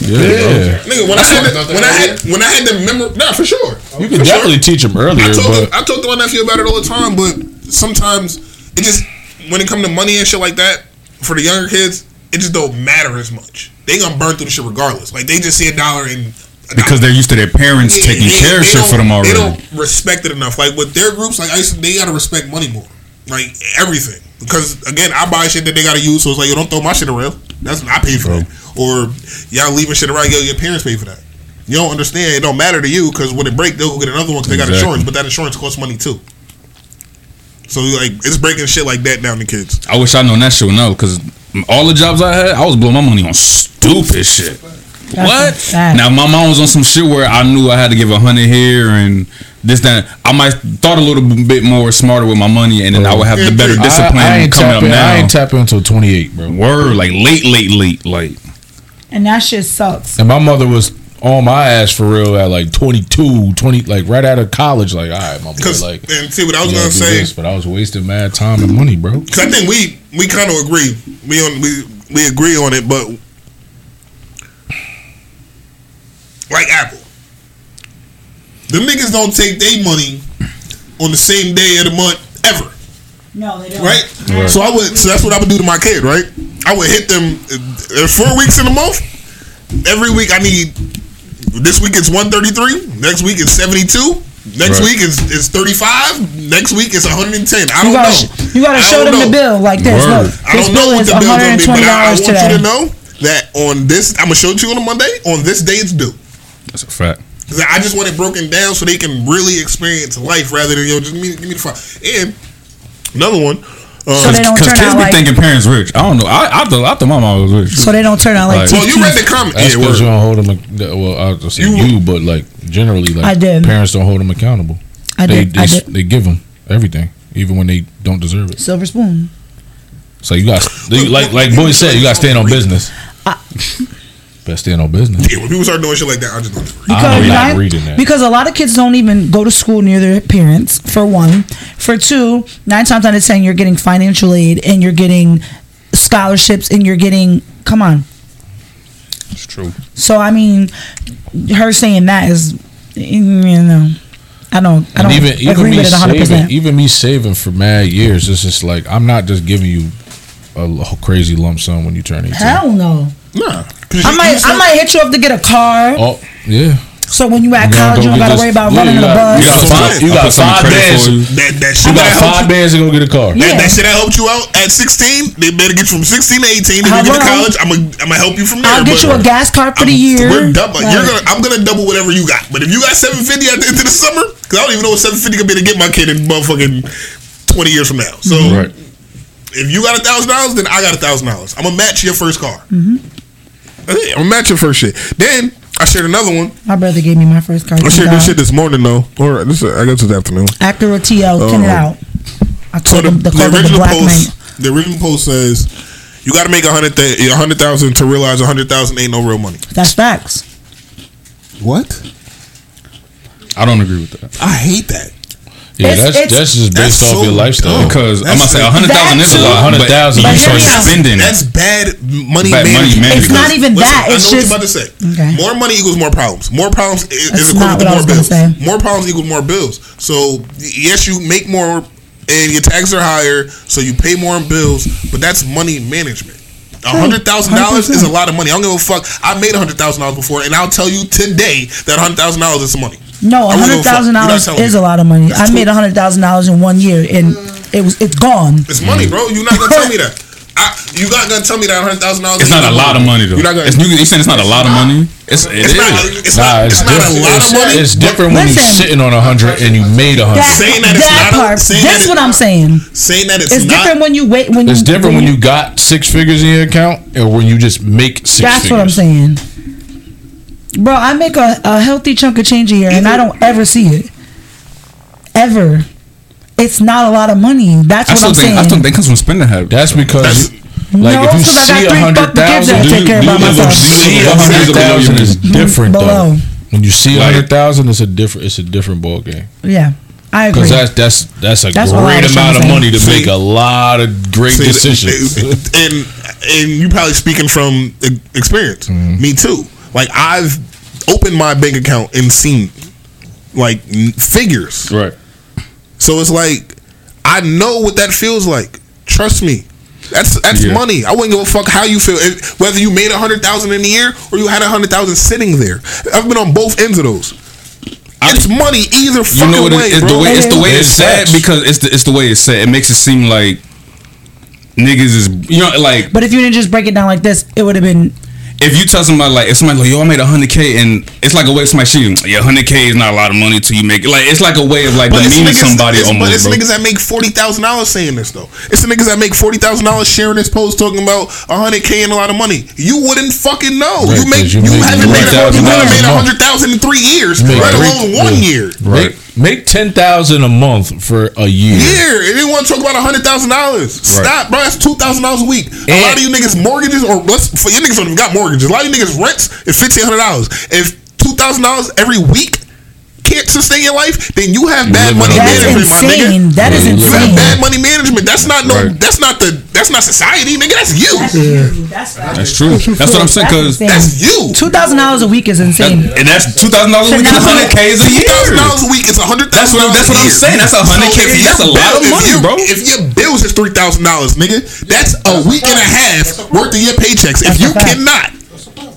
is what I'm saying. Yeah, Nigga, when I had the, when I had when I had the memory, nah, for sure. you can For sure. definitely teach them earlier, I talk, but to, I talk to my nephew about it all the time, but sometimes it just when it come to money and shit like that for the younger kids, it just don't matter as much. They gonna burn through the shit regardless. Like they just see a dollar and Because they're used to their parents Yeah, taking they- care of shit for don't- them They already. don't respect it enough. Like with their groups, like I used to, they gotta respect money more. Like everything. Because again, I buy shit that they gotta use, so it's like, you don't throw my shit around. That's what I paid for that. Or y'all leaving shit around, yo, your parents pay for that. You don't understand. It don't matter to you because when it break, they'll go get another one because they got insurance, but that insurance costs money too. So like, it's breaking shit like that down to kids. I wish I known that shit now because all the jobs I had, I was blowing my money on stupid shit. What? Now my mom was on some shit where I knew I had to give a hundred here and this that. I might thought a little bit more smarter with my money, and then I would have the better mm-hmm. I- discipline I, ain't coming up tapping. now. I ain't tapping until twenty eight, bro. Word like late, late, late, like And that shit sucks. And my mother was on my ass for real at like 22, 20, like right out of college. Like, all right, my boy, Because like, and see what I was gonna say. this, but I was wasting mad time and money, bro. Cause I think we we kind of agree. We on we we agree on it, but like Apple, The niggas don't take their money on the same day of the month ever, No, they don't. right? Right. So I would. So that's what I would do to my kid, right? I would hit them. uh, four weeks in a month. Every week I need. This week it's one thirty three. Next week it's seventy two. Next Right. week is is thirty five. Next week it's one hundred and ten. I You don't gotta, know. you gotta show them know. the bill like this. Word. Look, I don't know what what is the bill's gonna be, but I, I $120 want you to know that on this, I'm gonna show it to you on a Monday. On this day, it's due. That's a fact. 'Cause I just want it broken down so they can really experience life rather than yo just give me, give me the file. And another one. Um, So they don't Because turn kids out be like. thinking parents rich. I don't know. I, I thought I thought my mom was rich. So they don't turn out like. Like- well, you read the comment. That's Yeah, because you word. don't hold them. ac- Well, I was gonna say You- you, but like generally, like I did. parents don't hold them accountable. I they did. they, I s- did. they give them everything, even when they don't deserve it. Silver spoon. So you got like like boy said, you got to stand on business. Better in on business. Yeah, when people start doing shit like that, I just don't. I know you're not nine- reading that. because a lot of kids don't even go to school near their parents. For one, for two, nine times out of ten, you're getting financial aid and you're getting scholarships and you're getting. Come on. It's true. So I mean, her saying that is, you know, I don't, I don't even even agree me with it 100. saving, percent even me saving for mad years, it's just like I'm not just giving you a crazy lump sum when you turn 18. Hell no. Nah. I might, I might hit you up to get a car. Oh yeah. So when you at You gotta college, you don't gotta worry about yeah, running you in a bus. You got five, you I'll got five credit bands. for you. That that You shit that got helped five bands to go get a car. That, Yeah. that shit that helped you out at 16, they better get you from 16 to 18. They better get to college. I'm gonna I'm gonna help you from there. I'll get but- you a gas card for the year. We're double. You're gonna. I'm gonna double whatever you got. But if you got 750 at the end of the summer, because I don't even know what 750 gonna be to get my kid in motherfucking 20 years from now. So Right. if you got a thousand dollars, then I got a thousand dollars. I'm gonna match your first car. Mm-hmm. Hey, I'm gonna match your first shit. Then I shared another one. My brother gave me my first car. I shared this shit this morning though, or this I guess this afternoon. Acura TL, tin it Uh, out. I So the, him the, the called him the original post, man. the original post says, you got to make a hundred th- a hundred thousand to realize a hundred thousand ain't no real money. That's facts. What? I don't agree with that. I hate that. Yeah, It's- that's it's- that's just based That's off so your lifestyle. dumb. Because I'm gonna say the- a hundred thousand That is a lot, Hundred but you you start hear me spending. That's bad money Bad money management. management. It's not even Listen, that. I know It's what you're about to say. Okay. More money equals more problems. More problems is, is equivalent to more bills. say. More problems equals more bills. So yes, you make more and your taxes are higher, so you pay more in bills. But that's money management. A hundred thousand dollars is a lot of money. I don't give a fuck. I made a hundred thousand dollars before, and I'll tell you today that a hundred thousand dollars is some money. No, I a wouldn't give hundred a fuck. thousand You're not dollars is me. a lot of money. That's I made a hundred thousand dollars in one year, and it was it's gone. It's money, bro. You're not gonna tell me that. I, you're not gonna tell me that hundred thousand dollars. It's not a lot of money though. You're not gonna. It's, you, you saying it's not a lot of money? It's it It's is. not. It's Nah, not. it's It's not a different. lot It's, of money. it's different when you're Listen. sitting on a hundred and you made a hundred. That, Saying that it's that not part. saying That's it- what I'm saying. Saying that it's, It's not. different when you wait when It's you, different when you got six figures in your account and when you just make six That's figures. what I'm saying, bro. I make a, a healthy chunk of change a year, and I don't ever see it. Ever. It's not a lot of money. That's I what still I'm think saying. I still think it comes from spending habits. That's because, That's- like, No, if you it's 'cause I got see a three hundred fucking kids that thousand, I take care of by if you see a hundred thousand you. is different Below. though. When you see a Like- hundred thousand, it's a different. It's a different ball game. yeah, I agree. Because that's that's that's a That's great amount of money to See- make a lot of great See, decisions. and and you probably speaking from experience. Mm-hmm. Me too. Like I've opened my bank account and seen like n- figures. Right. So it's like I know what that feels like. Trust me. That's that's Yeah. money. I wouldn't give a fuck how you feel. If, whether you made a hundred thousand in a year or you had a hundred thousand sitting there. I've been on both ends of those. it's money either You fucking know what way, it's bro. the way it's the way It it's said sucks. because it's the it's the way it's said. It makes it seem like niggas is you know like but if you didn't just break it down like this, it would have been. If you tell somebody like if somebody like yo I made a hundred k and it's like a way somebody shit yeah hundred k is not a lot of money till you make it like it's like a way of like But demeaning niggas- somebody it's- But almost it's bro. niggas that make forty thousand dollars saying this though. It's the niggas that make forty thousand dollars sharing this post talking about hundred k and a lot of money. You wouldn't fucking know. Right, you make 'cause you, you make haven't made you haven't made a a month. hundred thousand in three years, Make let three- alone one yeah. year. Make make ten thousand a month for a year. Year. They didn't want to talk about hundred thousand dollars. Stop, bro. That's two thousand dollars a week. a lot of you niggas mortgages or let's for you niggas don't even got mortgages. A lot of you niggas rents is fifteen hundred dollars. If two thousand dollars every week can't sustain your life, then you have bad living money on That's management, my nigga. insane. That is Yeah, you You have bad money management. That's not no. Right. That's not the. That's not society, nigga. That's you. That's that's true that's what I'm saying because That's you. Two thousand dollars a week is insane. and that's two thousand dollars a week and hundred k is a Two thousand dollars a week is a hundred That's thousand. what- that's what I'm saying. That's a hundred K. That's a lot of money, bro. If your bills is three thousand dollars, nigga, that's a week and a half worth of your paychecks. If you cannot,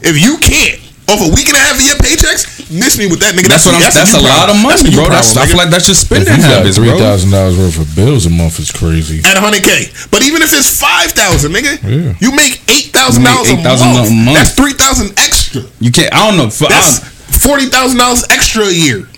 if you can't, off a week and a half of your paychecks, miss me with that, nigga. that's what I'm that's that's a you lot of money you bro that's I feel like that's just If spending you got habits three bro thousand dollars worth of bills a month is crazy. at 100k. But even if it's five thousand, nigga, Yeah. you make eight thousand dollars a You make $8,000 month. a month. That's three thousand extra. you can't I don't know for, That's I, forty thousand dollars extra a year.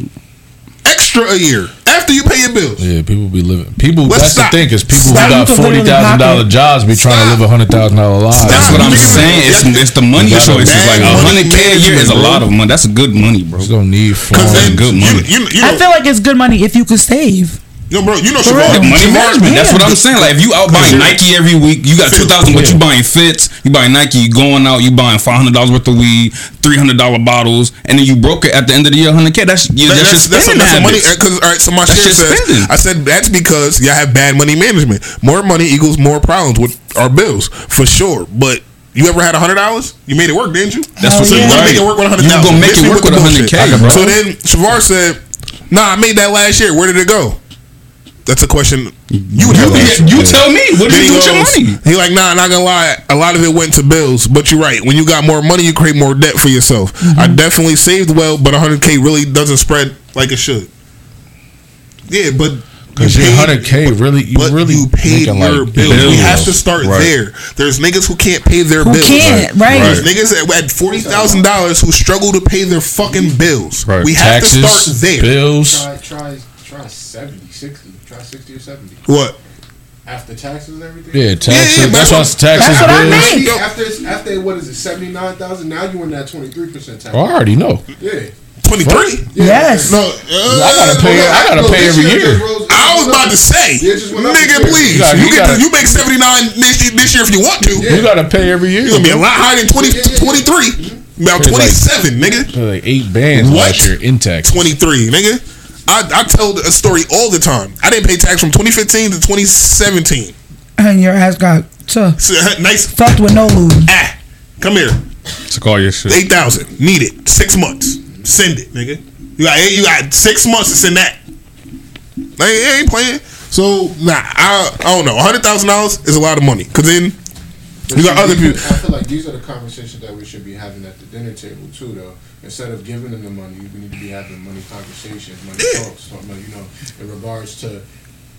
Extra a year after you pay your bills. Yeah, people be living. People. Let's that's stop. the thing is people Stop. who got You can forty literally thousand dollar jobs be trying to live a hundred thousand dollar lives. that's what I'm saying it's it's the money choice. got a choices like a hundred k a year is a lot of money that's a good money bro It's gonna need Cause fun. good money. you, you I know, feel like it's good money if you could save. Yo, bro, you know, Siobhan, real. money management. That's what I'm saying. Like if you out buying Nike every week, you got two thousand. But Yeah. you buying fits, you buying Nike, you going out, you buying five hundred dollars worth of weed, three hundred dollar bottles, and then you broke it at the end of the year, hundred k. That's you, That- that's, that's, that's, spending that's money. Because all right, so my That's share says, spending. I said that's because y'all have bad money management. More money equals more problems with our bills for sure. But you ever had a hundred dollars? You made it work, didn't you? That's what so you you gonna make it work with a hundred You thousand. gonna make it work with a. 100K, bro. So then Shavar said, "Nah, I made that last year. Where did it go?" That's a question you would have. to answer. You tell me. What did you do with your money? He like, nah, I'm not gonna lie. A lot of it went to bills, but you're right. When you got more money, you create more debt for yourself. Mm-hmm. I definitely saved well, but 100k really doesn't spread like it should. Yeah, but Because you your hundred k really, you but really you paid making, your like, bills. We have to start Right. there. There's niggas who can't pay their Who bills. can't, right. There's niggas that had forty thousand dollars who struggle to pay their fucking bills. Right. We have Taxes, to start there. bills. Try, try, try 70, 60. 60 or 70. What? After taxes and everything. Yeah, taxes. Yeah, yeah, that's why it's taxes. That's what I bills. mean. After after what is it seventy nine thousand? Now you in that twenty three percent tax. Oh, I already know. Yeah. 23? Yes. No, uh, I gotta pay. I gotta pay every year. I was about to say, nigga, please. You gotta- You, you get gotta- to, you make 79 this, this year if you want to. You gotta pay every year. You're gonna be a lot higher than 20, 23. About It's like- 27, nigga. Like eight bands What? last year in tax. 23, nigga. I, I tell a story all the time. I didn't pay tax from 2015 to 2017. And your ass got to So, nice. fucked with no lube. Ah, come here. Took all your shit. 8,000. Need it. Six months. Send it, nigga. You got you got six months to send that. I ain't, ain't playing. So nah, I, I don't know. hundred thousand dollars is a lot of money. Cause then you got other people. I feel like these are the conversations that we should be having at the dinner table too, though. Instead of giving them the money, we need to be having money conversations, money talks. talking about, You know, in regards to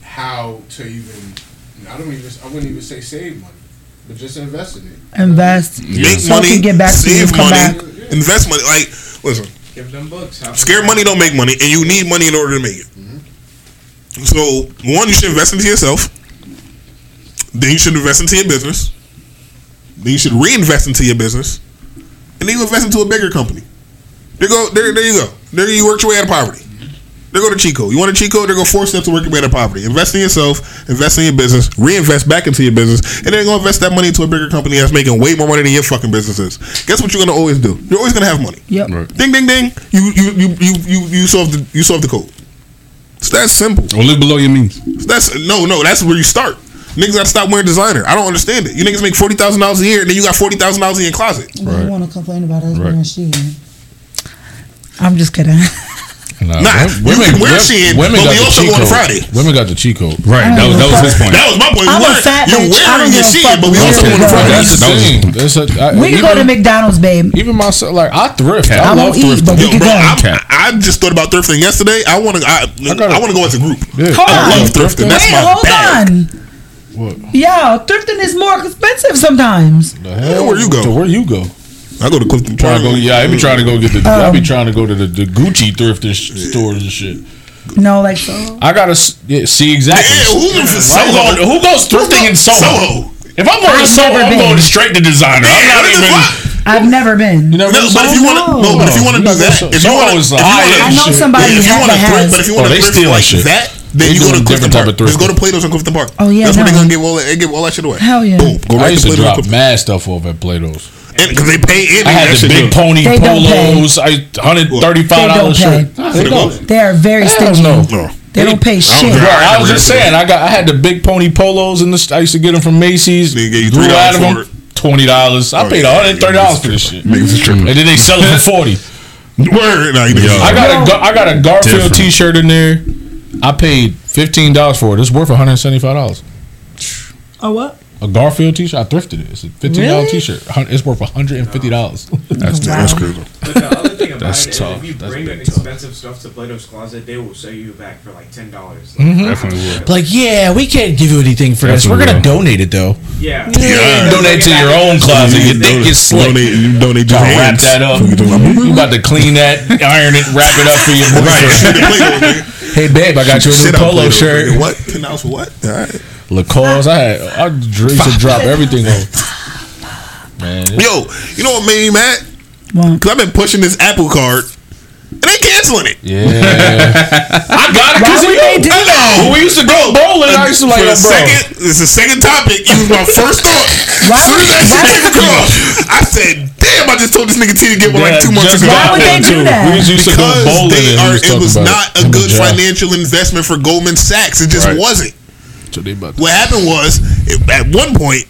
how to even. I don't even. I wouldn't even say save money, but just invest in it. Invest. Make So money, can get back to you, save come money, back. invest money. Like listen, Give them books. Have scared money don't make money, and you need money in order to make it. Mm-hmm. So one, you should invest into yourself. Then you should invest into your business. Then you should reinvest into your business, and then you invest into a bigger company. There go, there, there you go. There you work your way out of poverty. There go to Chico. You want a Chico? There go four steps to work your way out of poverty. Invest in yourself, invest in your business, reinvest back into your business, and then go invest that money into a bigger company that's making way more money than your fucking business is. Guess what you're gonna always do? You're always gonna have money. Yep. Ding ding ding. You you you you you you solve the you solve the code. It's that simple. Or live below your means. That's no no. That's where you start. Niggas gotta stop wearing designer. I don't understand it. You niggas make forty thousand dollars a year, and then you got forty thousand dollars in your closet. You want to complain about us Right. wearing shit. I'm just kidding. Nah, Nah, you can wear Shein, but we also go on. Friday. Women got the cheat code. Right. That was, that was his point. That was my point. I'm a You're- fat You're bitch. Wearing your give shit, but we also you going to. Friday. That's the thing. That's a, I, we can go to McDonald's, babe. Even myself, like I thrift. I, I love won't eat, thrifting. but we Yo, can bro, go. I'm, I just thought about thrifting yesterday. I want to. I, I, want to go as a group. Yeah. Hold I on. love thrifting. That's Wait, my hold bag. On. What? Yeah, thrifting is more expensive sometimes. The hell? where you go? To where you go? I go to Clifton Trying to go, Park. yeah, I be trying to go get the. I Um, be trying to go to the, the Gucci thrift and sh- stores and shit. No, like so. I gotta yeah, see exactly. Yeah, who's in Who Soho? going- Who goes thrifting in Soho? Soho. If I'm going to I've Soho, never I'm been. going straight to designer. I'm not even. I've never been. You never No, been but if you want to, no, but if you want to do that, if you Soho want to, if you high want I know shit. somebody if you that want to thrift, has. but if you Oh, want to they thrift steal like shit. that, then They you go doing to Clifton different type Park. of Just go to thrifting. Plato's in Clifton Park. Oh, yeah, that's where no. they gonna give all that, they give all that shit away. Hell yeah. Boom, go I used to to drop mad stuff off at Plato's. because they pay in. I had the big good. pony They don't polos. I hundred thirty five dollars They shirt. pay. Nah, They don't. They are very Hell stingy. no. No. They don't pay shit. drive. Right, I was just saying. I got. I had the big pony polos, and I used to get them from Macy's. They gave you $3 out of for them. Twenty dollars. I Oh, paid yeah, one hundred thirty dollars for this shit, Niggas is tripping. and then they sell it for forty. Word. Nah, you niggas is I got a Gar- I got a Garfield T-shirt in there. I paid fifteen dollars for it. It's worth one hundred seventy five dollars. Oh what? A Garfield T-shirt. I thrifted it. It's a fifteen dollar Really? T-shirt. It's worth one hundred and fifty dollars. That's that's crazy. But the other thing about That's it is tough. if you That's bring big expensive stuff to Plato's Closet, they will sell you back for like ten dollars. Mhm. Definitely would. Like, yeah, we can't give you anything for this. We're gonna donate it though. Yeah. Yeah. Donate to your own closet. You think it's slick. Donate, you donate your Gotta wrap that up. You talking about? You about to clean that, iron it, wrap it up for your boyfriend. Hey babe, I got you a new polo shirt. nigga. What? Ten dollars for what? All right. Lacoste. I had I used to drop everything on. Man, Yo, you know what made me mad? Because I've been pushing this Apple card, and they canceling it. yeah. I got it because of would you. they do I. When we used to go bowling, I used to like, For yo, the bro. second, it's the second topic. It was my first thought. Why As soon would- as that shit came across, I said, "Damn!" I just told this nigga T to get one like two months ago. Why would they do too. that? We used to go Because bowling they and are, it was not it. a good and financial investment for Goldman Sachs. It just Right. wasn't. So they about to- What happened was, it, at one point,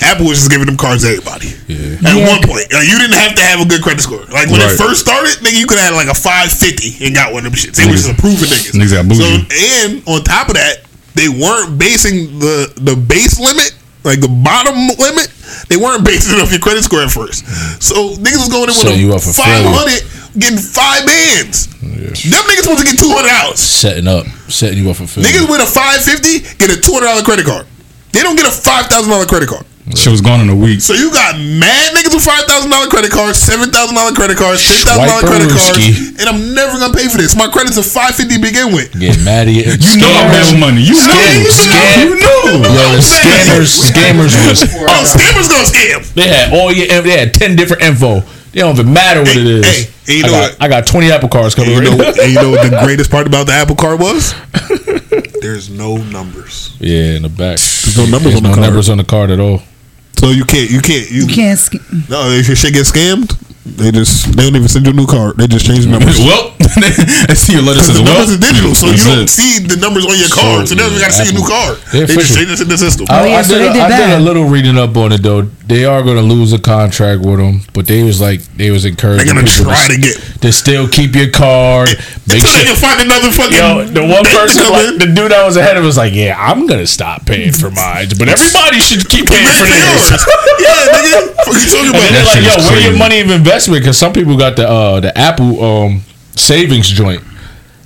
Apple was just giving them cards to everybody. Yeah. At Yeah. one point, uh, you didn't have to have a good credit score. Like when Right. it first started, nigga, you could have like a five fifty and got one of them shits. They were just approving niggas. Niggas got so, and on top of that, they weren't basing the the base limit, like the bottom limit. They weren't basing it off your credit score at first. So niggas was going in with Setting you a up for five failure. hundred, getting five bands. Them niggas supposed to get two hundred dollars. setting up, setting you up for failure. Niggas with a five fifty get a two hundred dollar credit card. They don't get a five thousand dollar credit card. Shit was gone in a week. So you got mad niggas with five thousand dollar credit cards, seven thousand dollar credit cards, ten thousand dollar credit cards, and I'm never gonna pay for this. My credit's a five fifty to begin with. Get mad at you. You know I'm having money. You know. Scam. You know. Yo, the scammers, scammers was. Oh, scammers gonna scam. They had all your. They had ten different info. They don't even matter what it is. hey, and you I, know got, what? I got twenty Apple cards coming. And you know, and you know what the greatest part about the Apple Card was? There's no numbers. Yeah, in the back. There's no numbers There's on the no card. numbers on the card at all. So you can't, you can't, you, You can't. Sk- mm. No, if your shit gets scammed, they just they don't even send you a new card. They just change the numbers. well, I see your letter Because says the well. numbers is digital, so you don't it. see the numbers on your So, card. So they don't even got to see a new card. They're They just change this in the system. I, Oh, yeah, I so did, they a- did I did a little reading up on it though. They are going to lose a contract with them, but they was like they was encouraging They're gonna people try to get to still keep your card. Make until they sure. can find another fucking. Yo, the one person, like, the dude that was ahead of us, like, yeah, I'm gonna stop paying for mine, but everybody should keep paying for theirs. yeah, nigga. What you talking about? then they're like, yo, is where your money of investment? Because some people got the uh, the Apple um, savings joint,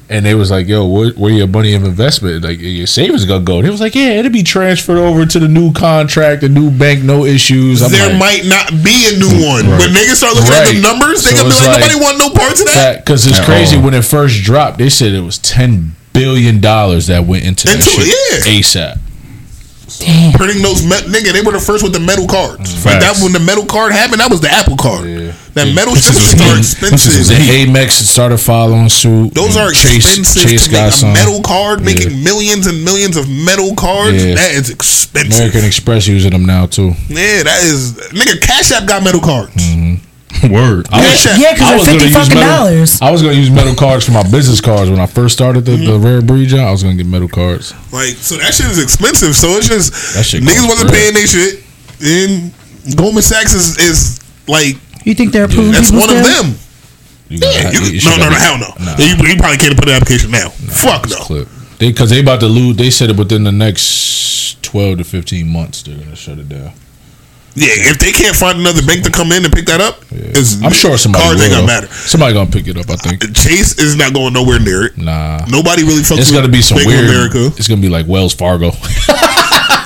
and they was like, yo, where, where your money of investment? Like your savings gonna go? They was like, yeah, it'll be transferred over to the new contract, the new bank, no issues. I'm there like, might not be a new one. Right. When niggas start looking at the numbers, they So gonna be like, like- nobody want no parts of that. because it's At crazy all. when it first dropped. They said it was ten billion dollars that went into that shit it, yeah. ASAP. Printing those, me- nigga, they were the first with the metal cards. Like that when the metal card happened, that was the Apple card. That metal This shit is shits are heat. This is expensive. heat. The Amex started following suit. Those are Chase, expensive Chase to got make some. a metal card, Yeah. making millions and millions of metal cards. Yeah. That is expensive. American Express using them now too. Yeah, that is nigga. Cash App got metal cards. Mm-hmm. Word. I was- Cash App. Yeah, 'cause they're gonna 50 use fucking metal- dollars. I was gonna use metal cards for my business cards when I first started the, Mm-hmm. the rare breed job. I was gonna get metal cards. Like so, that shit is expensive. So it's just That shit niggas wasn't bread. paying their shit, and Goldman Sachs is, is like you think they're approving that's people one of still? them. You Yeah, gotta- you, you no, no, no, hell no. Nah. You, you probably can't put an application now. Fuck no. clip. They because they about to lose. They said it within the next twelve to fifteen months they're gonna shut it down. Yeah, if they can't find another bank to come in and pick that up, it's, I'm sure somebody will. ain't gonna matter. Somebody gonna pick it up. I think. Uh, Chase is not going nowhere near it. Nah. Nobody really fucks It's gonna be some Bank weird. America. It's gonna be like Wells Fargo.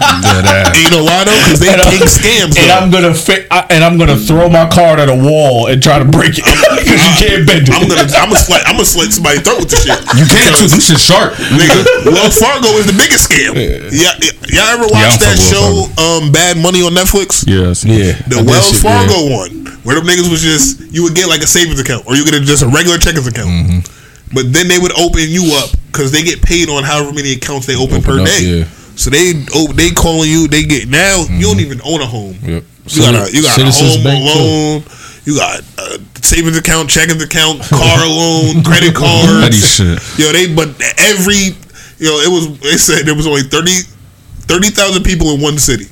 And you know why though? Because they And I'm- king scams. and though. I'm gonna fi- I, and I'm gonna throw my card at a wall and try to break it because you can't bend it. I'm gonna, I'm gonna slit, I'm gonna slit somebody's throat with this shit. You can't too. Them shit sharp. Nigga, Wells Fargo is the biggest scam. Yeah, y'all ever watch I don't that show, um, Bad Money on Netflix? Yes. Yeah, The I Wells shit, Fargo yeah. one, where them niggas was just you would get like a savings account, or you get a, just a regular checkings account. Mm-hmm. But then they would open you up because they get paid on however many accounts they open, per Open up, day. yeah. So they oh, they calling you. They get now you don't even own a home. Yep. You got a you got a Mm-hmm. Home Bank, too. loan. You got a savings account, checking account, car loan, credit cards. Petty shit. Yo, they but every you know it was they said there was only 30 30,000 people in one city.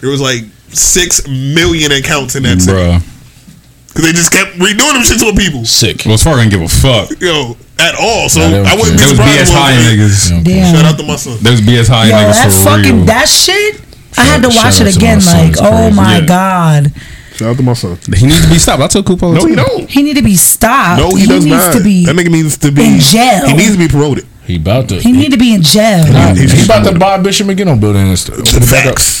There was like six million accounts in that city Bruh. because they just kept redoing them shits with people. Sick. well as Wells Fargo didn't give a fuck. Yo, at all. So Nah, I wouldn't be There was. BS high day- niggas. Damn. Shout out to my son. There was BS high Yo, niggas that for fucking real. that shit. I had to watch it again. Like, oh crazy. my Yeah. god, Shout out to my son. He needs to be stopped. I told Cooper. No, he don't. he need to be stopped. No, he, does needs not. to be. that nigga needs to be in jail. He needs to be promoted. He about to. He need to be in jail. Nah, He's- he about to buy Bishop Maginn's building and stuff. Open it back up. Facts.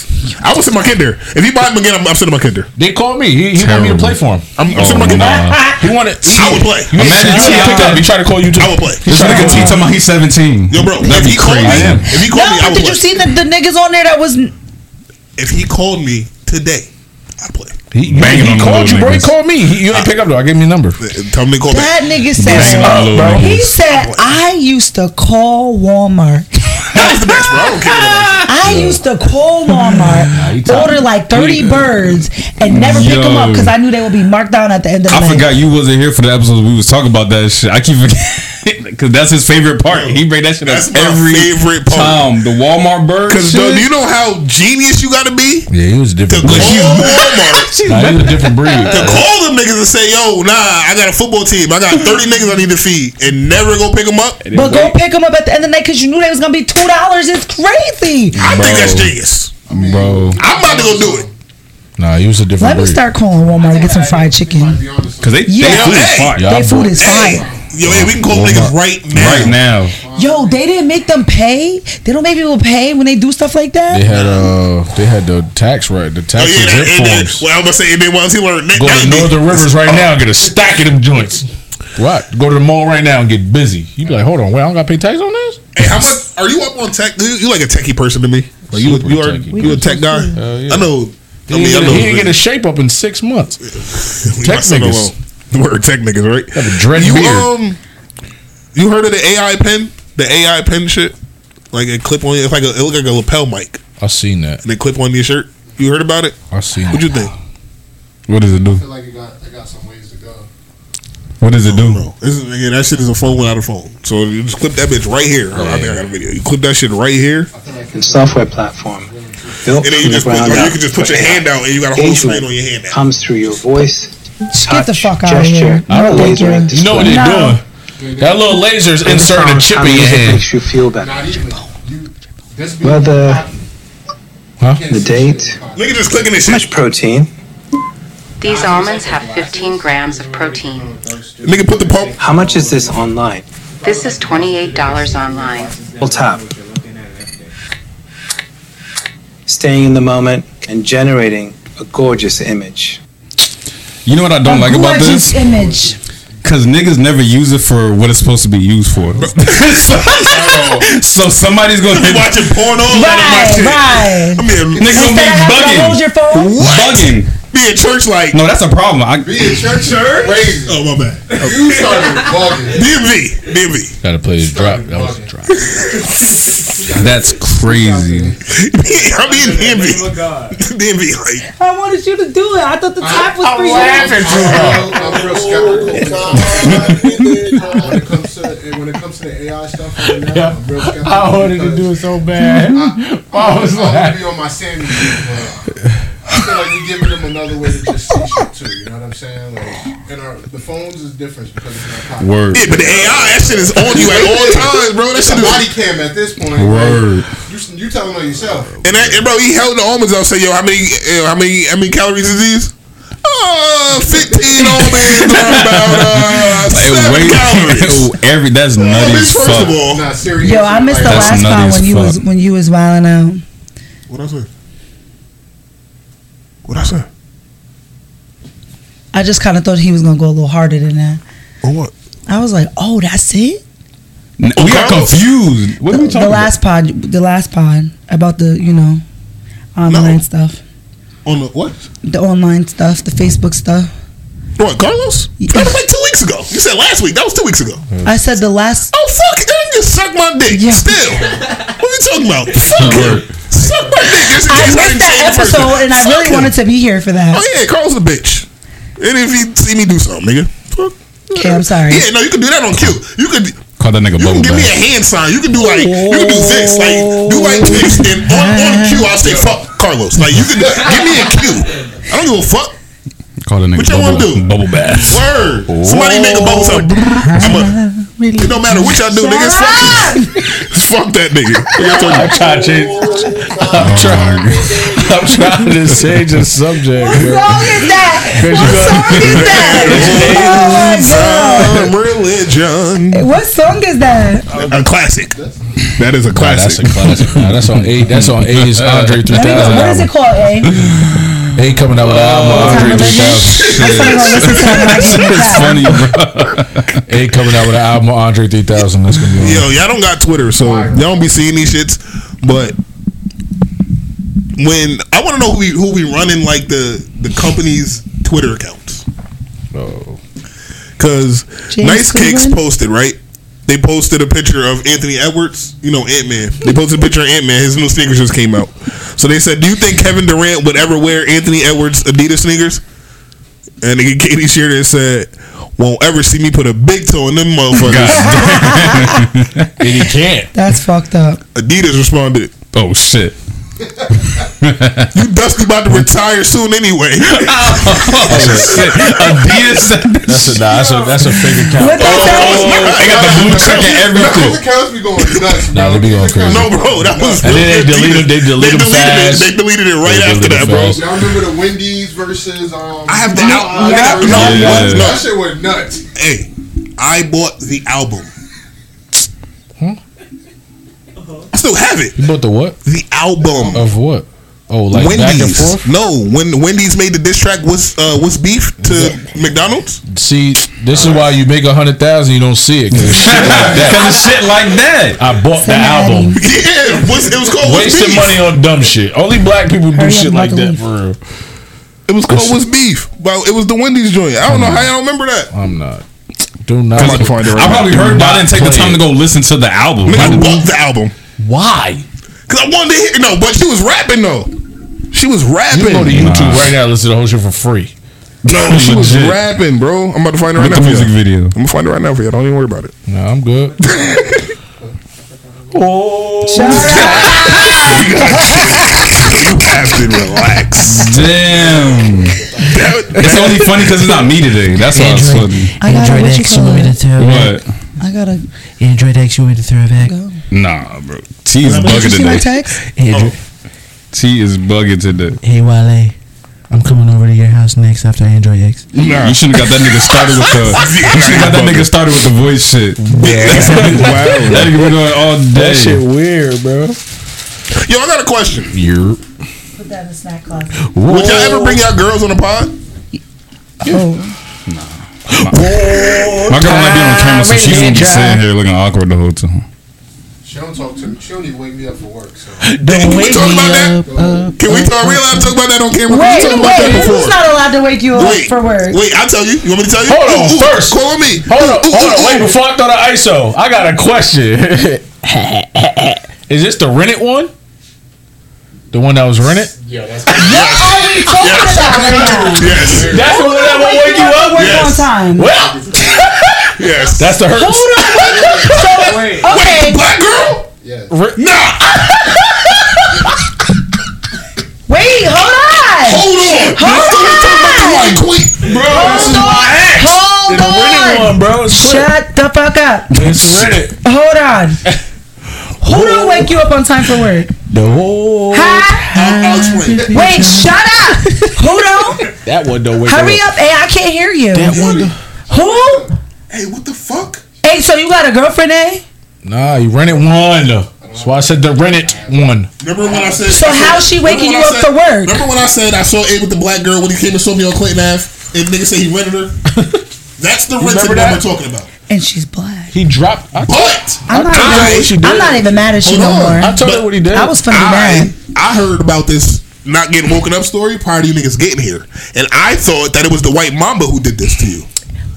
I would send my kid there. If he buy him again, I'm, I'm sending my kid there. They called me. He, he wanted me to play for him. I'm, I'm Oh, sending my kid oh, there. nah. He wanted. I would play. You Imagine you T.I. picked up. He tried to call you too. I would play. This nigga T talking about he's 17. Yo, bro. That'd if be he called me, crazy. if he called No, me, I but would did play. you see the, the niggas on there that was? If he called me today, I'd play. He, you, Banging he on the called little you, bro. He niggas. called me. He, you ain't pick up though. I gave him your number. Tell me to call back. That nigga Banging on the little said. He niggas. said I used to call Walmart. That was the best, bro. I don't care about I used to call Walmart, order like thirty birds, and never pick them up because I knew they would be marked down at the end of the day. I night. forgot you wasn't here for the episode we was talking about that shit. I keep forgetting because that's his favorite part. He bring that shit up That's my every favorite part. time. The Walmart bird Because shit. do you know how genius you got to be Yeah, he was a to different call breed. Walmart? Nah, he was a different breed. to call them niggas and say, "Yo, nah, I got a football team. I got thirty niggas I need to feed," and never go pick them up. But go pick them up at the end of the night because you knew they was gonna be two dollars. It's crazy. I think that's genius. bro. I'm about to go do it. Nah, he was a different Let me start calling Walmart to get some fried chicken. Because they, Yeah. they food is Hey. fire. Yeah, Their food is fire. Yo, hey, we can call niggas right now. Right now. Yo, they didn't make them pay. They don't make people pay when they do stuff like that. They had uh, they had the tax right, the tax Oh, yeah, that- exempt and then- forms. well, I'm gonna say, and then once he learned, Go to Northern Rivers right now and get a stack of them joints. What? Go to the mall right now and get busy. You be like, hold on, wait, I don't got to pay tax on this. Hey, how much are you up on tech? You, you like a techie person to me? Like you, Super you are techie. you a tech guy? Hell yeah. I know. He I mean, I ain't, know. get, he ain't get a shape up in six months. Tech my niggas. alone. Word tech niggas, right? Have a dread you beard. um, you heard of the AI Pin? The AI Pin shit, like a clip on. It's like a, it look like a lapel mic, I seen that. and they clip on your shirt. You heard about it? I seen What it. you think? What does it do? Feel like it got, it got some ways to go. What does it do? No, this is, again, that shit is a phone without a phone. So you just clip that bitch right here. I think I got a video. You clip that shit right here, And software platform built and then from you the just put, ground or you up can just put for your AI. hand out, and you got a whole Engagement screen on your hand. Now. comes through your voice, Get the fuck out of here. I don't No, know. thank you. You know what they're No. doing? That little laser's inserting a chip how in your music hand. makes you feel better. Not even. You, this be Whether Huh? the date, Look at just clicking this how much protein, These almonds have 15 grams of protein. Nigga, put the pump. how much is this online? This is $28 online. Full tap. Staying in the moment and generating a gorgeous image. You know what I don't like about this? image. Cause niggas never use it for what it's supposed to be used for. so somebody's gonna be watching porn porno? Right, right. I mean, Niggas gonna be Instead of having to hold bugging. your phone. Bugging. Be in church like. No, that's a problem. I, be in church. Crazy. Oh my bad. You started bugging. DMV, DMV. Gotta play the drop. That was a drop. that's crazy. I mean DMV. DMV like. I wanted you to do it. I thought the top was for you. I'm, laughing I'm real oh, skeptical. when it comes to when it comes to the AI stuff, right now, I'm real skeptical. I wanted to do it so bad. I, I was I want like, to be on my sanity, but I feel like you're giving them another way to just see shit too. You know what I'm saying? Like, and our, the phones is different because it's not pocket. Word. Yeah, but the AI, that shit is on you at all times, bro. That It's shit a is. body cam at this point. Word. Like, you, you telling on yourself. And, that, and bro, he held the almonds out. Say, yo, how many, uh, how many, how many calories is these? Uh, fifteen almonds. about uh, seven way, calories. every that's nutty as First of fuck. all, Nah, serious. Yo, I missed the last nutty part when you fuck. was when you was wilding out. what I say? What I say? I just kind of thought he was gonna go a little harder than that. Or what? I was like, oh, that's it. We got confused. What are we The, talking the last pod, the last pod about the you know online stuff, On the what? the online stuff, the Facebook stuff. What, Carlos? That was like two weeks ago. You said last week. That was two weeks ago. I said the last. Oh fuck! it, Then you suck my dick. Yeah. Still, what are you talking about? Fuck it. Suck. This, I missed that saying the first episode, time. and I Fuck really him. wanted to be here for that. Oh yeah, Carl's a bitch. And if you see me do something, nigga. Fuck. Okay, I'm sorry. Yeah, no, you can do that on cue. You could. Call that nigga You can bubble give me a hand sign. You can do like you can do this, like do like oh. this, and on, on cue I'll say fuck Carlos. Like you can give me a cue. I don't give a fuck. Call that nigga What y'all wanna bubble, do? bubble bath. Word. Somebody make a bubble sound. I'm a, it don't matter what y'all do, nigga. It's fuck, fuck that nigga. I'm trying to change. I'm trying. I'm trying to change the subject. What bro. song is that? What song is that? Oh my Some religion. What song is that? A classic. That is a Nah, that's a classic. Nah, that's on A. That's on A's Andre 3000 Let me go. What is it called? A. A coming out with an album Time Andre 3000. I'm gonna go listen to that when I get in the It's funny, bro. A coming out with an album Andre 3000. That's gonna be. Yo, y'all don't got Twitter, so y'all don't be seeing these shits. But when I want to know who we who we running like the the company's Twitter accounts. Oh. Cause James Nice Cakes posted right. They posted a picture of Anthony Edwards, you know Ant Man. They posted a picture of Ant Man. His new sneakers just came out. So they said, "Do you think Kevin Durant would ever wear Anthony Edwards Adidas sneakers?" And nigga KD shared it and said, "Won't ever see me put a big toe in them motherfuckers." And he can't. That's fucked up. Adidas responded, Oh shit. "You Dusty about to retire soon anyway." Oh shit. Adidas. That's a nah, that's a that's a fake account. What they say? They got the blue check and Those everything. accounts be going nuts, bro. Nah, they be going crazy. no, bro, that was. And then they delete them- they delete them deleted fast. It, they deleted it right They after that, them bro. Y'all remember the Wendy's versus um? I have the album. Yeah. No, Yeah. no, That shit went nuts. Hey, I bought the album. I still have it. You bought the what? The album of what? Oh, like back and Wendy's. forth. No, when Wendy's made the diss track was uh was beef to McDonald's. See, this is why you make a hundred thousand. You don't see it because it's shit like that. Because it's shit like that. I bought the album. Yeah, what's, it was called Wasting Beef. money on dumb shit. Only black people do Hurry up, shit like that Leaf. for real. It was called was Beef. Well, it was the Wendy's joint. I don't know how y'all remember that. I'm not. Do not. I'm about to find it right I probably now. heard, but I didn't take the Play time to go listen to the album. Nigga, I bought the album. Why? Cause I wanted to hear. No, but she was rapping though. She was You rapping. can go to YouTube right now. Listen to the whole shit for free. No, she was rapping, bro. I'm about to find it right With now. the music you. video. I'm gonna find it right now for you. Don't even worry about it. No, I'm good. oh, you have to relax. Damn. It's only funny because it's not me today. That's why it's funny. I got a Android what you X, you want me to throw it back? What? I got a. Android X, you want me to throw it back? Nah, bro. T is Did you bugging see my today. text? Android. Oh. T is bugging today. Hey, Wale. I'm coming over to your house next after Android X. Nah. You shouldn't have got that nigga started with the. You should have got that nigga started with the voice shit. Yeah, that nigga been doing all day. that shit weird, bro. Yo, I got a question. You're. Put that in the snack closet. Would y'all ever bring y'all girls on the pod? Oh. My girl might be on camera, so she's gonna be sitting here looking awkward the whole time. She don't talk to me. She don't even wake me up for work. So Can we talk about that? Uh, Can we uh, talk? Are we allowed to talk about that on camera? Wait, we talked about that wait. before. Who's not allowed to wake you up Wait, for work? Wait, I'll tell you. You want me to tell you? Hold on, Ooh, ooh, first. Call on me. Hold on, Ooh, ooh, hold on. ooh, Wait, ooh. before I throw the ISO, I got a question. Is this the rented one? The one that was rented? Yeah, that's What are we talking about right now? Yes. That's the one that will wake you up? Work Yes. on time. Well, Yes. that's the hurts. Hold on. So, Wait, okay. the black girl? yeah. Re- Nah. Wait, hold on. Hold on. Hold Let's talk about the on. white queen. Bro, this is my ex. Hold The rented on. one, bro. It's quick. Shut the fuck up. It's rented. Hold on. Who don't wake you up on time for work? The whole. I'll, I'll. Wait, shut up. Who don't? That one don't wake up. Hurry up. up. Hey, I can't hear you. That one. don't- Who? Hey, what the fuck? Hey, so you got a girlfriend, eh? Nah, you rented one. That's why I said the rented one. Remember when I said? So I said- how's she waking you I up said- for work? Remember when I said I saw A with the black girl when he came and saw me on Clayton Ave, and nigga said he rented her? That's the rented remember one that? we're talking about. And she's black. He dropped. I, But I'm not, told her even, what she did. I'm not even mad at you Hold no on. more. I told her what he did. I was finna be I, mad. I heard about this not getting woken up story prior to you niggas getting here, and I thought that it was the white mamba who did this to you.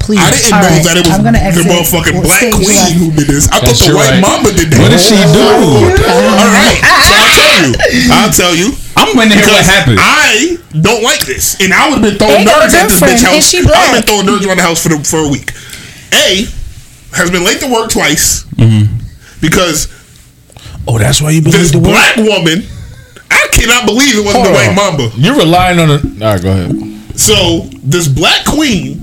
Please. I didn't All know right, that it was I'm gonna the exit. motherfucking black queen left. who did this. I That's thought the white right. mamba did that. What did she do? All right, so I'll tell you. I'll tell you. I'm waiting to hear what happened. I don't like this, and I would have been throwing Ain't nerds at this bitch house. and she I've been throwing nerds around the house for the, for a week. A has been late to work twice mm-hmm. because Oh, that's why you believe this the word. black woman. I cannot believe it wasn't Hold the white on. mamba. You're relying on a. All right, go ahead. So this black queen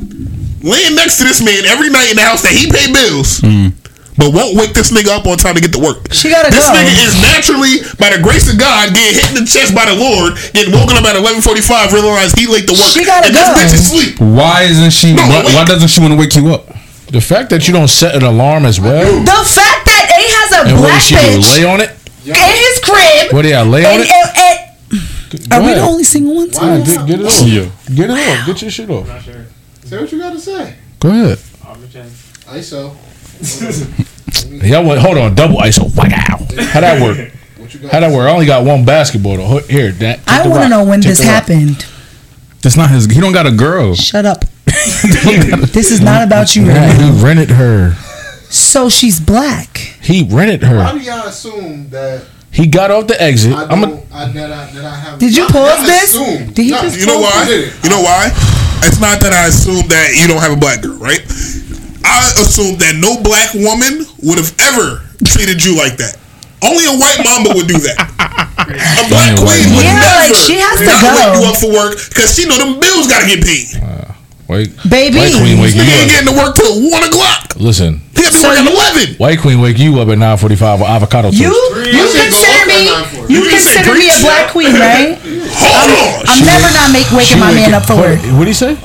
laying next to this man every night in the house that he pay bills, mm. but won't wake this nigga up on time to get to work. She gotta This go. nigga is naturally, by the grace of God, getting hit in the chest by the Lord, getting woken up at eleven forty five, realize he late to work. She gotta and go. this bitch is asleep. Why isn't she? No, why, why doesn't she want to wake you up? The fact that you don't set an alarm as well. The fact that A has a And what black does she do? bitch Lay on it? in his crib. What do you lay on and, it? and- and- Go are we the only single ones? Why? Get, get it off. Yeah. Get it off. Get your shit off. Say what you got to say. Go ahead. ISO. Y'all want, hold on. Double ISO. Wow. How that work? What you got? How that work? I only got one basketball though. Ho- Here, that. I want to know when Take this the rock. happened. That's not his. He don't got a girl. Shut up. This is not about you Nah, right he rented her. So she's black. He rented Why her. do y'all assume that He got off the exit. I I'm don't? a, I, that, I, that I have. Did you y'all- pause y'all this? Assume. Did he Y'all- just You know why? it. You know why? It's not that I assume that you don't have a black girl, right? I assume that no black woman would have ever treated you like that. Only a white mama would do that. A black queen would Yeah, never like, she has to not go. wake you up for work because she know them bills gotta get paid. Wait. Baby. White queen wake This you nigga ain't up. getting to work till one o'clock. Listen. He got to So work at you- eleven. White queen wake you up at 9:45 with avocado toast. You you said consider me you You consider me a preach. black queen, right? Hold on. I'm never not make waking my man up for work. What do you say?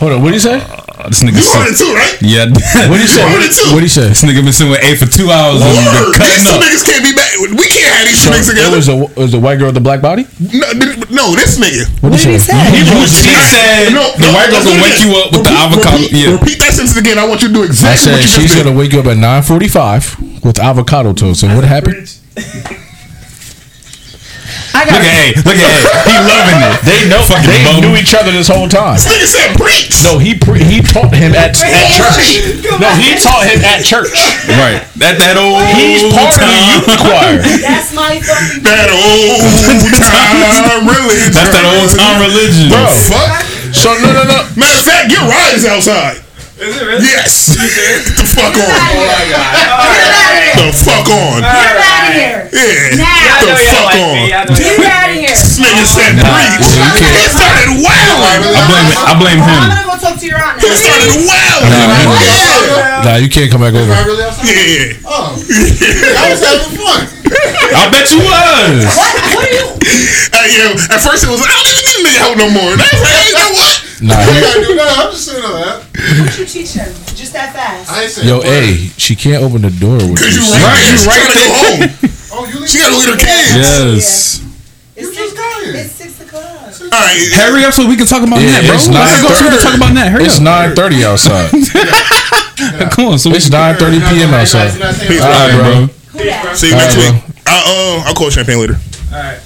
Hold on. What do you say? Uh, this nigga. You heard it too, right? Yeah. What he You say? heard it too. What he say? This nigga been sitting with A for two hours and been Word. These cutting two up. niggas can't be back. We can't have these two So niggas it together. was a it was a white girl with the black body. No, no, this nigga. What did he say? He, wrote she said No, the no, white girl let's gonna wake you up with the avocado. Repeat, yeah. repeat that sentence again. I want you to do exactly. I exactly said what you she's just gonna wake you up at nine forty five with avocado toast. And what happened? I got Look at A. Look at A. He loving it. They know Fucking they bum. knew each other this whole time. This nigga said preach. No, he pre- he taught him at, at church. No, he taught him at church. Right. That that old. He's part of the youth choir. That's my fucking. That old time religion. That's that old time religion. Bro, fuck. So no no no. Matter of fact, your ride outside. Is it really? Yes. Get oh the fuck on. Oh my god. The fuck on. Get out of here. Yeah. Now. I The fuck like on. me. I know you Get like out of here. This nigga said preach. He started wailing. I blame I blame I'm gonna go talk to your aunt He started wailing. Yeah. Nah, you can't come back over. Yeah. Oh, I was having fun. I bet you was. What? What are you? Hey, yo, at first it was, I don't even need nigga help no more. That's like, hey, you know what? Nah, I he, gotta do that. I'm just saying that. What you teach him? Just that fast? I ain't saying yo, a word. She can't open the door with Cause you. you right, you Right. right to go home. Oh, you leave She gotta look at her kids. Yes. You just got here. It's six o'clock. All right. Hurry up so we can talk about Yeah, that, bro. it's Let's go so we can talk about that. Hurry It's up. nine thirty outside. Come on, so we It's nine thirty p.m. outside. Peace, All right, bro. bro. Who? See you next right, week. I, uh, I'll call champagne later. All right.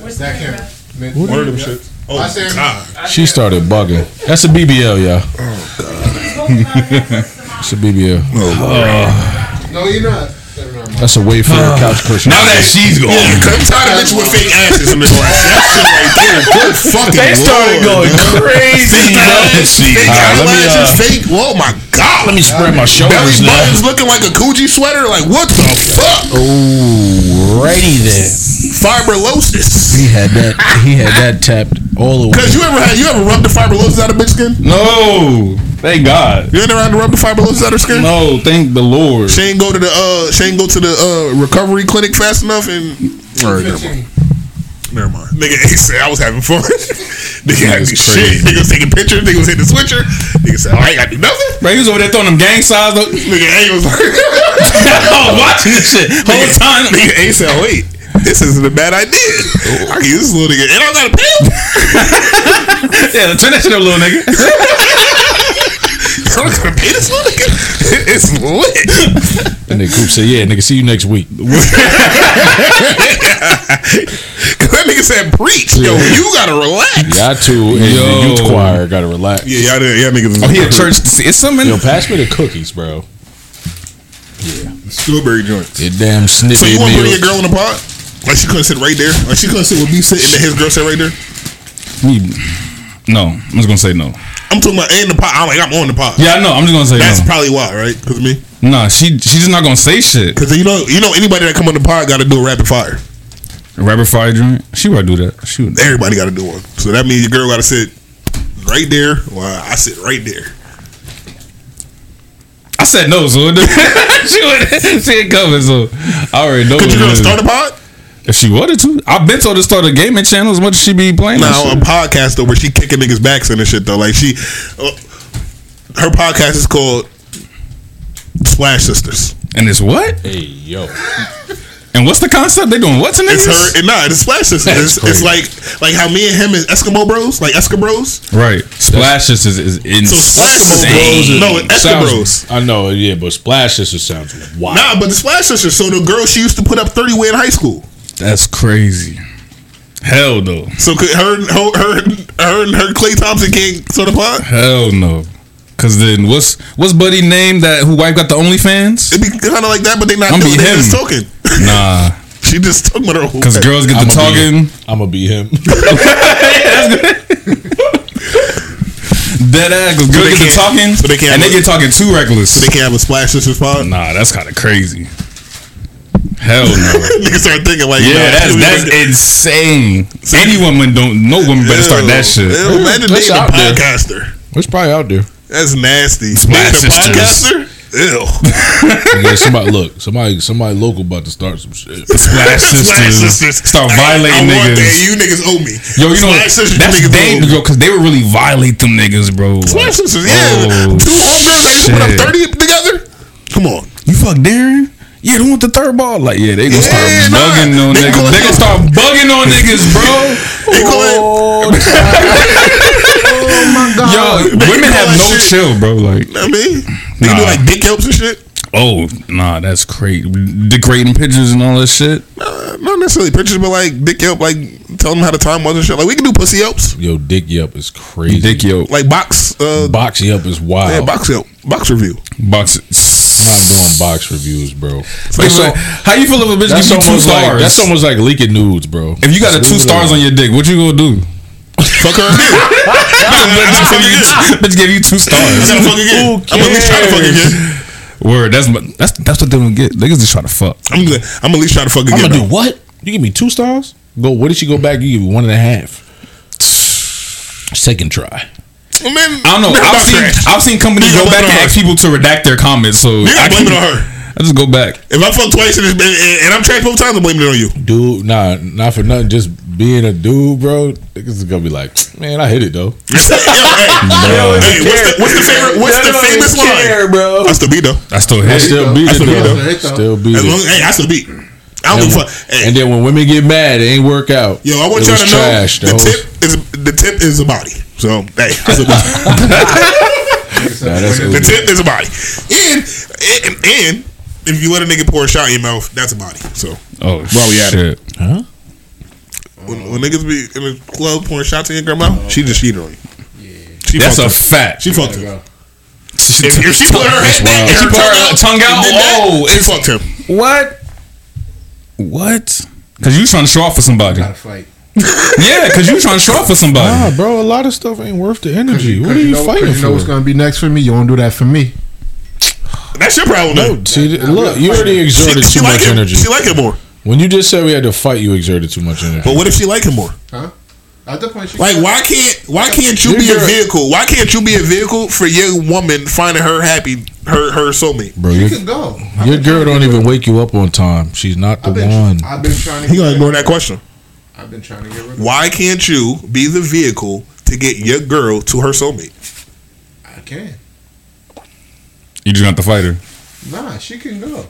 Where's That the camera. One of them shits. Oh, God. She started bugging. That's a BBL, y'all. Oh God! it's a BBL. Oh. No, you're not. That's a Wayfair couch cushion. Now that she's gone. Yeah, I'm tired of bitches with fake asses in this life. That shit right there. Good fucking They started Lord, going man. crazy, Fake bro. fake All right, let me, eyelashes, uh, fake. Oh my god. Let me spread my Belly shoulders now. buttons looking like a Coogi sweater. Like what the fuck? Alrighty then. Fibrosis. He had that. He had that tapped all the way. Cause you ever had you ever rubbed the fibrosis out of bitch skin? No. Thank God. You ever had to rub the fibrosis out of her skin? No, thank the Lord. She ain't go to the uh she ain't go to the uh recovery clinic fast enough and Alright, never mind. Never mind. Nigga A said I was having fun. nigga had me Nigga's shit. crazy. Nigga was taking pictures, nigga was hitting the switcher. Nigga said, Oh, I ain't gotta do nothing. Bro, he was over there throwing them gang signs. Though. Nigga A was like I was watching this shit whole nigga, time. Nigga A said, oh, wait. This isn't a bad idea. I can use this little nigga. And I got a pill. yeah, turn that shit up, little nigga. I'm gonna pay this little nigga. It's lit. And then Coop said, "Yeah, nigga, see you next week." Cause that nigga said preach. Yo, you gotta relax. Y'all two in the Yo. youth choir gotta relax. Yeah, y'all, y'all niggas. Oh, he at church. It's something. Yo, pass me the cookies, bro. Yeah. Strawberry joints. Your damn snippy So you want to put your girl in the pot? Like she couldn't sit right there. Like she couldn't sit with me sitting, and his girl sit right there. No, I'm just gonna say no. I'm talking about in the pot. I'm like I'm on the pot. Yeah, I know. I'm just gonna say That's no. probably why, right? Because me. Nah, she she's just not gonna say shit. Because you know, you know, anybody that come on the pod got to do a rapid fire. Rapid fire joint. She would do that. She would. Everybody got to do one. So that means your girl got to sit right there. While I sit right there. I said no, so she would. She ain't coming, so I already know. Could your what girl start a pod? If she wanted to, I've been told to start a gaming channel. As much as she be playing. Now a podcast though, where she kicking niggas backs and shit though. Like she, uh, her podcast is called Splash Sisters. and it's what? Hey yo, And what's the concept? They doing what to It's her. And nah, it's Splash Sisters. It's, it's like like how me and him is Eskimo Bros, like Eskimo Bros. Right. Splashes is, is insane. So No, it's sounds- Eskimos. I know, yeah, but Splash Sisters sounds wild. Nah, but the Splash Sisters. So the girl she used to put up thirty way in high school. That's crazy. Hell no. So could her, her, her, her, and her Klay Thompson can't sort of pod. Hell no. Cause then what's what's Buddy name that who wife got the OnlyFans? It'd be kind of like that, but they not I'm doing. be They him. just talking. Nah. She just talking about her. whole Cause life. girls get the talking. I'm gonna be him. Dead ass. Cause So girls they get the talking. so they can't and they have get talking too reckless. So they can't have a Splash Sisters pod. nah, that's kind of crazy. Hell no. Niggas start thinking like, yeah, nah, that's that's gonna- insane. Any woman don't. No woman better start that shit. Ew, imagine That's dating a podcaster. It's probably out there. That's nasty. Splash Dating a Sisters. podcaster. Ew. Yeah, somebody look, somebody, somebody local about to start some shit. Splash sisters start violating I want niggas. that. You niggas owe me. Yo, you know Splash sisters, that's you niggas owe me. dangerous, because they would really violate them niggas, bro. Splash Like, sisters, yeah. oh, Two homegirls that used to put up thirty together. Come on. You fuck Darren? Yeah, the one with the third ball. Like, yeah, they gonna start Yeah, nah. bugging on They niggas. They gonna start bugging on niggas, bro. They call. Oh my god. Yo, They women have no shit- chill, bro. Like, I mean, they do like dick helps and shit. oh, nah, that's crazy. Degrading pictures and all that shit. Uh, not necessarily pictures, but like dick help, like tell them how the time was and shit. Like we can do pussy helps, Yo, Dick Yelp is crazy. Dick yo, like box, uh, Box Yelp is wild. yeah, box help, box review. box. I'm not doing box reviews, bro. Wait, so how you feel if a bitch That's gives you two almost like stars? that's almost like leaking nudes, bro. if you got a two stars on your dick, what you gonna do? Fuck her again. bitch, give you, bitch give you two I stars. gotta fuck again. I'm at least try to fuck again. Word, that's my- that's that's what they don't get. Niggas just try to fuck. I'm gonna, I'm gonna at least try to fuck again. I'm again. gonna do what? You give me two stars? Go. What did she go back? You give me one and a half. Second try. Well, man, I don't know. I've seen. I've seen companies go back and it ask her. people to redact their comments. So You I gotta blame it on her. I just go back. If I fuck twice and, it's, and, and I'm trash both times, I'm blaming it on you. Dude, nah, not for nothing. Just being a dude, bro. Niggas is gonna be like, man, I hit it though. Yo, hey, Bro. hey, what's the, what's the favorite? What's the famous line? bro. I still beat though. I still I hit. still beat I it still beat though. it, though. Still beat As long, it. hey, I still beat. I don't And, give a when- fuck. Hey, and then when women get mad, it ain't work out. yo, I want it y'all was to know trash, the though. tip is the tip is a body. So hey, I still beat. Nah, that's the ugly. tip is a body, and, and and if you let a nigga pour a shot in your mouth, that's a body. So Oh While we at it. Huh? when, when niggas be in the club pouring shots in your girl mouth, she just cheated on you. She That's a her. fact. She fucked him. If, If, if she put her head back, and She put her tongue tongue out. and did that, Oh, she it's fucked him. what? What? Because you trying to show off for somebody. Gotta fight. Yeah, because you're trying to show up for somebody. Nah, bro, a lot of stuff ain't worth the energy. What are Cause you know, fighting for? you know what's gonna be next for me. You won't do that for me. That's your problem. No, see, th- look, you already exerted she too like much him. energy. She like it more. When you just said we had to fight, you exerted too much energy. But what if she like it more? Huh? At the point, she Like, why can't why can't you be a vehicle? Why can't you be a vehicle for your woman finding her happy, her her soulmate? Bro, She your, can go. your girl don't even wake you up on time. She's not the I've been, one. I've been trying to. He gonna ignore that question. I've been trying to get rid of. Why can't you be the vehicle to get your girl to her soulmate? I can. You just got to fight her. Nah, she can go.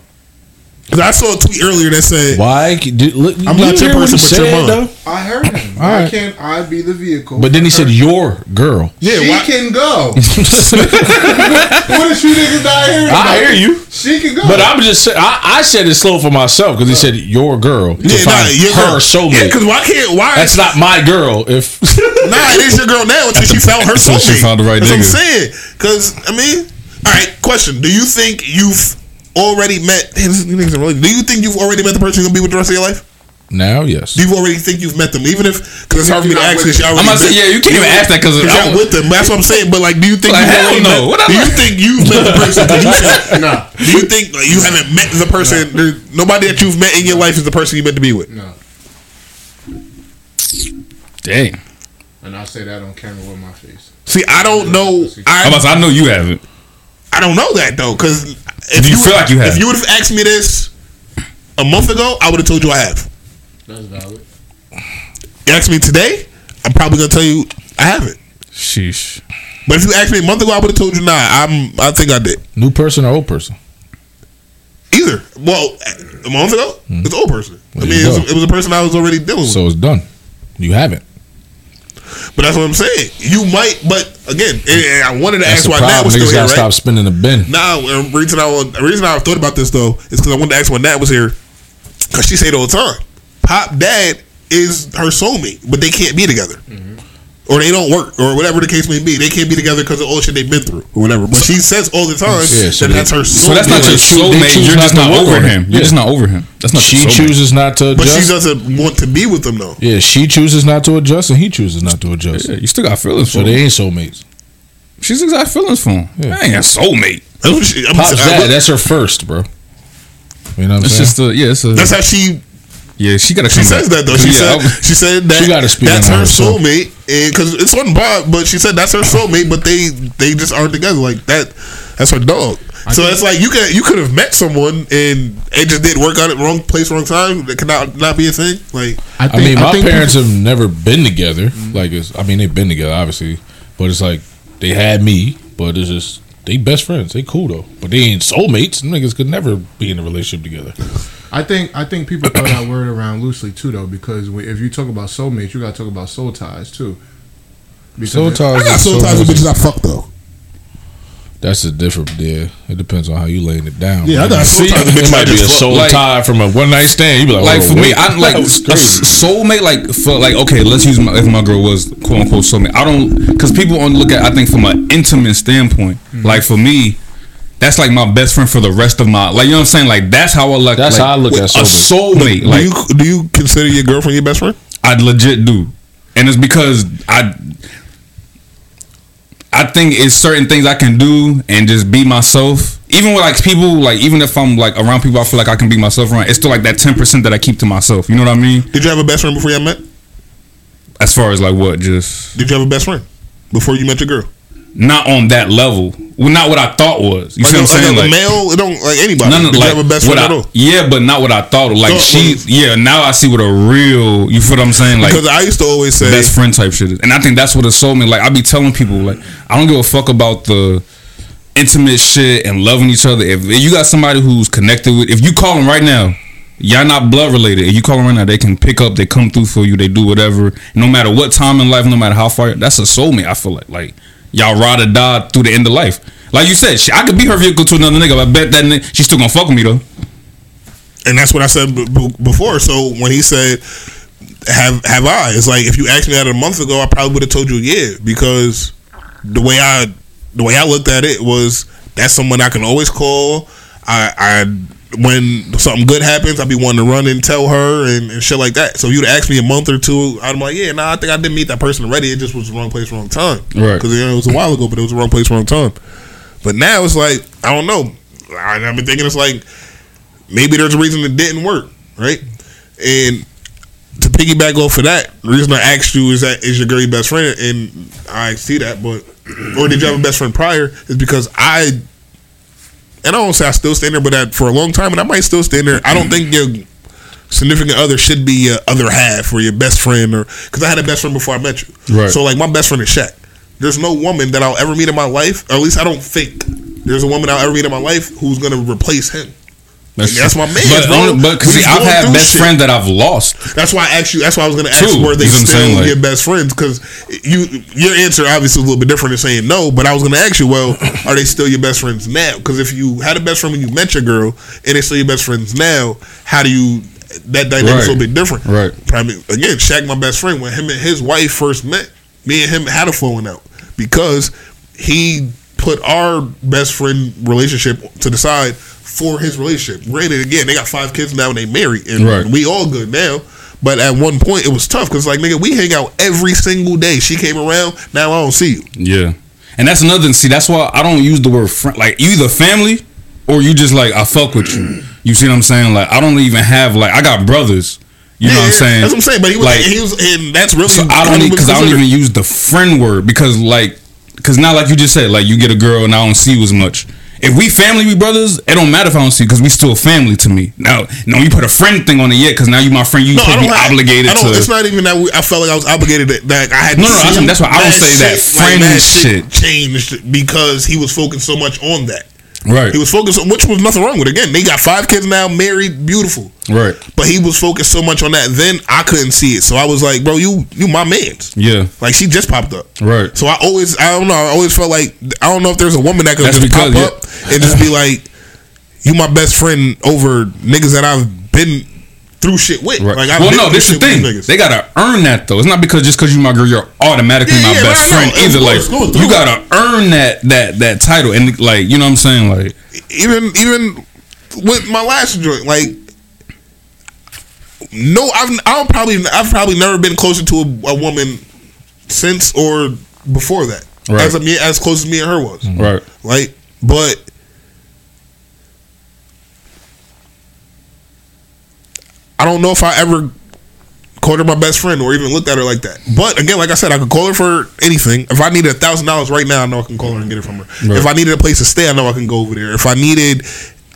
Because I saw a tweet earlier that said, Why? Did, look, I'm not your person, but your mom. though? I heard him. All Why right. can't I be the vehicle? But then he said your girl. "Yeah, she why, can go. what if you niggas not hearing? I hear you. She can go. But I'm just I, I said it slow for myself because he said your girl to yeah, nah, find your her girl. soulmate. Yeah, because why can't why? That's not my girl. If Nah, it is your girl now until she found her until soulmate. she found the right That's what I'm saying. Because I mean, all right. Question: Do you think you've already met? Hey, this, you are really, do you think you've already met the person you're gonna be with the rest of your life? now, yes. Do you already think you've met them? Even if because it's hard for me to ask this. I'm about to say, yeah, you can't even ask that 'cause you're I not don't- with them. That's what I'm saying. But like, do you think Like, you've hell already no. met? Do you think you've met the person? you said, Nah. do you think like, you haven't met the person? There, nobody that you've met in your life is the person you meant to be with. no, Dang. and I'll say that on camera with my face. See, I don't know. I'm about to say, I know you haven't. I don't know that though, because if Do you feel would- like you have? if you would have asked me this a month ago, I would have told you I have. That's valid. You ask me today, I'm probably gonna tell you I haven't. Sheesh. But if you asked me a month ago, I would have told you nah. I'm. I think I did. New person or old person? Either. Well, a month ago, hmm. it's old person. I mean, it was, it was a person I was already dealing with. So it's done. You haven't. But that's what I'm saying. You might, but again, and- and I wanted to That's ask the why Nat problem. was still here, right? stop spinning the bin. Now, the um, reason I the reason I thought about this though is because I wanted to ask when Nat was here, because she said all the time, Pop Dad is her soulmate, but they can't be together, mm-hmm. Or they don't work, or whatever the case may be. They can't be together because of all the shit they've been through, or whatever. But she says all the time Yeah, so that they- that's her. So that's not soulmate. your They choose- soulmate. You're just not over him. him. You're Yeah. just not over him. That's not She chooses not to But she doesn't want to be with him though. yeah, she chooses not to adjust, and he chooses not to adjust. Yeah, you still got feelings So for they him. ain't soulmates. She's got feelings for him. Yeah. I ain't a soulmate. That's what she. I'm, Pop's I- that's her first, bro. You know what I'm It's saying? just a yeah. It's a that's how she Yeah, she gotta She come says back. that though. She Yeah, said I- she said that She gotta speak that's her her soulmate, and because it's on Bob, but she said that's her soulmate, but they they just aren't together. Like that, that's her dog. so it's like you could you could have met someone and it just didn't work out at wrong place, wrong time. That could not not be a thing. Like I, mean, my parents have never been together. Mm-hmm. Like, it's, I mean, they've been together, obviously, but it's like they had me, but it's just they best friends. They cool though, but they ain't soulmates. Niggas could never be in a relationship together. I think I think people throw that word around loosely too, though, because we- if you talk about soulmates, you got to talk about soul ties too. Because Soul ties I got is soul ties with bitches I fuck though. That's a different. Yeah, it depends on how you laying it down. Yeah, I got soul See, ties it might be a soul Like- tie from a one night stand. You be like, like oh, for me, I'm like a was crazy. soulmate. Like for like okay, let's use my, if my girl was quote unquote soulmate. I don't because people only look at I think from an intimate standpoint. Mm-hmm. Like for me, that's like my best friend for the rest of my like you know what I'm saying. Like that's how I look That's like, how I look at a soulmate. soulmate. do Like you do you consider your girlfriend your best friend? I legit do, and it's because I. I think it's certain things I can do and just be myself. Even with like people, like even if I'm like around people, I feel like I can be myself around. It's still like that ten percent that I keep to myself. You know what I mean? Did you have a best friend before y'all met? As far as like what, just Did you have a best friend before you met your girl? Not on that level. Well, not what I thought was. You like see what I'm saying? Like, male, it don't like anybody. no, no, Did like you have a best friend I- at all? Yeah, but not what I thought. Like No, she, yeah. Now I see what a real. You feel what I'm saying? Like Because I used to always say best friend type shit is. And I think that's what it sold me. Like I be telling people, like I don't give a fuck about the intimate shit and loving each other. If, if you got somebody who's connected with, if you call them right now, y'all not blood related. If you call them right now, they can pick up, they come through for you, they do whatever. No matter what time in life, no matter how far, that's a soulmate. I feel like like y'all ride or die through the end of life. Like you said, shit, I could be her vehicle to another nigga. but I bet that nigga, she's still gonna fuck with me though. and that's what I said b- b- before. So when he said, "Have have I?" It's like if you asked me that a month ago, I probably would have told you yeah, because the way I the way I looked at it was that's someone I can always call. I, I when something good happens, I'd be wanting to run and tell her and, and shit like that. So if you'd ask me a month or two, I'm like, yeah, nah, I think I didn't meet that person already. It just was the wrong place, wrong time. Right. Because you know, it was a while ago, but it was the wrong place, wrong time. But now it's like I don't know. I, I've been thinking it's like maybe there's a reason it didn't work, right? And to piggyback off of that, the reason I asked you is that is your girl your best friend, and I see that, but or did you have a best friend prior? Is because I and I don't say I still stand there, but that for a long time, and I might still stand there. I don't think your significant other should be your other half or your best friend, or because I had a best friend before I met you. Right. So like my best friend is Shaq. There's no woman that I'll ever meet in my life, or at least I don't think there's a woman I'll ever meet in my life who's gonna replace him. And that's my man, But, bro. only- but 'cause We see, I've had best shit. friends that I've lost. That's why I asked you. That's why I was going to ask True. you, were they You know what still? Like- your best friends? Because you, your answer obviously a little bit different than saying no. But I was going to ask you, well, are they still your best friends now? Because if you had a best friend when you met your girl, and they're still your best friends now, how do you? That dynamic's a Right. little bit different. Right. Probably, again, Shaq, my best friend, when him and his wife first met, me and him had a falling out because he put our best friend relationship to the side for his relationship. Granted, again, they got five kids now and they married, and Right. we all good now. But at one point, it was tough because, like, nigga, we hang out every single day. She came around. Now I don't see you. Yeah, and that's another thing. See, that's why I don't use the word friend. Like you either family or you just like I fuck with you. You see what I'm saying? Like I don't even have like I got brothers. You know what I'm saying? That's what I'm saying. But he was, like he was, and that's really. so I don't because I don't even use the friend word because like because now like you just said like you get a girl and I don't see you as much. If we family, we brothers, it don't matter if I don't see you because we still family to me. Now, no, you put a friend thing on it yet because now you my friend. You No, supposed be have- obligated I don't, to. It's not even that we, I felt like I was obligated that, that I had. No, no, see that's- that's why I don't say that friend mad shit. changed because he was focused so much on that. Right. He was focused, on, which was nothing wrong with. it. Again, they got five kids now, married, beautiful. right. But he was focused so much on that. Then I couldn't see it, so I was like, "Bro, you you my man's." Yeah. Like she just popped up. Right. So I always, I don't know, I always felt like I don't know if there's a woman that could That's just because, pop yeah. up and just be like, "You my best friend over niggas that I've been through shit with." Right. Like, I've well, no, this is the thing. They gotta earn that though. It's not because just because you my girl, you're automatically Yeah, my yeah, best friend either. like you gotta earn that that that title and like you know what I'm saying. Like even even with my last joint, like no, I've I'll probably I've probably never been closer to a, a woman since or before that. Right. As a, me as close as me and her was. right. Right? But I don't know if I ever called her my best friend or even looked at her like that. But again, like I said, I could call her for anything. If I needed a thousand dollars right now, I know I can call her and get it from her. Right. If I needed a place to stay, I know I can go over there. If I needed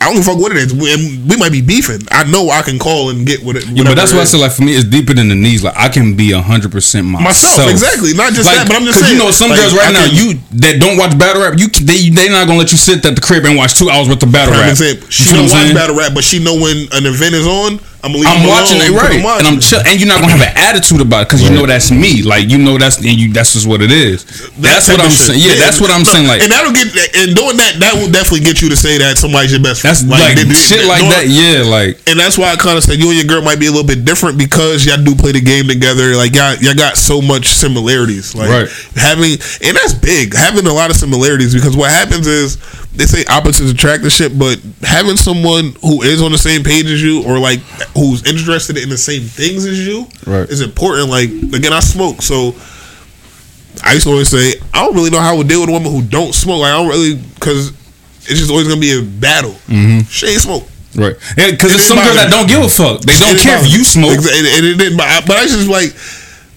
I don't give a fuck what it is. We, we might be beefing. I know I can call and get what it. Yeah, but that's why I said like for me it's deeper than the knees. Like I can be hundred percent myself. Myself, exactly. Not just that, but I'm just saying, you know some like, girls right I now can- you that don't watch battle rap. You they they not gonna let you sit at the crib and watch two hours worth of battle rap. example. You She feel don't what watch battle rap, but she know when an event is on. I'm I'm watching it right, I'm watching and I'm chill, and you're not gonna have an attitude about it because you know that's me. Like you know that's and you that's just what it is. That's That what I'm saying. Yeah, that's what I'm no, saying. Like and that'll get and doing that that will definitely get you to say that somebody's your best. friend. that's friend. like, they- they- shit like doing- that. Yeah, like And that's why I kind of said you and your girl might be a little bit different because y'all do play the game together. Like y'all, y'all got so much similarities. Like Right. having, and that's big. Having a lot of similarities because what happens is they say opposites attract and shit, but having someone who is on the same page as you or like who's interested in the same things as you Right. is important. Like again, I smoke, so I used to always say I don't really know how I would deal with a woman who don't smoke. Like I don't really because it's just always gonna be a battle. Mm-hmm. She ain't smoke. right. Yeah, because It there's some girls that don't give a fuck. They don't care if you smoke. Exa- And, and it didn't. But I, but I just like.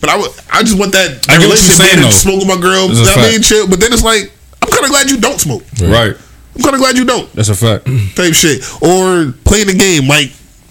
But I, I just want that I get what you're relationship saying, being though. to smoke with my girl. that I mean, chill. But then it's like I'm kind of glad you don't smoke. Right. I'm kind of glad you don't That's a fact. type shit. Or playing the game. Like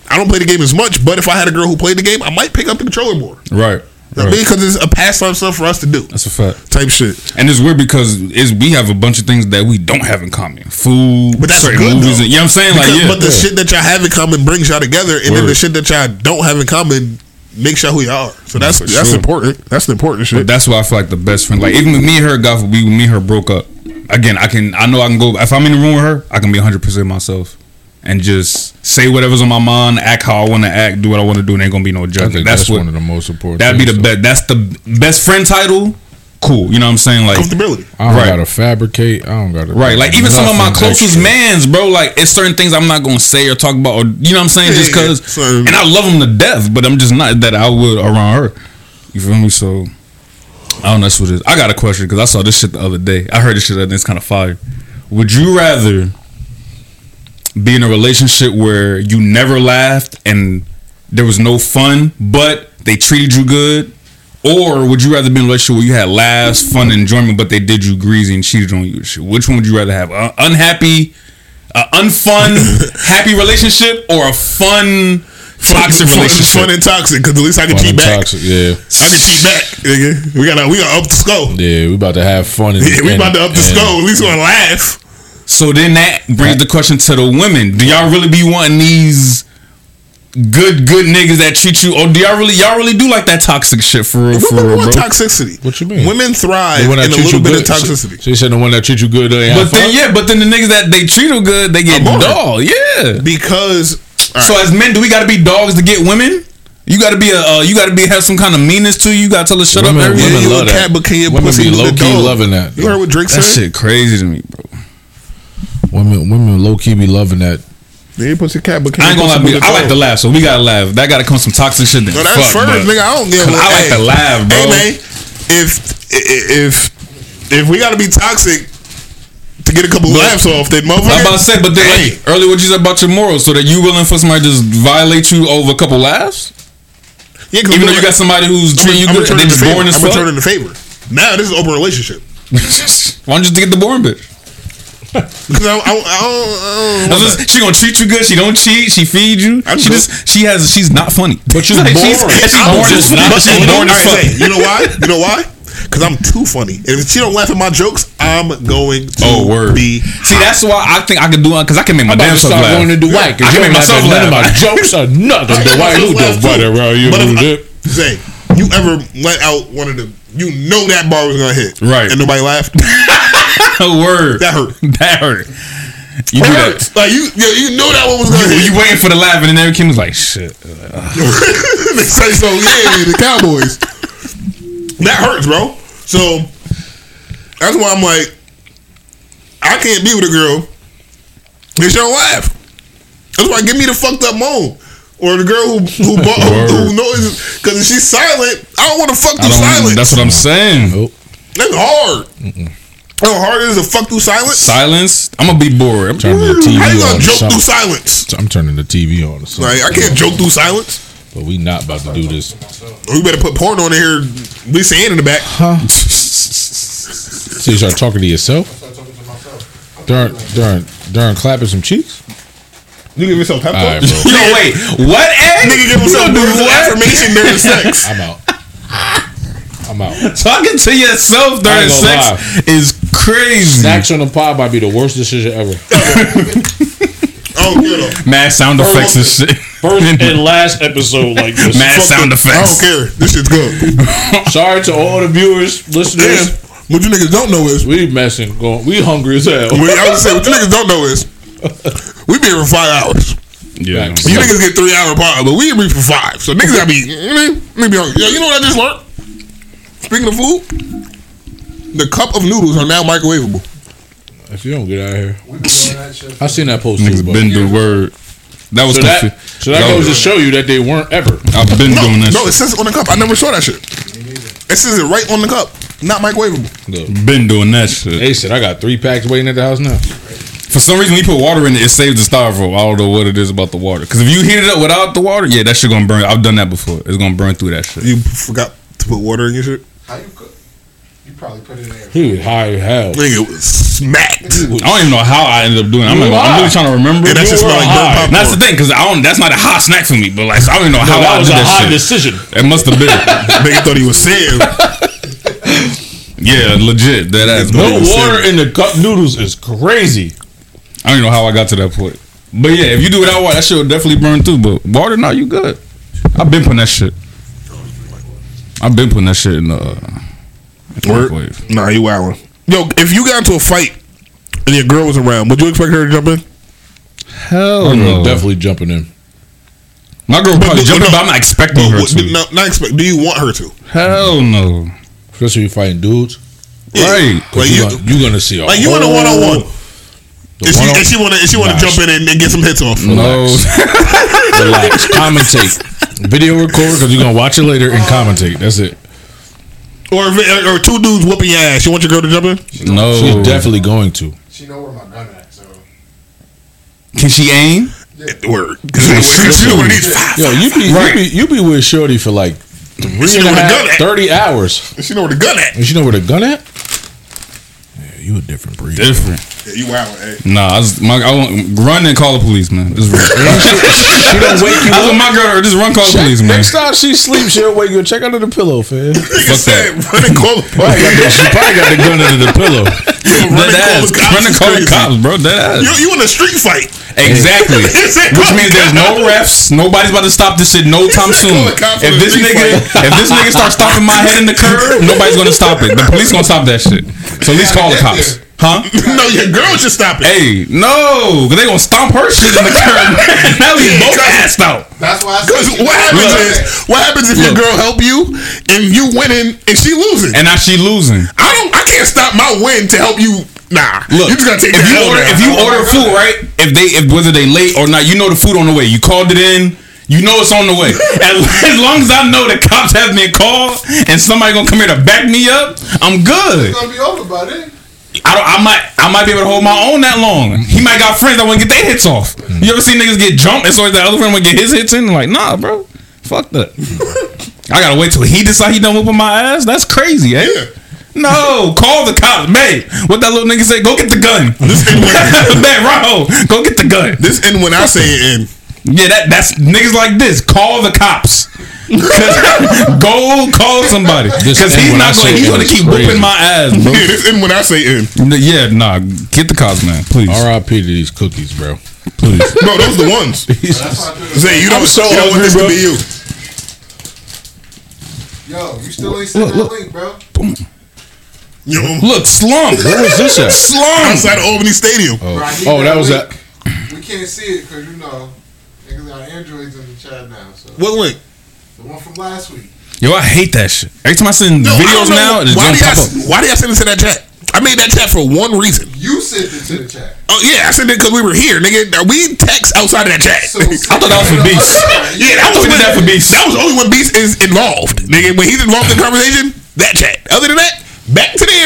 I don't play the game as much, but if I had a girl who played the game, I might pick up the controller more. Right. Mean, because it's a pastime stuff for us to do. That's a fact. Type shit. And it's weird because it's we have a bunch of things that we don't have in common. Food, But that's certain good movies. though. and- you know what I'm saying? Because- like, yeah. But the shit that y'all have in common brings y'all together, and then the shit that y'all don't have in common makes y'all who y'all are. So that's that's sure. important. That's the important shit. But that's why I feel like the best friend. Like even with me and her, God forbid, me and her broke up. Again, I can. I know I can go. If I'm in the room with her, I can be 100 percent myself and just say whatever's on my mind, act how I want to act, do what I want to do, and ain't gonna be no judgment. That's, that's, what. one of the most important. That'd be the things, best. That's the best friend title. Cool. You know what I'm saying? Like comfortability. I don't Right. gotta fabricate. I don't gotta. Right, like even some of my closest extra. mans, bro. Like it's certain things I'm not gonna say or talk about, or you know what I'm saying, just Yeah, yeah. because. And I love them to death, but I'm just not that I would around her. You feel me? So I don't know. That's what it is. I got a question because I saw this shit the other day. I heard this shit and it's kind of fire. Would you rather be in a relationship where you never laughed and there was no fun, but they treated you good? Or would you rather be in a relationship where you had laughs, fun, enjoyment, but they did you greasy and cheated on you? Which one would you rather have? A unhappy, a unfun, happy relationship, or a fun, toxic fun, relationship? fun and toxic because at least I can Fun cheat back. toxic, yeah. I can cheat back. Nigga. We got we got up the skull. Yeah, we about to have fun. And, Yeah, we and- about to up the and- skull. At least we gonna laugh. So then that brings the question to the women: Do y'all really be wanting these good, good niggas that treat you, or do y'all really, y'all really do like that toxic shit for real, for real, bro? toxicity. What you mean? Women thrive The one that in a little you bit good. of toxicity. She, she said the one that treat you good. They But then yeah, but then the niggas that they treat them good, they get I'm on it. dog. Yeah. Because So as men, do we got to be dogs to get women? You got to be a, uh, you got to be have some kind of meanness to you. You got to tell us shut Women- up. Every women you love a that. cat, but can your Women pussy be low key dog? loving that. You heard what Drake that said? That shit crazy to me, bro. Women, women low key be loving that. Yeah, you pussy cat, but can I ain't gonna lie, me. do the I like dog? to laugh, so we gotta laugh. That gotta come some toxic shit. Then No, that's fuck, first, but- nigga. I don't give. I like hey, to laugh, bro. Hey man, if if if we gotta be toxic to get a couple laughs off, then motherfucker. I'm about to say, but then Hey. like, earlier what you said about your morals, so that you willing for somebody to just violate you over a couple laughs? Yeah, Even we though you got somebody who's treating you I'm good, and they returning just the favor. boring as I'm fuck. returning the favor. Now this is open relationship. Why don't you just get the boring bitch? Because I, I, I, don't- I don't just- she gonna treat you good. She don't cheat. She feed you. I'm she good. just she has she's not funny. But you Like, boring. She's, she's boring as just fuck. not She's boring as All right, fuck. say, You know why? You know why? Because I'm too funny. And if she don't laugh at my jokes, I'm going to Oh word. be. See, that's why I think I can do it because I can make my I'm about damn to self start laugh. going to Dwight. I Cause can you make myself myself none of my jokes are nothing. I Dwight, who laugh the butter around you? But if I- did? Zay, you ever let out one of the? You know that bar was gonna hit, Right. And nobody laughed. Word. That hurt. That hurt. You That do that. Like you, you, you know that one was gonna You, hit. you waiting for the laugh, and then every kid was like, "Shit." they say so. Yeah, the Cowboys. That hurts, bro. So that's why I'm like, I can't be with a girl. And she don't laugh. That's why give me the fucked up moan. Or the girl who who, who, who knows because if she's silent, I don't want to fuck I through don't. silence. That's what I'm saying. That's hard. How hard it is to fuck through silence? Silence. I'm gonna be bored. I'm turning the TV How you on. gonna or joke through silence? I'm turning the TV on. or. Like I can't joke through silence. But we not about to do this. We better put porn on here. We saying in the back. Huh? so you start talking to yourself? I start talking to myself. During during during clapping some cheeks? You give yourself pep All right, talk? bro. Yo, wait, what? Ed? Nigga give himself You gonna do words of affirmation during sex. I'm out. I'm out. Talking to yourself during ain't gonna sex is crazy. Snacks on the pod might be the worst decision ever. Oh. Mad sound effects and shit. First and last episode like this. Mad Fuck sound it. I don't care. This shit's good. Sorry to all the viewers, listeners. Damn. What you niggas don't know is We messing, going. We hungry as hell. What I was say, what you niggas don't know is we be here for five hours. Yeah. You niggas get three hour pod, but we be for five. So niggas gotta be, you know, mean? Niggas be hungry. Yo, you know what I just learned? Speaking of food, the cup of noodles are now microwavable. If you don't get out of here, I seen that post. Niggas too, but- been doing word. That was so that, so that goes to show you that they weren't ever. I've been No, doing that. no, it says it on the cup. I never saw that shit. It says it right on the cup. Not microwavable. shit. Been doing that shit. They said I got three packs waiting at the house now. For some reason, when you put water in it, it saves the styrofoam. I don't know what it is about the water. Because if you heat it up without the water, yeah, that shit gonna burn. I've done that before. It's gonna burn through that shit. You forgot to put water in your shit? How you cook? You probably put it in there. He was high as hell. Nigga was smacked. I don't even know how I ended up doing. it. I'm, You like, I'm really trying to remember. And that shit smell like high. popcorn. That's the thing, because I don't. That's not a hot snack for me. But like, so I don't even know how No, I that was did a that high shit. decision. It must have been. Nigga thought he was saying. yeah, legit. That ass. No But- water in the cup noodles is crazy. I don't even know how I got to that point. But yeah, if you do it without water, that shit will definitely burn through. But water, now you good. I've been putting that shit. I've been putting that shit in the uh, Word? Nah, you wildin'. Yo, if you got into a fight and your girl was around, would you expect her to jump in? Hell I'm no. definitely jumping in. My girl probably but- jumping, no. but I'm not expecting her to. No, not expect. Do you want her to? Hell no. Especially if you're fighting dudes. Right. Like you, you, gonna, you gonna see a like you in a one on one. the If she, if she wanna, if she wanna Nah, jump in and, and get some hits off. No. Relax. commentate. Video record because you're gonna watch it later and commentate. That's it. Or if, or two dudes whooping your ass. You want your girl to jump in? No. She's definitely going to. She know where my gun at, so Can she aim? Yeah. Word. Because she know where Yo, you be, Right. you be you be with Shorty for like three She and know a half, gun at. 30 hours. She know where the gun at. And she know where the gun at? Yeah, you a different breed. Different. Yeah, you wildin', hey. Eh? Nah, I, was, my, I won't run and call the police, man. This is real. She don't wake you I up. was my girl. Just run, call the police, man. Next time she sleeps, she'll wake you up. Check under the pillow, fam. Nigga said, run and call the Probably the, she probably got the gun under the pillow. Yo, run and call the cops. Run and call the cops, bro. Dead ass. You, you in a street fight. Exactly. Which means there's no refs. Nobody's about to stop this shit no time soon. call the cops If this nigga, if this nigga starts stopping my head in the curb, nobody's gonna stop it. The police gonna stop that shit. So at least call the cops, huh? no, your girl should stop it. Hey, no, cause they gonna stomp her shit in the curb. now we both assed out. that's why I Because what happens Look. is, what happens if your girl help you and you winning and she losing? And now she losing. I don't, I can't stop my win to help you. Nah, Look, you just gotta take if you order now. if you order food right, if they if whether they late or not, you know the food on the way. You called it in. You know it's on the way. As, as long as I know the cops have been called and somebody gonna come here to back me up, I'm good. it's gonna be over by then. I don't. I might. I might be able to hold my own that long. He might got friends that want to get their hits off. You ever see niggas get jumped and so that other friend to get his hits in? Like, nah, bro. Fuck that. I gotta wait till he decide he done whooping my ass. That's crazy, eh? Yeah. No, call the cops, babe. What that little nigga say? Go get the gun. This when, Man, Raho, go get the gun. this in when I say it in. Yeah, that that's niggas like this. Call the cops. go call somebody because and he's not going. He's going to keep crazy. whooping my ass, bro. Yeah, this in when I say in. yeah, nah. Get the cops, man. Please, R.I.P. to these cookies, bro. please. Bro, those the ones. Say you don't, I'm so you don't want this bro. to be you. Yo, you still ain't seen that link, bro. You know, Look, slum. Where was this at? Slum. outside of Albany Stadium. Oh, Bro, oh that was link. that. We can't see it because you know niggas got androids in the chat now. So What link? The one from last week. Yo, I hate that shit. Every time I send No, videos don't now, it's why gonna pop y'all, up. why do y'all send it to that chat? I made that chat for one reason. You sent it to the chat. Oh yeah, I sent it because we were here, nigga. We text outside of that chat. So I thought that was for Beast. yeah, that I thought was we did when- that for Beast. That was only when Beast is involved, nigga. When he's involved in the conversation, that chat. Other than that, back to the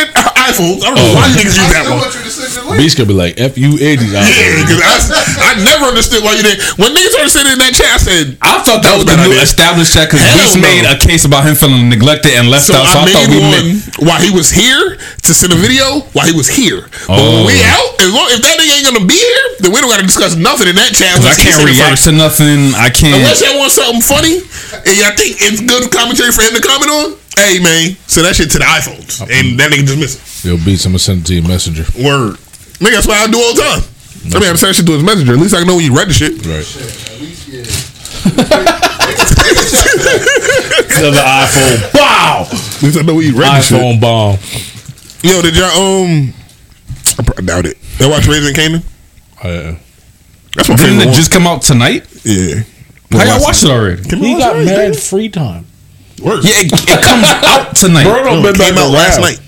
iPhones. I don't know why oh. niggas use that one. want you to send the link. Beast could be like, F you 80s Yeah, because I, I never understood why you didn't. When niggas started sitting in that chat, I said, I thought that, was a the new idea. established chat because Hell Beast no. made a case about him feeling neglected and left So out. So I, I, thought we made made. one while he was here to send a video while he was here. But when we Oh. out, as long, if that nigga ain't gonna be here, then we don't gotta discuss nothing in that chat. 'Cause I unless he can't react to nothing. I can't. Unless y'all want something funny, and y'all think it's good commentary for him to comment on. Hey man, send that shit to the iPhones, and that nigga just miss it. Yo, beats. I'm gonna send it to your messenger. Word, nigga, that's what I do all the time. I mean, I'm sending shit to his messenger. At least I know when you read the shit. Right. Another iPhone. Wow. At least I know when you read the shit. iPhone bomb. Yo, did y'all um? I probably doubt it. Y'all watch Raising Kanan? Uh, That's my Didn't favorite it one. just come out tonight? Yeah. How y'all watched it already? He got mad free time. Word. Yeah, it, it comes out tonight. Bro, don't No, it came out last night.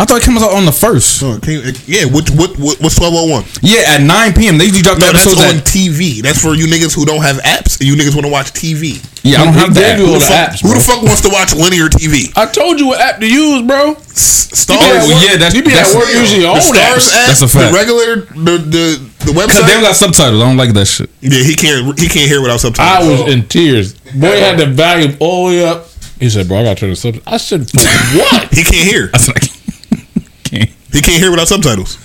I thought it came out on the first. No, it came, it- yeah, what, what, what, what's 1201? Yeah, at 9 p.m. They usually drop the No, that's episodes on at. TV. That's for you niggas who don't have apps and you niggas want to watch TV. Yeah, I don't have that. gave Who all the, the fuck, apps, who the fuck wants to watch linear TV? I told you what app to use, bro. Starz. You Oh, yeah, that's- you be that's- at work using your the own Starz apps. app, That's a fact. The regular, the the the Because they website. got subtitles. I don't like that shit. Yeah, he can't. He can't hear without subtitles. I subtitles. was in tears. Boy had the volume all the way up. He said, "Bro, I got to turn the subtitles." I said, "For what?" he can't hear. I said, I can't. can't. He can't hear without subtitles.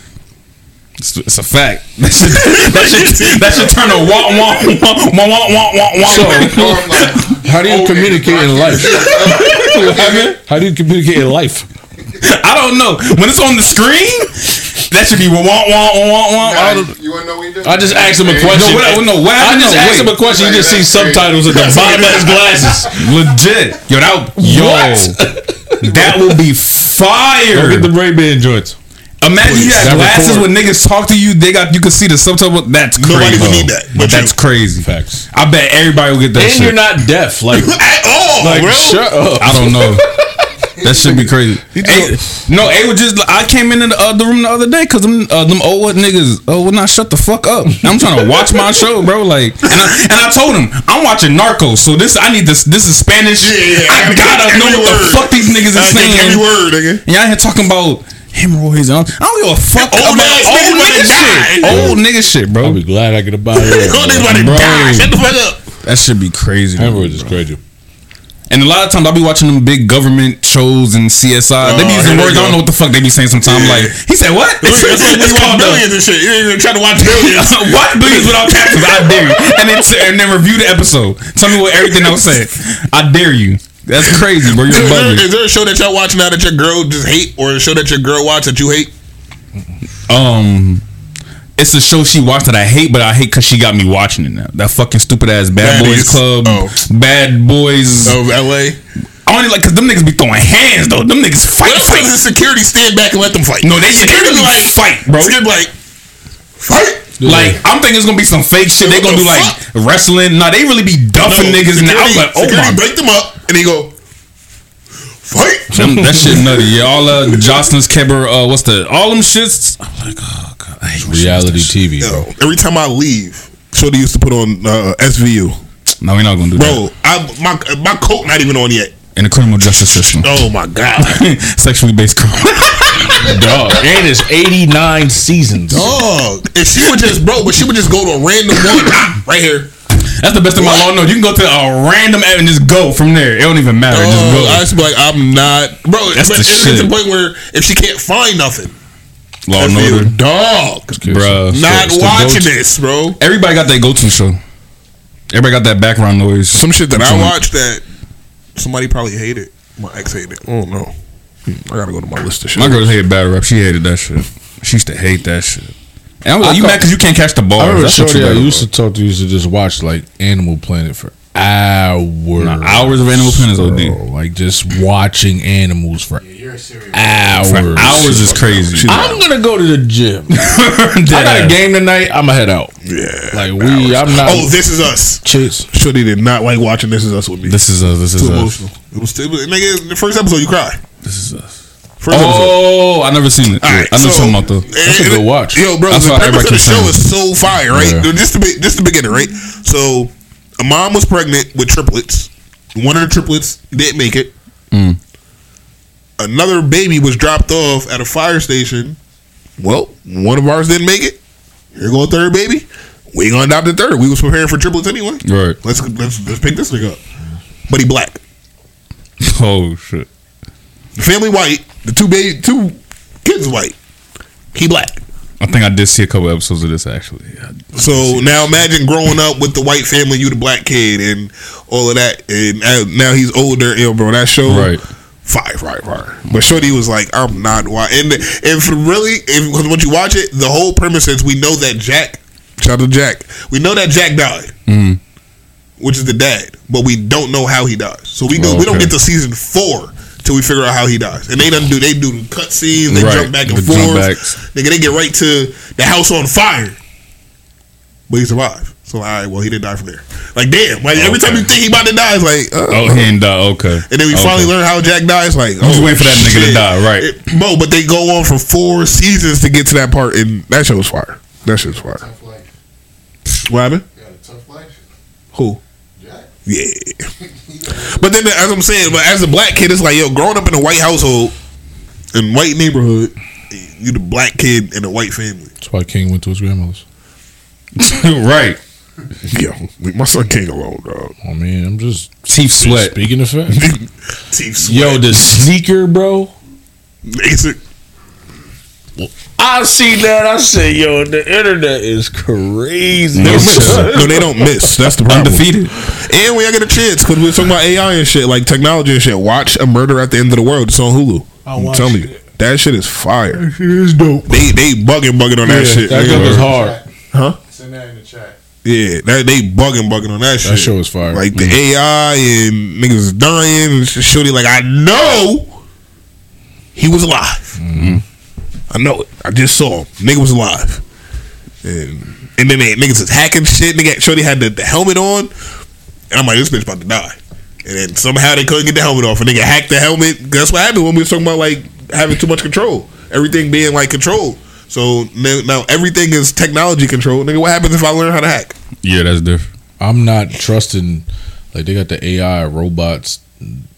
It's, it's a fact. That should, that should, that should turn to wah wah wah wah wah wah wah. So, how do you communicate in life? How do you communicate in life? I don't know. When it's on the screen, that should be wah wah wah wah wah. all the- You wanna know what he do? I just asked him a question. No, what- no, what I happened? just No, asked him a question. You just see subtitles at the bottom of his glasses. Legit. Yo, that yo, that will be Go fire. get the Ray Ban joints. Imagine you That have glasses record. when niggas talk to you. They got you can see the subtitle. That's Nobody would need that, but That's you. crazy. Facts. I bet everybody will get that And shit. you're not deaf, like At all, like bro. shut up. I don't know. That should be crazy. Hey, no, A was just. I came into the, other room the other day because them uh, them old niggas. Oh, would not shut the fuck up. I'm trying to watch my show, bro. Like, and I, and I told him I'm watching Narcos, so this I need this. This is Spanish. Yeah, yeah, I I gotta know every what the fuck these niggas I is get every saying. word, nigga. And y'all here talking about hemorrhoids. and all- I don't give a fuck Old about ass old niggas nigga to die. shit. Old nigga shit, bro. I'll be glad I get about it. All niggas about to Bro. die. Shut the fuck up. That should be crazy. Hemorrhoids is crazy. And a lot of times I'll be watching them big government shows and CSI. they be Oh, using words I don't know what the fuck they be saying sometimes. Yeah. Like he said, what? That's like when you watch billions and shit. You ain't even trying to watch billions. watch billions without captions. I dare you. And then and then review the episode. Tell me what everything else said. I dare you. That's crazy, bro. You're Is there, there a show that y'all watch now that your girl just hate, or a show that your girl watch that you hate? Um. It's a show she watched that I hate, but I hate because she got me watching it now. That fucking stupid ass Bad Boys Club, Oh. Bad Boys. Of LA. I only like because them niggas be throwing hands though. Them niggas fight, What else fight. does the security stand back and let them fight? No, they security they be really like fight, bro. Security be like fight. Like I'm thinking it's gonna be some fake shit. They gonna the do like wrestling. Nah, they really be duffing niggas. now. I was like, oh security my, break them up, and he go fight. Them- that shit nutty. Yeah, all uh, Joseline's Cabaret. Uh, what's the all them shits? I'm like, oh god, I hate when she does Reality that shit. TV, Yo, bro. every time I leave, Shorty used to put on uh, SVU. No, we're not gonna do that. Bro, I my my coat not even on yet. in the criminal justice system. Oh my god, Sexually based crime. Dog. And it's 89 seasons. dog! If she would just bro, but she would just go to a random one right here. That's the best of my law know. You can go to a random app and just go from there. It don't even matter. just go. I just be like, I'm not, bro. That's but the it's, it's shit. the point where if she can't find nothing, Law and order, dog, Bruh. not It's the watching go-to. this, bro. Everybody got that go-to show. Everybody got that background noise. Some shit that I Joint. watched that somebody probably hated. My ex hated. it. Oh no, Hmm, I gotta go to my list of shit. My girl hated battle rap. She hated that shit. She used to hate that shit. And I'm like, I you thought- mad because you can't catch the ball? I remember That's Shorty you I used to talk to used to just watch like Animal Planet for hours. Nah, hours of Animal Planet is OD. bro. Like just watching animals for hours. For hours is crazy. I'm gonna go to the gym. I got a game tonight. I'm gonna head out. Yeah, Like we, I'm not. Oh, this is us. Chits. Shorty did not like watching This Is Us with me. This is us. This is Too us. emotional. It was too, nigga. The first episode, you cry. This is us. First episode. Oh, I never seen it. All right, I know so- something about though. That's a good watch. Yo, bro, That's the why premise of everybody the show keeps is so fire, right? Yeah. Just the be- just the beginning, right? So, a mom was pregnant with triplets. One of the triplets didn't make it. Mm. Another baby was dropped off at a fire station. Well, one of ours didn't make it. Here go a third baby. we gonna adopt the third. We was preparing for triplets anyway. Right. Let's let's let's pick this nigga up. But he black. Oh shit. The family white. The two baby two kids white. He black. I think I did see a couple episodes of this actually. So now imagine growing up with the white family, you the black kid, and all of that, and now- now he's older. You know, bro, that show, Right. Fire, fire, fire. But Shorty was like, "I'm not white." And if really, if once you watch it, the whole premise is we know that Jack, shout out to Jack, we know that Jack died, Mm. which is the dad, but we don't know how he dies. So we go, Oh, we don't get to season four till we figure out how he dies. And they don't do they do cut scenes, they Right. jump back and The forth. Nigga, they get right to the house on fire, but he survived. So all right, well he didn't die from there. Like damn, like every time you think he about to die, it's like uh, Oh, he didn't die. Okay. and then we Okay. finally learn how Jack dies. Like, I'm just waiting for that nigga to die, right. It- Mo, but they go on for four seasons to get to that part, and that show was fire. That shit was fire. What happened? Who? Jack. Yeah. but then, as I'm saying, but as a black kid, it's like, yo, growing up in a white household, in white neighborhood, you the black kid in a white family. That's why King went to his grandmother's. right. Yo, leave my son King alone, dog. I mean, I'm just Teeth sweat. Speaking of fact, Teeth sweat. yo, the sneaker, bro. Basic. I see that. I said, yo, the internet is crazy. They don't miss. no, they don't miss. That's the problem. Undefeated. And when I get a chance, because we were talking about AI and shit, like technology and shit, watch A Murder at the End of the World. It's on Hulu. I I'm telling you. That shit is fire. That shit is dope. They they bugging bugging on that shit. that nigga. is hard. Huh? It's in there in the chat. Yeah, that, they bugging bugging on that shit. That show was fire. Like the Mm. AI and niggas dying and. Shorty like I know he was alive. Mm-hmm. I know it. I just saw him. Nigga was alive. And and then they niggas is hacking shit. Nigga Shorty had the, the helmet on. And I'm like, this bitch about to die. And then somehow they couldn't get the helmet off. And nigga hacked the helmet. That's what happened when we was talking about like having too much control. Everything being like controlled. So now, now everything is technology controlled. Nigga, what happens if I learn how to hack? Yeah, that's different. I'm not trusting. Like they got the AI robots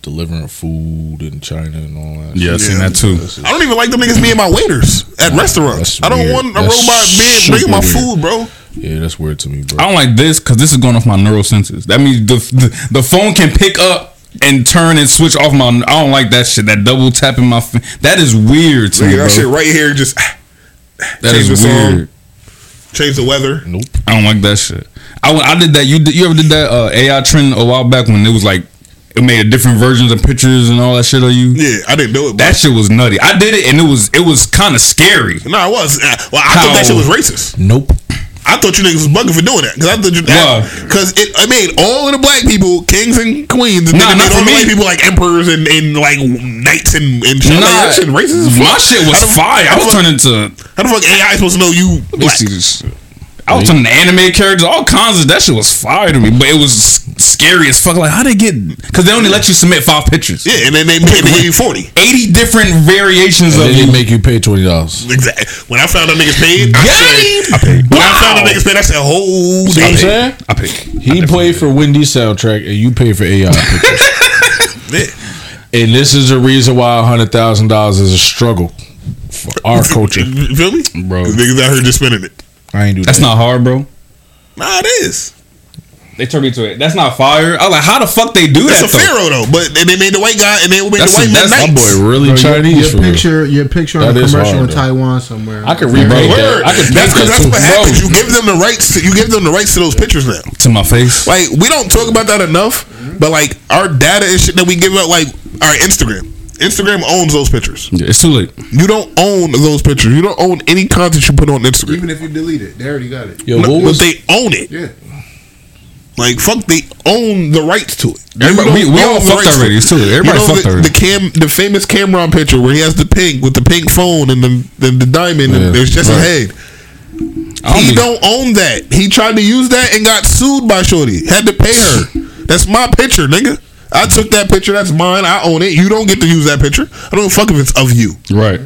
delivering food in China and all that. Yeah, I've seen that too. I don't even like them niggas being my waiters at restaurants. I don't weird. want a That's robot being super bringing my weird. food, bro. Yeah, that's weird to me, bro. I don't like this because this is going off my neural senses. That means the, the the phone can pick up and turn and switch off my. I don't like that shit. That double tapping my. That is weird to me, Nigga, bro. that shit right here just That change is the song, weird. change the weather. Nope. I don't like that shit. I, I did that. You did, you ever did that uh, AI trend a while back when it was like it made different versions of pictures and all that shit of you. Yeah, I didn't do it. That shit was nutty. I did it and it was it was kind of scary. No, I was. Uh, Well, I thought that shit was racist. Nope. I thought you niggas was bugging for doing that because I thought you because it, it made all of the black people kings and queens, and Nah, then it not made all the white people like emperors and, and like knights and and shit. Nah, like, that shit racist. my shit was How fire. I was fuck- turning to How the fuck AI supposed to know you black? See this shit. I was to animated characters, all kinds of that shit was fire to me, but it was scary as fuck. Like, how they get? Because they only let you submit five pictures. Yeah, and then they made they gave you forty. Eighty different variations And of then you. they make you pay twenty dollars. Exactly. When I found out niggas paid, I said, I paid. when I found out niggas paid, I said, hold See what I'm saying? I paid. He paid for Wendy's soundtrack, and you paid for AI pictures. And this is the reason why hundred thousand dollars is a struggle for our culture. Me? Bro. Niggas out here just spending it. I ain't do That's that. not hard, bro. Nah, it is. They turned me to it. That's not fire. I was like, how the fuck they do That's that a though? pharaoh though, but they they made the white guy and they made That's the white a- man that's- My boy really Bro, your- Chinese your, for real. picture, your picture on a commercial hard, in. Taiwan somewhere. I could remake Word. that. I could That's because that that's too. what Bro, happens. You give them the rights. To, you give them the rights to those pictures now. To my face. Like we don't talk about that enough, but like our data and shit that we give out, like our Instagram. Instagram owns those pictures. Yeah, it's too late. You don't own those pictures. You don't own any content you put on Instagram. Even if you delete it, they already got it. Yo, No, what but was they own it. Yeah. Like fuck, they own the rights to it. Everybody- we- we all the fucked rights to already. it. It's too late. Everybody you know fucked the, already. the cam, the famous Cameron picture where he has the pink with the pink phone and the the, the diamond Yeah, and there's just right. a head. I don't He be- don't own that. He tried to use that and got sued by Shorty. Had to pay her. That's my picture, nigga. I took that picture. That's mine. I own it. You don't get to use that picture. I don't fuck if it's of you. Right.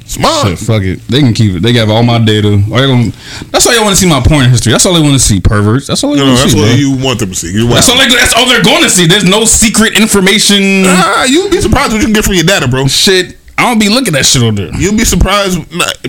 It's mine. Shit, fuck it. They can keep it. They got all my data. All gonna- that's all you want to see my porn history. That's all they want to see. Perverts. That's all they You want to that's see. what bro. you want them to see. You're That's all. They, that's all they're going to see. There's no secret information. Ah, you'd be surprised what you can get from your data, bro. Shit. I don't be looking at shit on there. You'll be surprised,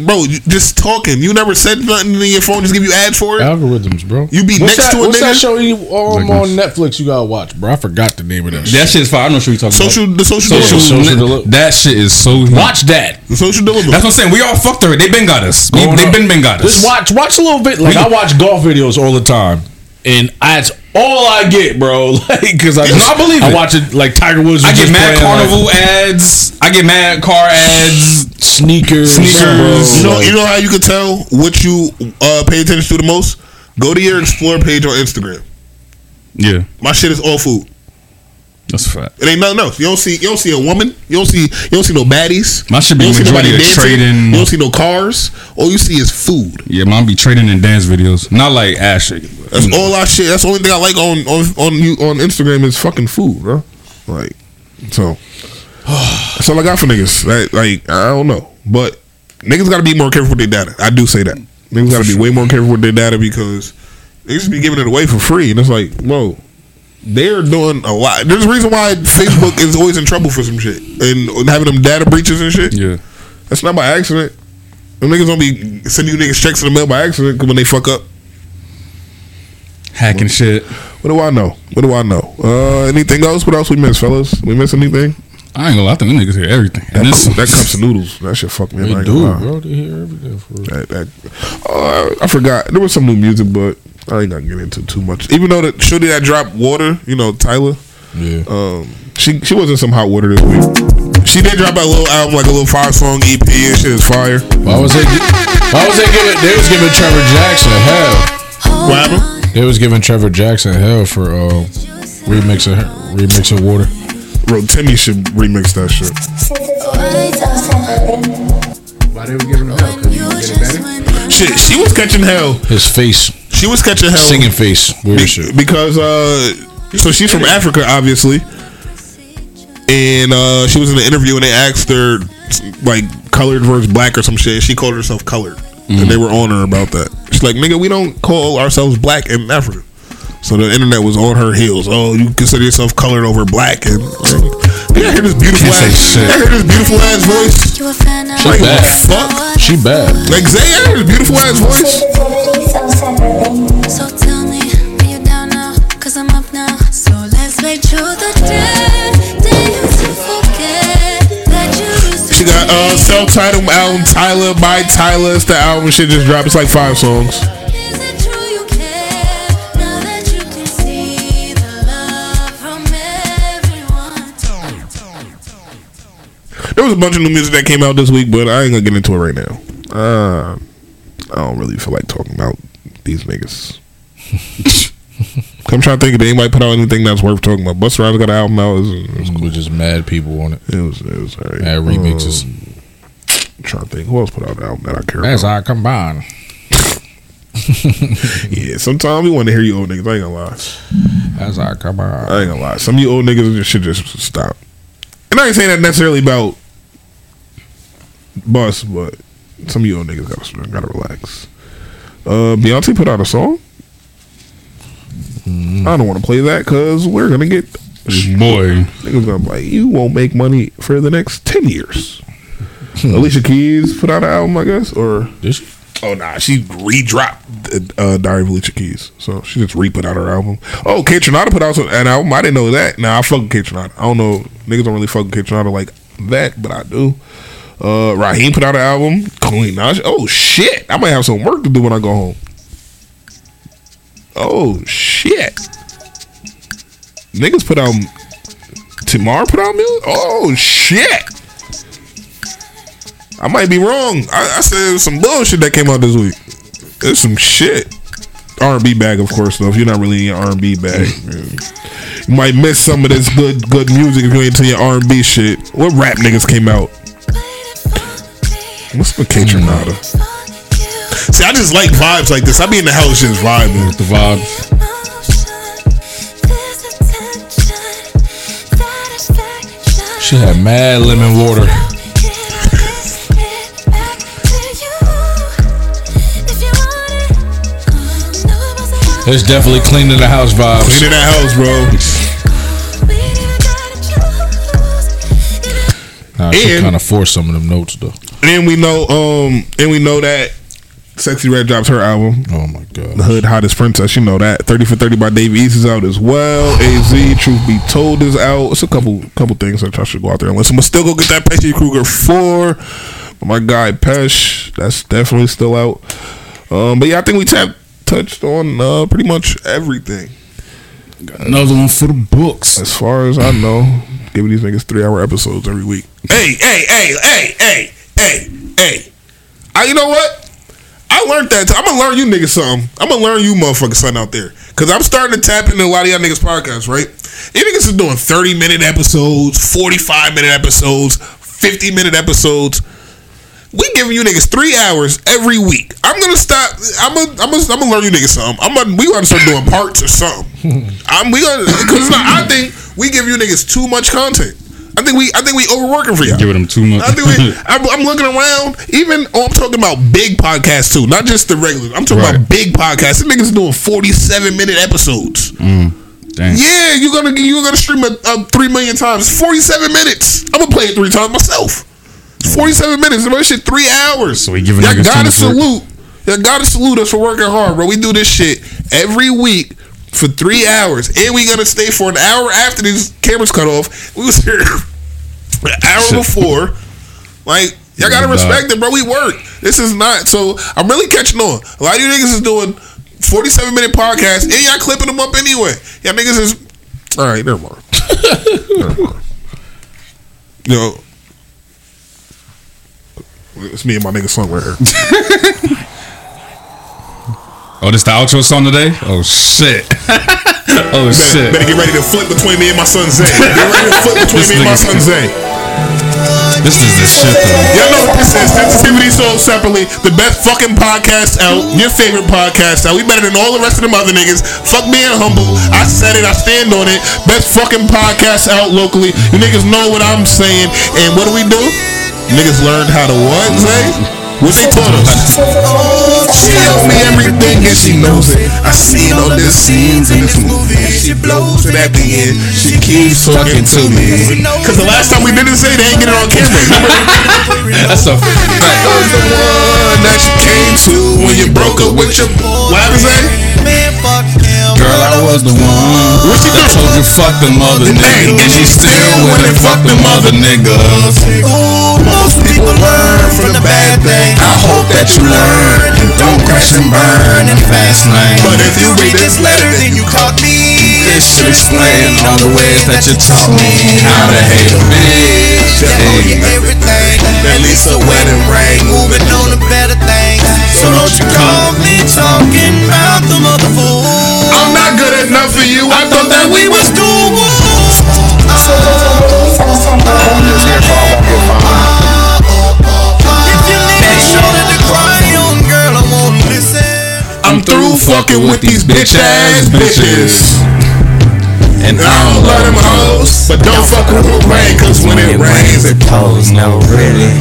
bro. Just talking. You never said nothing in your phone. Just give you ads for it. Algorithms, bro. You be what's next that, to a what's that show you, um, on Netflix you gotta watch, bro? I forgot the name of that. That shit is fire. I don't know what you're talking Social- about. the social social, dilemma. Social dilemma. That shit is so. Watch that. The social dilemma. That's what I'm saying. We all fucked her. They been got us. We, Going they up. been been got us. Just watch, watch a little bit. Like We- I watch golf videos all the time, and that's all I get, bro. Like because I, No, just, I believe I it. watch it like Tiger Woods. I get mad playing, carnival like, ads. I get mad car ads. sneakers, Sneakers. bro. You know, you know how you can tell what you uh, pay attention to the most. Go to your explore page on Instagram. Yeah, My shit is all food. That's a fact. It ain't nothing else. You don't see. You don't see a woman. You don't see. You don't see no baddies. My shit be you majority of dancing. trading. You don't see no cars. All you see is food. Yeah, mine be trading in dance videos. Not like ass shaking. That's you know. all I shit. That's the only thing I like on on on you on Instagram is fucking food, bro. Like, so that's all I got for niggas. Like, like I don't know, but niggas got to be more careful with their data. I do say that niggas got to be way more careful with their data because they just be giving it away for free, and it's like, whoa. They're doing a lot. There's a reason why Facebook is always in trouble for some shit and having them data breaches and shit. Yeah. That's not by accident. Them niggas don't be sending you niggas checks in the mail by accident 'cause when they fuck up. Hacking shit. What do I know? What do I know? Uh, anything else? What else we miss, fellas? We miss anything? I ain't gonna lie. I think them niggas hear everything. That, And this, that cups of noodles. That shit fuck me up. They do, bro. They hear everything for real. That, that, uh, I forgot. There was some new music, but I ain't gonna get into too much. Even though that shorty that dropped water, you know, Tyla. Yeah. Um, she she was in some hot water this week. She did drop a little album, like a little five song EP, and shit is fire. Why was they? Why was they giving? They was giving Trevor Jackson hell. What happened? They was giving Trevor Jackson hell for uh, remixing remixing water. Bro, Timmy should remix that shit. Why they were giving hell? Because he was getting better? Shit, she was catching hell. His face, She was catching hell. singing face, weird Be- shit. because uh so she's from Africa obviously. And uh she was in an interview and they asked her like colored versus black or some shit. She called herself colored. And they were on her about that. She's like nigga we don't call ourselves black in Africa. So the internet was on her heels. Oh you consider yourself colored over black and yeah hear this beautiful Can't say ass shit. I hear this beautiful ass voice She like bad. fuck She bad. like Zay I hear this beautiful ass voice So tell me, are you down now? Cause I'm up now. So let's make sure the day, day you to forget that you used to She got uh self-titled album Tyla by Tyla. It's the album shit just dropped. It's like five songs. There was a bunch of new music that came out this week, but I ain't gonna get into it right now. Uh, I don't really feel like talking about these niggas. I'm trying to think if anybody put out anything that's worth talking about. Busta Rhymes got an album out. It was, it was, With just mad people on it. it was, it was alright. Mad remixes. Um, I'm trying to think who else put out an album that I care That's about. how I combine. Yeah, sometimes we want to hear you old niggas. I ain't gonna lie. That's how I combine. I ain't gonna lie. Some of you old niggas should just stop. And I ain't saying that necessarily about Bus, but some of you old niggas gotta gotta relax. Uh, Beyonce put out a song. I don't want to play that because we're gonna get boy. niggas gonna like, you won't make money for the next ten years. Alicia Keys put out an album, I guess, or Did she? Oh nah, she re-dropped uh, Diary of Keys, so she just re-put out her album. Oh, Kaytranada put out an album. I didn't know that. Now I fuck with Kaytranada. I don't know niggas don't really fuck with Kaytranada like that, but I do. Uh, Raheem put out an album. Queen Naija. Oh shit, I might have some work to do when I go home. Oh shit, niggas put out. Tamar put out music. Oh shit. I might be wrong. I, I said some bullshit that came out this week. There's some shit. R and B bag, of course. Though if you're not really in R and B bag, you might miss some of this good good music if you ain't to your R and B shit. What rap niggas came out? What's the Kaytranada? See, I just like vibes like this. I be in the house just vibing with the vibes. She had mad lemon water. It's definitely cleaning the house vibes. Cleaning that house, bro. Nah, she And- kind of forced some of them notes though. And we know, um, and we know that Sexyy Red drops her album. Oh my god, The Hood Hottest Princess. You know that. Thirty for Thirty by Dave East is out as well. Az Truth Be Told is out. It's a couple couple things that y'all should go out there and listen. But still go get that Pesci Kruger four. My guy Pesh, that's definitely still out. Um, but yeah, I think we tapped touched on uh, pretty much everything. Got Another one for the books. As far as I know, giving these niggas three hour episodes every week. Hey, hey, hey, hey, hey, hey, hey. I, you know what? I learned that. I'm gonna learn you niggas something. I'm gonna learn you motherfuckers something out there. Cause I'm starting to tap into a lot of y'all niggas podcasts, right? You niggas is doing 30 minute episodes, 45 minute episodes, 50 minute episodes. We giving you niggas three hours every week. I'm gonna stop. I'm gonna. I'm gonna. I'm gonna learn you niggas something. I'm gonna. We gonna start doing parts or something. I'm. We gonna. Cause I think we give you niggas too much content. I think we. I think we overworking for y'all. Giving them too much. I think we, I'm, I'm looking around. Even oh, I'm talking about big podcasts too, not just the regular. I'm talking Right. about big podcasts. These niggas doing 47 minute episodes. Mm, dang. Yeah, you're gonna you're gonna stream it uh, three million times. 47 minutes. I'm gonna play it three times myself. 47 minutes. That shit three hours. So we giving Y'all gotta salute. Y'all gotta salute us for working hard, bro. We do this shit every week for three hours, and we gonna stay for an hour after these cameras cut off. We was here an hour Shit. before. Like y'all gotta Yeah, respect it, bro. We work. This is not so. I'm really catching on. A lot of you niggas is doing 47 minute podcasts, and y'all clipping them up anyway. Y'all niggas is all right. Never mind. never mind. Yo, it's me and my nigga somewhere. Oh, this the outro song today? Oh shit. oh Better, shit. better get ready to flip between me and my son Zay. Get ready to flip between me and my son Zay. This is the shit though. Y'all know what this is. Sensitivity Sold Separately. The best fucking podcast out. Your favorite podcast out. We better than all the rest of them other niggas. Fuck being humble. I said it. I stand on it. Best fucking podcast out locally. You niggas know what I'm saying. And what do we do? Niggas learned how to what, Zay? What they taught us? She tells me everything and she knows it. I seen all the scenes in this movie. And she blows it at the end. She keeps talking to me. Cause the last time we did this, they ain't get it on camera. That's a That's a I was the one that you came to when you broke up with your What happened, Zay? Girl, I was the one What she that do? told you fuck them other niggas. And she still went and fuck them other niggas. Ooh, most people learn from the bad thing. I hope that you learn and don't crash and burn in the fast lane. But if you read this letter, then you caught me. This should explain all the ways that you taught me how to hate a bitch. That owe you everything. At least a wedding ring. Moving on to better things. So don't you call me talking about the mother fool. I'm not good enough for you. I thought that we was cool. I'm through fucking with these bitch ass bitches. And I don't love them hoes, but don't fuck with the rain, cause when it rains, it pours. no really.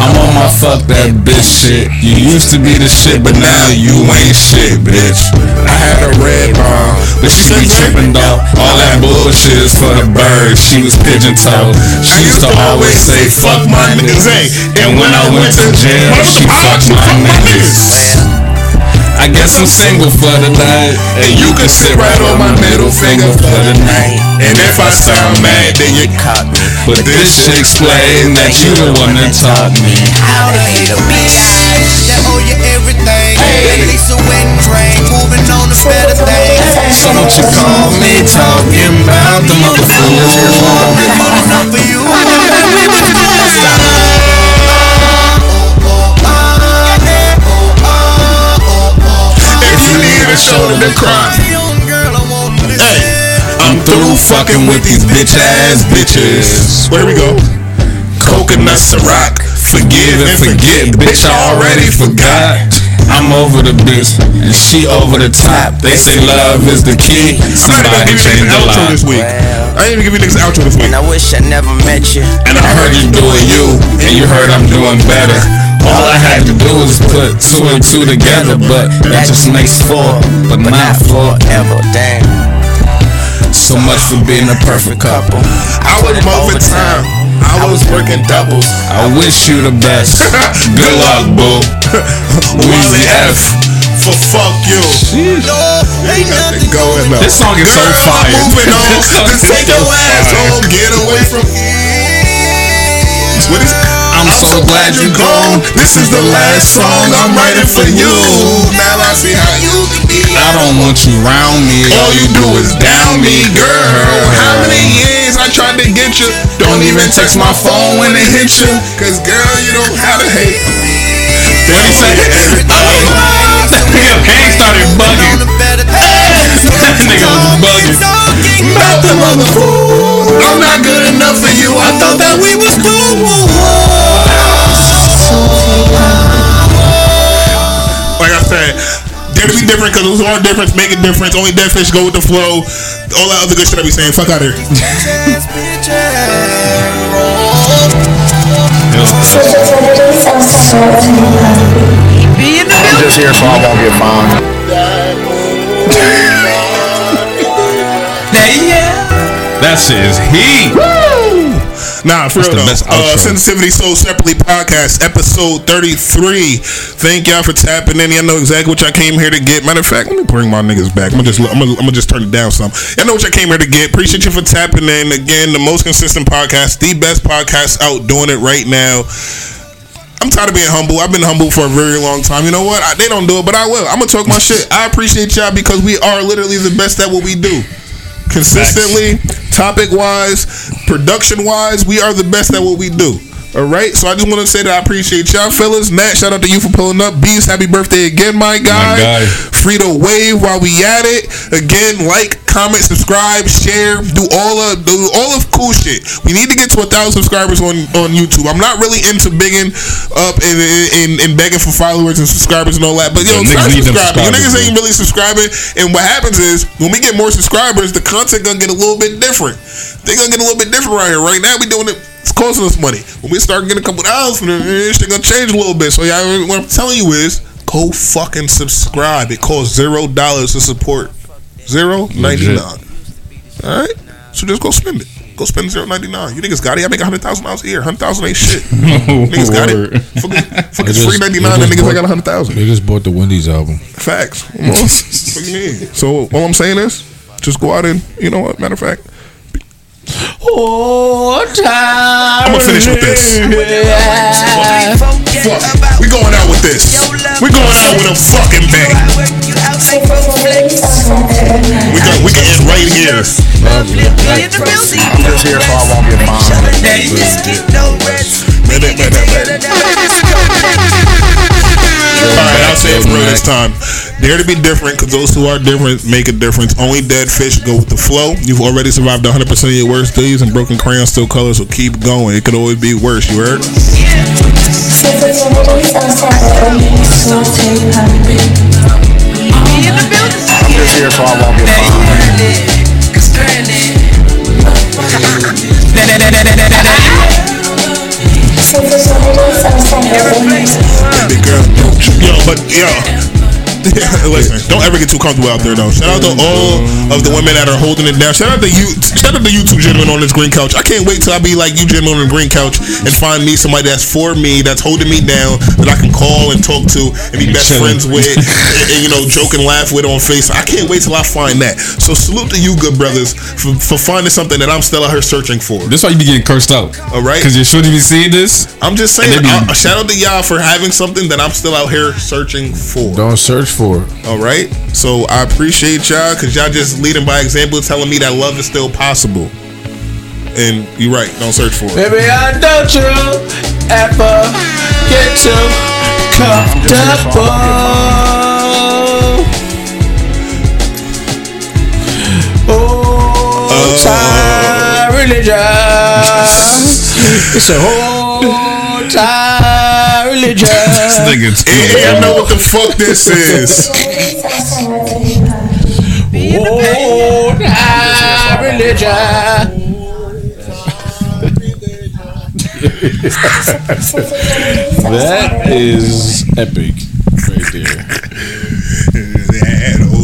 I'm on my fuck that bitch shit. You used to be the shit, but now you ain't shit, bitch. I had a red bomb, But she be tripping though. All that bullshit is for the birds. She was pigeon toed. She used to always say fuck my niggas. And when I went to jail, she fucked my niggas. I guess I'm single for the night. And you can sit right on my middle finger for the night. And if I sound mad, then you caught me. But this shit explain that you the one that taught me. How to hate a bitch that owe you everything. At least a wedding ring. Moving on to better things. So don't you call me talking about the motherfuckers. Enough for you. If fucking with these bitch ass bitches. Where we go? Coconuts to rock. Forgive and forget, bitch. I already forgot. I'm over the bitch and she over the top. They say love is the key. I'm not Somebody even giving change you the an outro line. this week. I ain't even give you niggas an outro this week. And I wish I never met you. And I heard you doing you, and you heard I'm doing better. All I had to do was put two and two together, but that just makes four, but not forever. Damn. So much for being a perfect couple. I was over time. I was working doubles. I wish you the best. Good luck, boo. Weezy F. For fuck you. Ain't nothing going on. This song is so Girl, fire. I'm moving on. Just take so your ass home. Get away from here. What is so glad you're gone. This is the last song I'm writing for you. Now I see how you can be. I don't want you around me. All you do is down me, girl. How many years I tried to get you? Don't even text my phone when it hits you. Cause girl, you don't have to hate. What he say? Nigga, Hank started bugging. that Nigga was bugging. About the motherfucker. I'm not good enough for you. I thought that we was cool. Different because those are difference, make a difference. Only dead fish go with the flow. All that other good shit I be saying. Fuck out here. I'm just here so I won't get fined. That shit is heat. Nah, for That's real though. Uh. Sensitivity Sold Separately podcast, episode 33. Thank y'all for tapping in. Y'all know exactly what y'all came here to get. Matter of fact, let me bring my niggas back. I'm gonna just I'm gonna, I'm gonna just turn it down some. Y'all know what y'all came here to get. Appreciate you for tapping in. Again, the most consistent podcast, the best podcast out doing it right now. I'm tired of being humble. I've been humble for a very long time. You know what? I, they don't do it, but I will. I'm gonna talk my shit. I appreciate y'all because we are literally the best at what we do. Consistently, topic wise, production wise, we are the best at what we do. All right, so I just want to say that I appreciate y'all, fellas. Matt, shout out to you for pulling up. Beast, happy birthday again, my guy. guy. Free to wave while we at it. Again, like, comment, subscribe, share, do all of do all of cool shit. We need to get to a thousand subscribers on on YouTube. I'm not really into bigging up and, and, and begging for followers and subscribers and all that, but yo, But start niggas need them subscribing. You niggas ain't really subscribing, and what happens is when we get more subscribers, the content gonna get a little bit different. They gonna get a little bit different right here. Right now, we doing it. It's costing us money. When we start getting a couple dollars from shit gonna change a little bit. So yeah, what I'm telling you is, go fucking subscribe. It costs zero dollars to support. Zero ninety nine. All right. So just go spend it. Go spend zero ninety nine. You niggas got it. I make a hundred thousand dollars a year. Hundred thousand ain't shit. niggas got it. Fuck, it- fuck it's free ninety they. And niggas I got a hundred thousand. They just bought the Wendy's album. Facts. What what you mean? So all I'm saying is, just go out and you know what? Matter of fact, Oh, time. I'm gonna finish with this. Fuck. We going out with this. We going out with a fucking bang. We can we can end right here. I'm just here so I won't get fined. All right, I'll say it for real this time. Dare to be different, because those who are different make a difference. Only dead fish go with the flow. You've already survived 100% of your worst days, and broken crayons still color, so keep going. It could always be worse. You heard? I'm just here so I won't get fined. Big girl. Yo, but yo. Listen, don't ever get too comfortable out there though. Shout out to all of the women that are holding it down. Shout out to you shout out to you two gentlemen on this green couch. I can't wait till I be like you gentlemen on the green couch and find me somebody that's for me, that's holding me down, that I can call and talk to and be best friends with and, and, you know, joke and laugh with on face. I can't wait till I find that. So salute to you good brothers for, for finding something that I'm still out here searching for. This why you be getting cursed out. All right. Because you should be seeing this. I'm just saying, be- uh, shout out to y'all for having something that I'm still out here searching for. Don't search for it. All right. So I appreciate y'all because y'all just leading by example, telling me that love is still possible. And you're right. Don't search for it. Baby, I don't you ever get too comfortable. Oh, time religion. It's a whole time religion. this nigga yeah, I know what the fuck this is. Lord, I religion. that is epic right there.